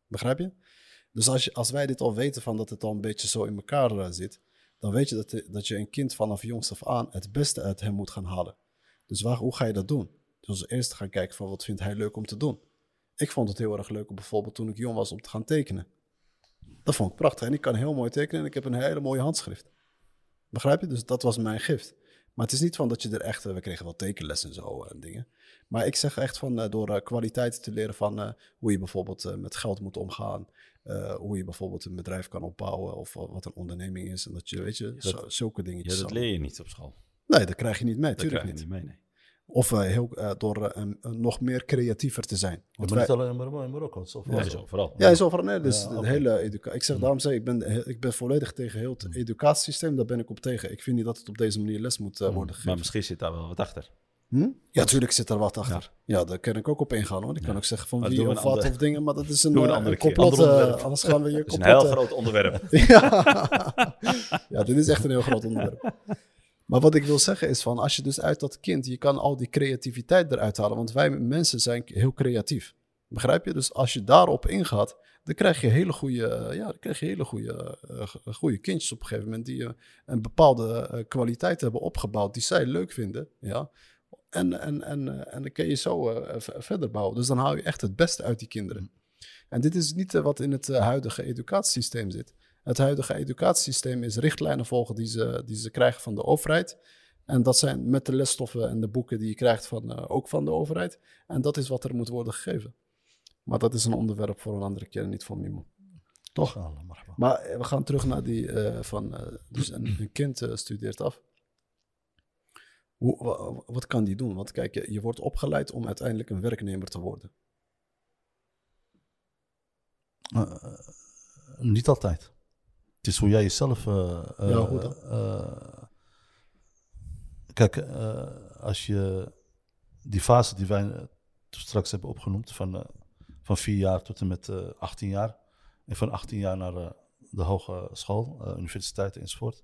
Begrijp je? Dus als, je, als wij dit al weten van dat het al een beetje zo in elkaar uh, zit, dan weet je dat, de, dat je een kind vanaf jongs af aan het beste uit hem moet gaan halen. Dus waar, hoe ga je dat doen? Dus eerst gaan kijken van wat vindt hij leuk om te doen. Ik vond het heel erg leuk bijvoorbeeld toen ik jong was om te gaan tekenen. Dat vond ik prachtig. En ik kan heel mooi tekenen en ik heb een hele mooie handschrift. Begrijp je? Dus dat was mijn gift. Maar het is niet van dat je er echt, we kregen wel tekenlessen en zo en dingen. Maar ik zeg echt van uh, door kwaliteiten te leren van hoe je bijvoorbeeld met geld moet omgaan. hoe je bijvoorbeeld een bedrijf kan opbouwen of wat een onderneming is. En dat je, weet je, dat- zulke dingetjes. Ja, dat leer je niet op school. Nee, dat krijg je niet mee, Dat tuurlijk krijg je niet. niet mee, nee. Of eh, heel, eh, door eh, nog meer creatiever te zijn. Ja, Want maar niet wij- alleen maar in Marokko. Het is overal Ja, zo. zo, vooral. ja, is over nee, dus Ja, de oké. hele educatie. Ik zeg daarom zeg ik, ben, ik ben volledig tegen heel het educatiesysteem. Daar ben ik op tegen. Ik vind niet dat het op deze manier les moet eh, worden gegeven. Maar misschien zit daar wel wat achter. Hm? Ja, natuurlijk zit er wat achter. Ja, daar kan ik ook op ingaan hoor. Ik kan ook zeggen van Maar wie of wat of dingen, maar dat is een, een andere complot. Anders gaan we hier <laughs> Het is een complot. heel groot onderwerp. <laughs> ja. ja, dit is echt een heel groot onderwerp. <laughs> Maar wat ik wil zeggen is van, als je dus uit dat kind, je kan al die creativiteit eruit halen. Want wij mensen zijn heel creatief. Begrijp je? Dus als je daarop ingaat, dan krijg je hele goede, eh, ja, dan krijg je hele goede, eh, g- goede kindjes op een gegeven moment die eh, een bepaalde eh, kwaliteit hebben opgebouwd die zij leuk vinden. Ja. En, en, en, eh, en dan kun je zo eh, verder bouwen. Dus dan haal je echt het beste uit die kinderen. En dit is niet eh, wat in het eh, huidige educatiesysteem zit. Het huidige educatiesysteem is richtlijnen volgen die ze, die ze krijgen van de overheid. En dat zijn met de lesstoffen en de boeken die je krijgt van, eh, ook van de overheid. En dat is wat er moet worden gegeven. Maar dat is een onderwerp voor een andere keer, niet voor Mimo. Toch? Marhaba. Maar eh, we gaan terug naar die eh, van, eh, dus een, een kind eh, studeert af. Hoe, wa- wat kan die doen? Want kijk, je, je wordt opgeleid om uiteindelijk een werknemer te worden. Eh, niet altijd. Het is hoe jij jezelf. eh, eh, Ja, eh, kijk, als je die fase die wij straks hebben opgenoemd, van, van 4 jaar tot en met eh 18 jaar, en van 18 jaar naar de hogeschool, universiteit enzovoort,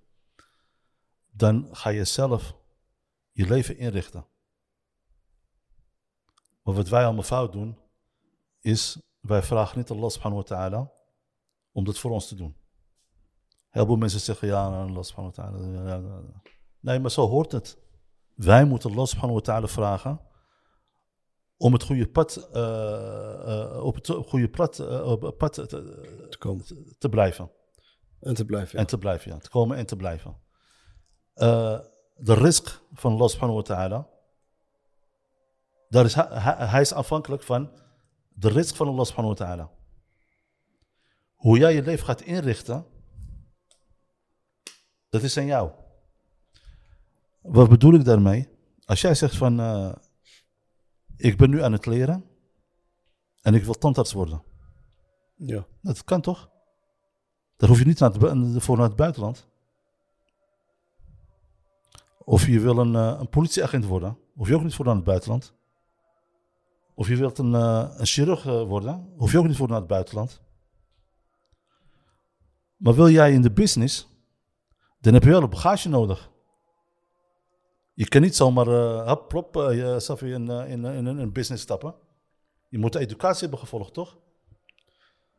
dan ga je zelf je leven inrichten. Maar wat wij allemaal fout doen, is wij vragen niet Allah subhanahu wa ta'ala om dat voor ons te doen. Heel veel mensen zeggen ja, nou, Allah subhanahu wa ta'ala. Nee, maar zo hoort het. Wij moeten Allah subhanahu wa ta'ala vragen om het goede pad, eh, eh, op het goede pad, eh, op het pad te, Te komen. te blijven. En te blijven. ja. En te blijven, ja. Te komen en te blijven. De risk van Allah subhanahu wa ta'ala. Daar is, hij is afhankelijk van de risk van Allah subhanahu wa ta'ala. Hoe jij je leven gaat inrichten, dat is aan jou. Wat bedoel ik daarmee? Als jij zegt van, eh, ik ben nu aan het leren en ik wil tandarts worden. Ja. Dat kan toch? Daar hoef je niet naar het, voor naar het buitenland. Of je wil een, eh, een politieagent worden, hoef je ook niet voor naar het buitenland. Of je wilt een, eh, een chirurg worden, hoef je ook niet voor naar het buitenland. Maar wil jij in de business, dan heb je wel een bagage nodig. Je kan niet zomaar, eh hop, plop, eh, jezelf in, eh, in, in, in een business stappen. Je moet de educatie hebben gevolgd, toch?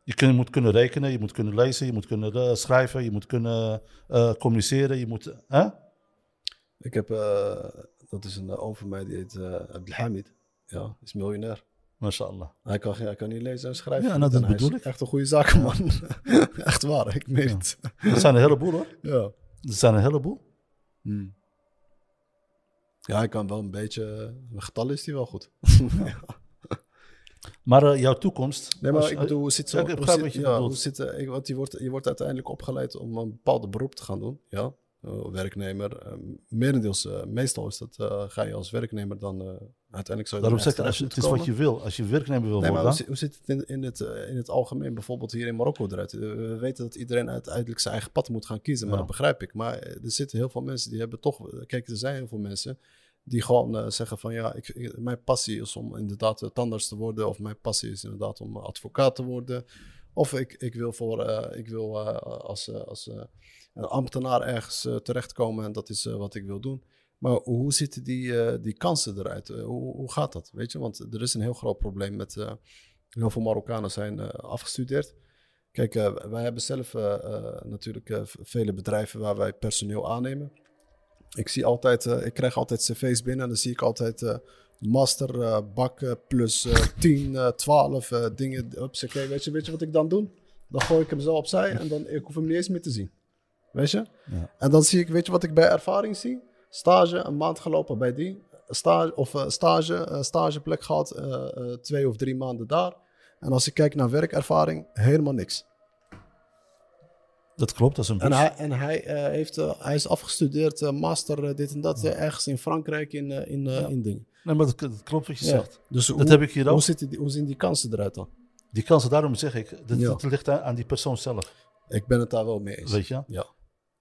Je kun- moet kunnen rekenen, je moet kunnen lezen, je moet kunnen eh, schrijven, je moet kunnen eh, communiceren, je moet... hè? Ik heb, eh, dat is een uh, oom van mij, die heet eh Abdelhamid. Ja, is miljonair. Mashallah. Hij kan, hij kan niet lezen en schrijven. Ja, nou, dat bedoel is ik. Echt een goede zakenman. <laughs> echt waar, ik meen het. Er zijn een heleboel hoor. Ja. Er zijn een heleboel. Hmm. Ja, hij kan wel een beetje... Een getal is hij wel goed. <laughs> Maar eh, jouw toekomst... Nee, maar als- ik bedoel, hoe zit zo... Ja, ik hoe zit- ja, hoe zit, eh, ik, want je wordt, je wordt uiteindelijk opgeleid om een bepaald beroep te gaan doen. Ja, Eh, werknemer. eh, merendeels, eh, meestal is dat, eh, ga je als werknemer dan... eh, uiteindelijk zou je Daarom dan zeg ik, echt als je, het is wat je wil. Als je werknemer wil Nee, maar worden... hoe, zit- hoe zit het in, in, het, eh, in het algemeen, bijvoorbeeld hier in Marokko eruit? Eh, We weten dat iedereen uiteindelijk zijn eigen pad moet gaan kiezen, maar Ja. dat begrijp ik. Maar eh, er zitten heel veel mensen die hebben toch... eh, Kijk, er zijn heel veel mensen die gewoon eh, zeggen van... Ja, ik, ik- mijn passie is om inderdaad eh, tandarts te worden. Of mijn passie is inderdaad om advocaat te worden. Of ik, ik wil, voor, eh, ik wil eh, als, eh, als eh, ambtenaar ergens eh, terechtkomen en dat is eh, wat ik wil doen. Maar hoe zitten die, eh, die kansen eruit? Hoe, hoe gaat dat? Weet je, want er is een heel groot probleem met heel veel Marokkanen zijn afgestudeerd. Kijk, wij hebben zelf natuurlijk vele bedrijven waar wij personeel aannemen. Ik zie altijd, ik krijg altijd cv's binnen en dan zie ik altijd master, eh, bakken plus eh 10, eh 12 eh, dingen. Hupsakee, weet, je, weet je wat ik dan doe? Dan gooi ik hem zo opzij en dan ik hoef hem niet eens meer te zien. Weet je? Ja. En dan zie ik, weet je wat ik bij ervaring zie? Stage, een maand gelopen bij die. Stage, of eh, stage, stageplek gehad, eh, eh, twee of drie maanden daar. En als ik kijk naar werkervaring, helemaal niks. Dat klopt, dat is een En bus. hij, en hij, heeft, hij is afgestudeerd, master, dit en dat, ergens in Frankrijk in, in, Ja. in dingen. Nee, maar dat, dat klopt wat je Ja. zegt. Dus Dat hoe, heb ik hier ook. Hoe, zitten die, hoe zien die kansen eruit dan? Die kansen, daarom zeg ik, dat ligt aan, aan die persoon zelf. Ik ben het daar wel mee eens. Weet je? Ja.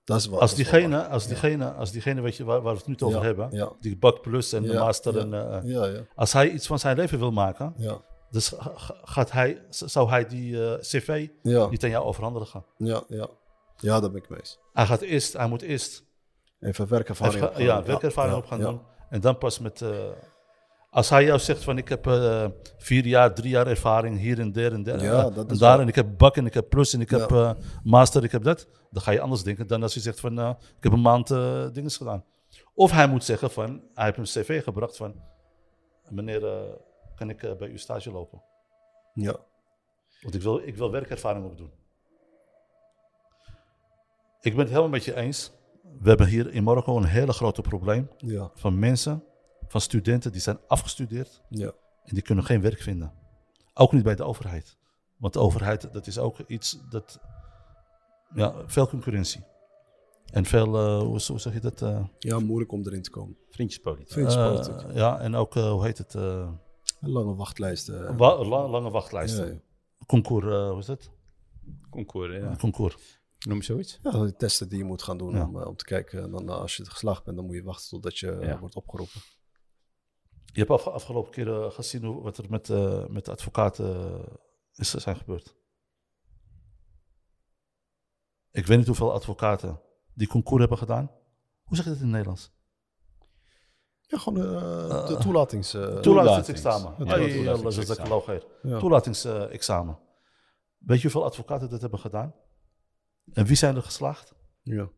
Dat is Als dat diegene, als diegene, als diegene weet je, waar, waar we het nu over hebben, die bak plus en de master. En, eh, waar. Ja, ja, als hij iets van zijn leven wil maken, ja. dus ga- ga- gaat hij, zou hij die eh, cv niet aan jou overhandigen. ja, ja. Ja, daar ben ik mee eens. Hij, gaat eerst, hij moet eerst Even werkervaring. even, opgaan. ja, werkervaring op gaan doen. En dan pas met... eh, als hij jou zegt van ik heb eh, vier jaar, drie jaar ervaring hier en daar en daar. Ja, dat en is daar en ik heb bak en ik heb plus en ik Ja. heb eh, master, ik heb dat. Dan ga je anders denken dan als hij zegt van eh, ik heb een maand dingen gedaan. Of hij moet zeggen van, hij heeft een cv gebracht van meneer, kan ik bij u stage lopen? Ja. Want ik wil, ik wil werkervaring opdoen. Ik ben het helemaal met je eens. We hebben hier in Marokko een hele grote probleem Ja, van mensen, van studenten die zijn afgestudeerd ja. en die kunnen geen werk vinden. Ook niet bij de overheid. Want de overheid, dat is ook iets dat, ja, veel concurrentie. En veel, eh, hoe, hoe zeg je dat? eh, ja, moeilijk om erin te komen. Vriendjespolitiek. Vriendjespolitiek. eh, ja, en ook, eh, hoe heet het? eh, Lange wachtlijsten. wa- la- lange wachtlijsten. Ja, ja. Concours, eh, hoe is dat? Concours, ja. Concours. Noem je zoiets? Ja, die testen die je moet gaan doen Ja. om, om te kijken. En dan, als je het geslaagd bent, dan moet je wachten totdat je Ja. wordt opgeroepen. Je hebt afge- afgelopen keer eh, gezien hoe, wat er met, eh, met de advocaten eh, is zijn gebeurd. Ik weet niet hoeveel advocaten die concours hebben gedaan. Hoe zeg je dat in het Nederlands? Ja, gewoon eh, de toelatings... eh, Toelatingsexamen. Ja, Ja, ja, ja, toelatingsexamen. Toelatingsexamen. Weet je hoeveel advocaten dat hebben gedaan? En wie zijn er geslaagd? ja.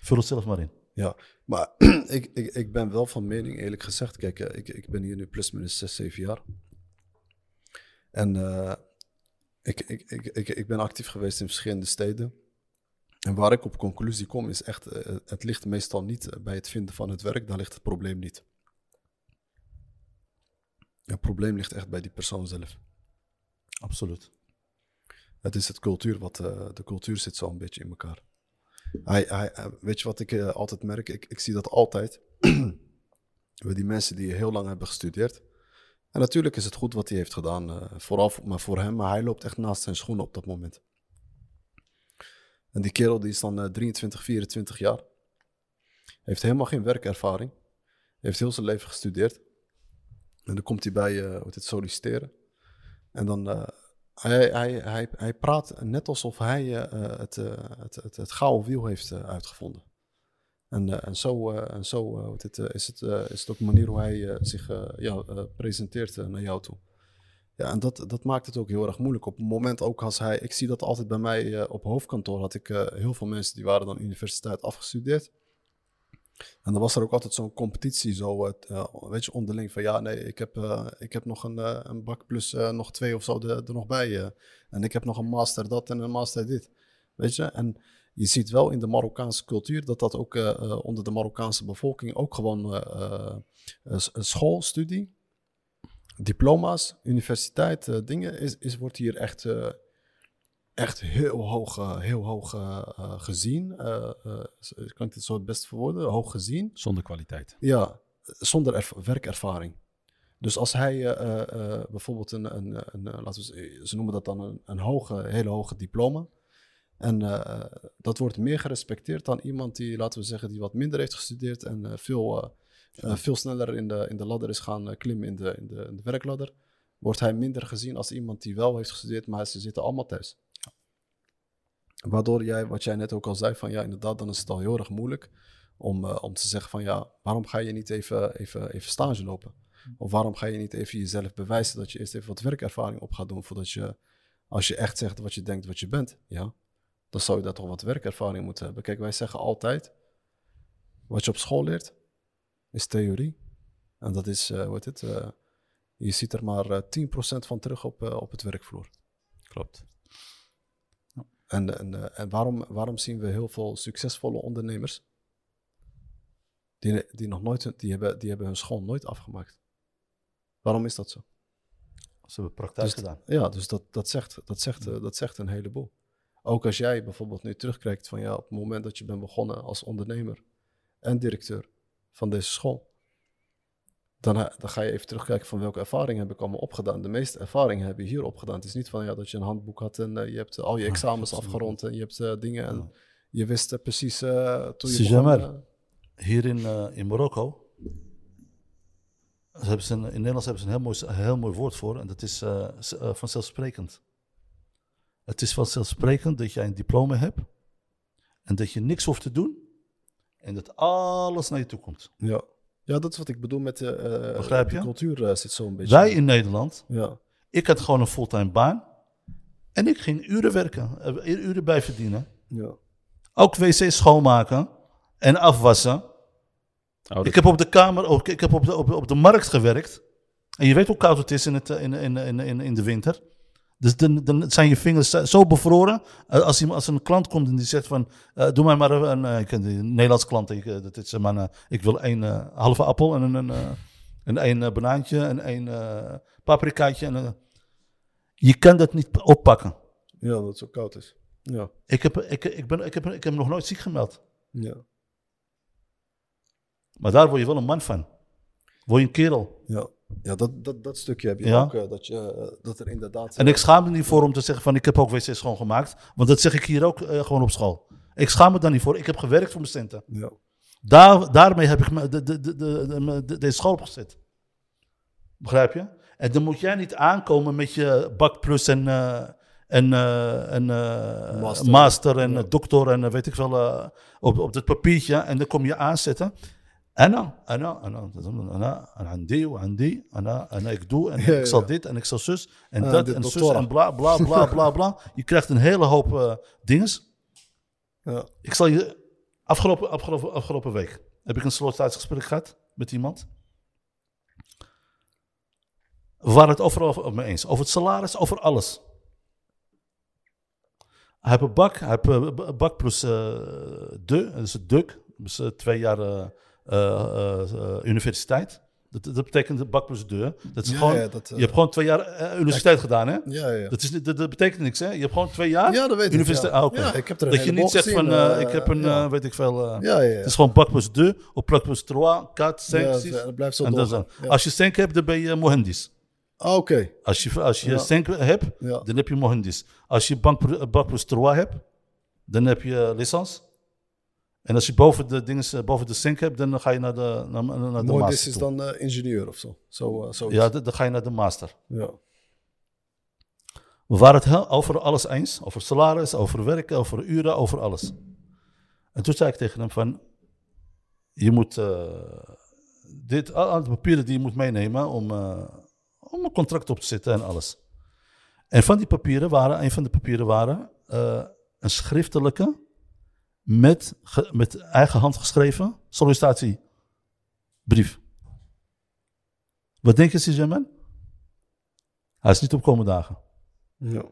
Vul het zelf maar in. Ja, maar <clears throat> ik, ik, ik ben wel van mening, eerlijk gezegd. Kijk, eh, ik, ik ben hier nu plus minus 6, 7 jaar. En eh, ik, ik, ik, ik, ik ben actief geweest in verschillende steden. En waar ik op conclusie kom, is echt: eh, het ligt meestal niet bij het vinden van het werk, daar ligt het probleem niet. Het probleem ligt echt bij die persoon zelf. Absoluut. Het is het cultuur, wat, eh, de cultuur zit zo een beetje in elkaar. Eh, weet je wat ik eh, altijd merk? Ik, ik zie dat altijd. <clears throat> Bij die mensen die heel lang hebben gestudeerd. En natuurlijk is het goed wat hij heeft gedaan. eh, vooral voor, maar voor hem, maar hij loopt echt naast zijn schoenen op dat moment. En die kerel die is dan eh, 23, 24 jaar. Heeft helemaal geen werkervaring. Heeft heel zijn leven gestudeerd. En dan komt hij bij heet het, solliciteren. En dan, hij, hij, hij, hij praat net alsof hij eh, eh, het, eh, het, het, het gouden wiel heeft uitgevonden. En, en zo, en zo eh, is, het, is het ook een manier hoe hij zich ja, presenteert naar jou toe. Ja, en dat, dat maakt het ook heel erg moeilijk. Op het moment ook als hij... Ik zie dat altijd bij mij op hoofdkantoor. Had ik heel veel mensen die waren dan universiteit afgestudeerd. En dan was er ook altijd zo'n competitie, zo, eh, weet je, onderling van ja, nee, ik heb, eh, ik heb nog een, eh, een bak plus eh, nog twee of zo er, nog bij. en ik heb nog een master dat en een master dit. Weet je, en je ziet wel in de Marokkaanse cultuur dat dat ook onder de Marokkaanse bevolking ook gewoon eh, eh, eh, s- schoolstudie, diploma's, universiteit, dingen, is, is, wordt hier echt, echt heel hoog, eh, heel hoog eh, eh, gezien. Kan ik het zo het best verwoorden? Hoog gezien. Zonder kwaliteit. Ja, zonder erv- werkervaring. Dus als hij bijvoorbeeld een, een, een, laten we ze noemen dat dan een, een hoge, hele hoge diploma. En dat wordt meer gerespecteerd dan iemand die, laten we zeggen, die wat minder heeft gestudeerd en veel, veel sneller in de, in de ladder is gaan klimmen in de, in, de, in de werkladder. Wordt hij minder gezien als iemand die wel heeft gestudeerd, maar ze zitten allemaal thuis. Waardoor jij, wat jij net ook al zei, van ja, inderdaad, dan is het al heel erg moeilijk om, eh, om te zeggen van ja, waarom ga je niet even, even, even stage lopen? Of waarom ga je niet even jezelf bewijzen dat je eerst even wat werkervaring op gaat doen voordat je, als je echt zegt wat je denkt wat je bent, ja, dan zou je daar toch wat werkervaring moeten hebben. Kijk, wij zeggen altijd, wat je op school leert, is theorie. En dat is, eh wat het, eh, je ziet er maar eh, 10% van terug op, op het werkvloer. Klopt. En, en, eh, en waarom, waarom zien we heel veel succesvolle ondernemers? Die, die, nog nooit, die, hebben, die hebben hun school nooit afgemaakt. Waarom is dat zo? Ze hebben praktijk Dus- gedaan. Ja, dus dat, dat, zegt, dat, zegt, eh, dat zegt een heleboel. Ook als jij bijvoorbeeld nu terugkijkt van ja, op het moment dat je bent begonnen als ondernemer en directeur van deze school, dan, eh, dan ga je even terugkijken van welke ervaringen heb ik allemaal opgedaan. De meeste ervaringen heb je hier opgedaan. Het is niet van ja, dat je een handboek had en eh, je hebt al je examens afgerond en je hebt eh, dingen en je wist eh, precies eh, toen je Si begon, jamais. eh, Hier in, eh, in Marokko, ze hebben ze een, in Nederlands hebben ze een heel mooi, een heel mooi woord voor en dat is eh, eh, vanzelfsprekend. Het is vanzelfsprekend dat jij een diploma hebt en dat je niks hoeft te doen en dat alles naar je toe komt. ja. Ja, dat is wat ik bedoel met de, eh, Begrijp je? de cultuur eh, zit zo een beetje. Wij in Nederland, Ja, ik had gewoon een fulltime baan en ik ging uren werken, eh, uren bij verdienen. ja. Ook wc schoonmaken en afwassen. Oh, dat- Ik heb op de kamer, ook, ik heb op de, op, op de markt gewerkt. En je weet hoe koud het is in, het, eh, in, in, in, in, in de winter. Dus dan, dan zijn je vingers zo bevroren. Eh, als, iemand, als een klant komt en die zegt van... eh, doe mij maar een... eh, ik ken die Nederlandse klant. Ik, dat is, man, ik wil een halve appel en een, een, en een banaantje en een paprikaatje. En, je kan dat niet oppakken. Ja, dat het zo koud is. Ja. Ik heb, ik, ik, ben, ik, heb, ik heb nog nooit ziek gemeld. Ja. Maar daar word je wel een man van. Word je een kerel. Ja, ja dat, dat, dat stukje heb je Ja. ook. eh, dat, je, eh, dat er inderdaad... En ik schaam me niet voor om te zeggen van ik heb ook wc's schoongemaakt. Want dat zeg ik hier ook eh, gewoon op school. Ik schaam me daar niet voor. Ik heb gewerkt voor mijn centen. Ja. Daar, daarmee heb ik me de, de, de, de, de- school opgezet. Begrijp je? En dan moet jij niet aankomen met je bak plus en, eh, en, eh, en eh, Master. master. en Ja. eh, dokter en eh, weet ik veel eh, op, op dat papiertje. En dan kom je aanzetten. أنا أنا أنا أنا أنا عندي وعندي أنا أنا ik doe en Ja, ik zal ja. dit <laughs> en ik zal zus en Ah, dat de en zus doctora. en bla bla bla bla <laughs> bla. Je krijgt een hele hoop eh dinges. Ja. Ik zal je. Afgelopen, afgelopen, afgelopen week heb ik een sollicitatiesgesprek gehad met iemand. We waren het overal over mee eens. Over het salaris, over alles. Hij heeft een bak, hij heeft een bak plus eh de, dat is het DUC. Dus eh, twee jaar eh, eh, eh, universiteit. Dat, dat betekent de bak plus de. Dat is Ja, gewoon, ja, dat, eh, je hebt gewoon twee jaar eh, universiteit gedaan, hè? Ja, ja. Dat, is, dat, dat betekent niks, hè? Je hebt gewoon twee jaar. ja, dat weet ik. Universiteit, ja. ah. Ja, ik heb er een Dat je niet zegt van, eh, eh, ik heb een, eh, weet ik veel... eh, ja, ja. Het is gewoon bak plus 2 of bak plus 3, 4, 5, Ja, 6. het blijft zo En dat doorgaan. Als je senk hebt, dan ben je mohendis. Ah, Oké. Als je, als je senk hebt, dan heb je mohendis. Als je bak plus 3 hebt, dan heb je licence. En als je boven de, dingen, eh, boven de senk hebt, dan ga je naar de, naar, naar de Mooi, master is toe. dan eh, ingenieur of zo. Zo, eh, zo Ja, dan ga je naar de master. ja. We waren het over alles eens. Over salaris, over werken, over uren, over alles. En toen zei ik tegen hem van... Je moet... dit, al de papieren die je moet meenemen om, om een contract op te zetten en alles. En van die papieren waren... Een van de papieren waren... een schriftelijke... Met, ge- met eigen hand geschreven sollicitatiebrief. Wat denk je, Sizeman? Hij is niet op komende dagen. Ja.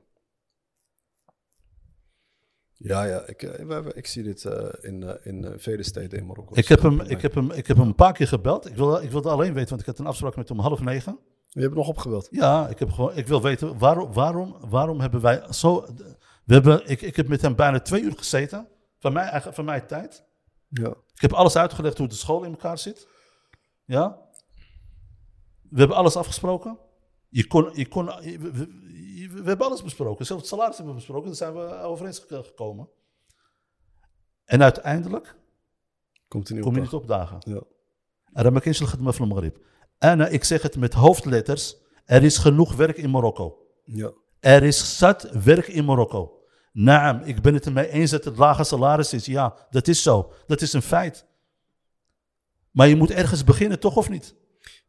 Ja, ja, ik, eh, ik zie dit eh, in, eh, in vele steden in Marokko. Ik heb, hem, ik, heb hem, ik heb hem een paar keer gebeld. Ik wilde, ik wilde alleen weten, want ik had een afspraak met hem om half negen. Je hebt nog opgebeld. Ja, ik, heb gewoon, ik wil weten waarom, waarom, waarom hebben wij zo. We hebben, ik, ik heb met hem bijna twee uur gezeten. Van, mij, van mijn tijd. Ja. Ik heb alles uitgelegd hoe de school in elkaar zit. Ja? We hebben alles afgesproken. Je kon, je kon, we, hebben alles besproken. Zelfs het salaris hebben we besproken. Daar zijn we overeen gekomen. En uiteindelijk Komt kom opdagen. je niet opdagen. Ja. Aram gaat me van Maghrib. En eh, ik zeg het met hoofdletters. Er is genoeg werk in Marokko. Ja. Er is zat werk in Marokko. Naam, ik ben het ermee eens dat het lage salaris is. Ja, dat is zo. Dat is een feit. Maar je moet ergens beginnen, toch of niet?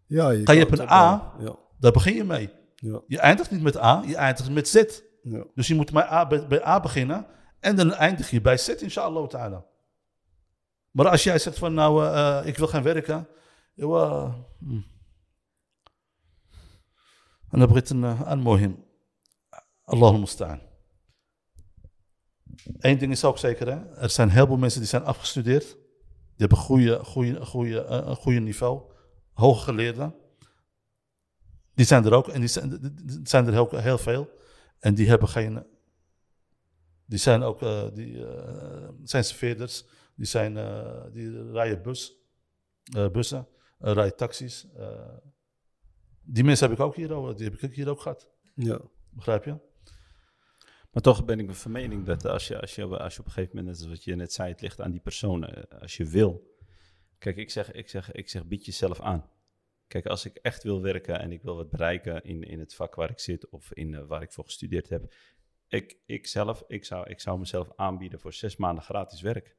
Ja, je Ga je op een A? Ja. Daar begin je mee. Ja. Je eindigt niet met A, je eindigt met Z. Ja. Dus je moet bij A, bij, A beginnen en dan eindig je bij Z, inshallah ta'ala. Maar als jij zegt van nou, eh, eh, ik wil gaan werken. joh, hm. En dan begint een aan mohim. Allah musta'an. Eén ding is ook zeker, hè? er zijn heel veel mensen die zijn afgestudeerd. Die hebben goede, goede, goede, eh, een goede niveau. Hoge geleerden. Die zijn er ook. En die zijn, die- zijn er heel, heel veel. En die hebben geen. Die zijn ook. eh, die eh, zijn serveerders. Die, zijn, die rijden bus, bussen. rijden taxis. die mensen heb ik ook hier, die heb ik hier ook gehad. Ja. Begrijp je? Maar toch ben ik van mening dat als je, als je, als je op een gegeven moment, net zoals wat je net zei, het ligt aan die persoon. eh, Als je wil. Kijk, ik zeg, ik zeg, ik zeg, bied jezelf aan. Kijk, als ik echt wil werken en ik wil wat bereiken in, in het vak waar ik zit of in eh, waar ik voor gestudeerd heb. Ik, ik zelf, ik zou, ik zou mezelf aanbieden voor zes maanden gratis werk.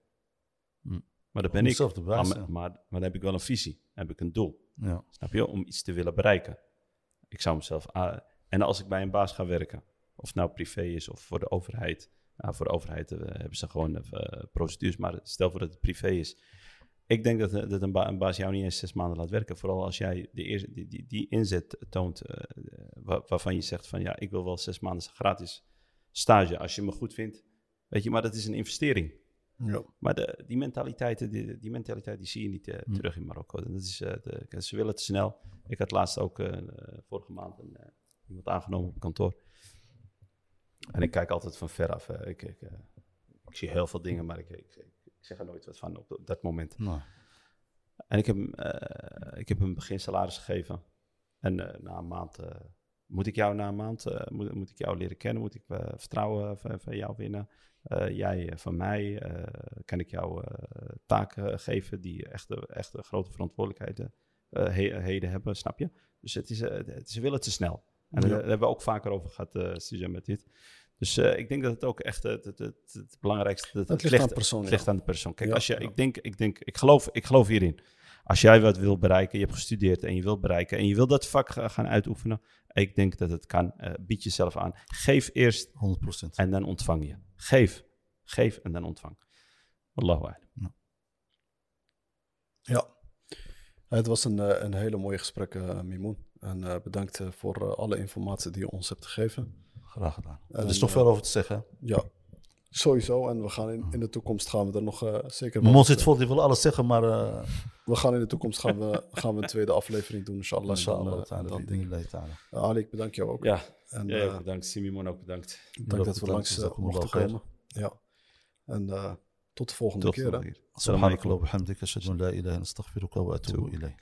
Hm. Maar dat Om ben ik. te Maar, maar, maar dan heb ik wel een visie. Dan heb ik een doel. Ja. Snap je? Om iets te willen bereiken. Ik zou mezelf aan... En als ik bij een baas ga werken, of nou privé is of voor de overheid. Nou, voor de overheid eh, hebben ze gewoon eh, procedures, maar stel voor dat het privé is. Ik denk dat, dat een, ba- een baas jou niet eens zes maanden laat werken. Vooral als jij de eerste, die, die, die inzet toont eh, wa- waarvan je zegt van ja, ik wil wel zes maanden gratis stage als je me goed vindt. Weet je, maar dat is een investering. Ja. Maar de, die, mentaliteiten, die, die mentaliteit die zie je niet eh, Hm. terug in Marokko. En Dat is, eh, de, ze willen te snel. Ik had laatst ook eh, eh, vorige maand een, eh, iemand aangenomen op kantoor. En ik kijk altijd van ver af. ik, ik, eh, ik zie heel veel dingen, maar ik, ik, zeg er nooit wat van op, dat moment. Nou, En ik heb, eh, ik heb hem begin salaris gegeven. En eh, na een maand, moet ik jou na een maand, moet, moet ik jou leren kennen? Moet ik vertrouwen van, van jou winnen? Jij van mij? Kan ik jou taken geven die echt, echt grote verantwoordelijkheden he- heden hebben, snap je? Dus het is, het- ze willen te snel. En Ja. daar hebben we ook vaker over gehad, uh, Suzanne, met dit. Dus eh, ik denk dat het ook echt het, het, het, het belangrijkste... Dat Het ligt aan de persoon, Het ja. ligt aan de persoon. Kijk, Ja, als je, ja. ik denk, ik denk, ik geloof, ik geloof hierin. Als jij wat wil bereiken, je hebt gestudeerd en je wilt bereiken en je wil dat vak ga- gaan uitoefenen, ik denk dat het kan. Eh, bied jezelf aan. Geef eerst 100%. en dan ontvang je. Geef. Geef en dan ontvang. Wallahu a'lam. Ja. Het was een, een hele mooie gesprek, eh Mimoen. En eh, bedankt eh, voor eh, alle informatie die je ons hebt gegeven. Graag gedaan. En, er is nog veel over te zeggen. Ja, Sowieso, en we gaan in, in de toekomst gaan we er nog uh, zeker. Mijn mond zit vol, die wil alles zeggen, maar. Uh... We gaan in de toekomst gaan we, <laughs> gaan we een tweede aflevering doen, inshallah. Inshallah, dan, dingen ding. Ali, ik bedank jou ook. Ja, en, ja, ja bedankt. Simimon ook bedankt. Dank dat we langs mochten komen. Ja. En tot de volgende keer. Assalamu alaikum wa bihamdika. Ilaha wa atubu.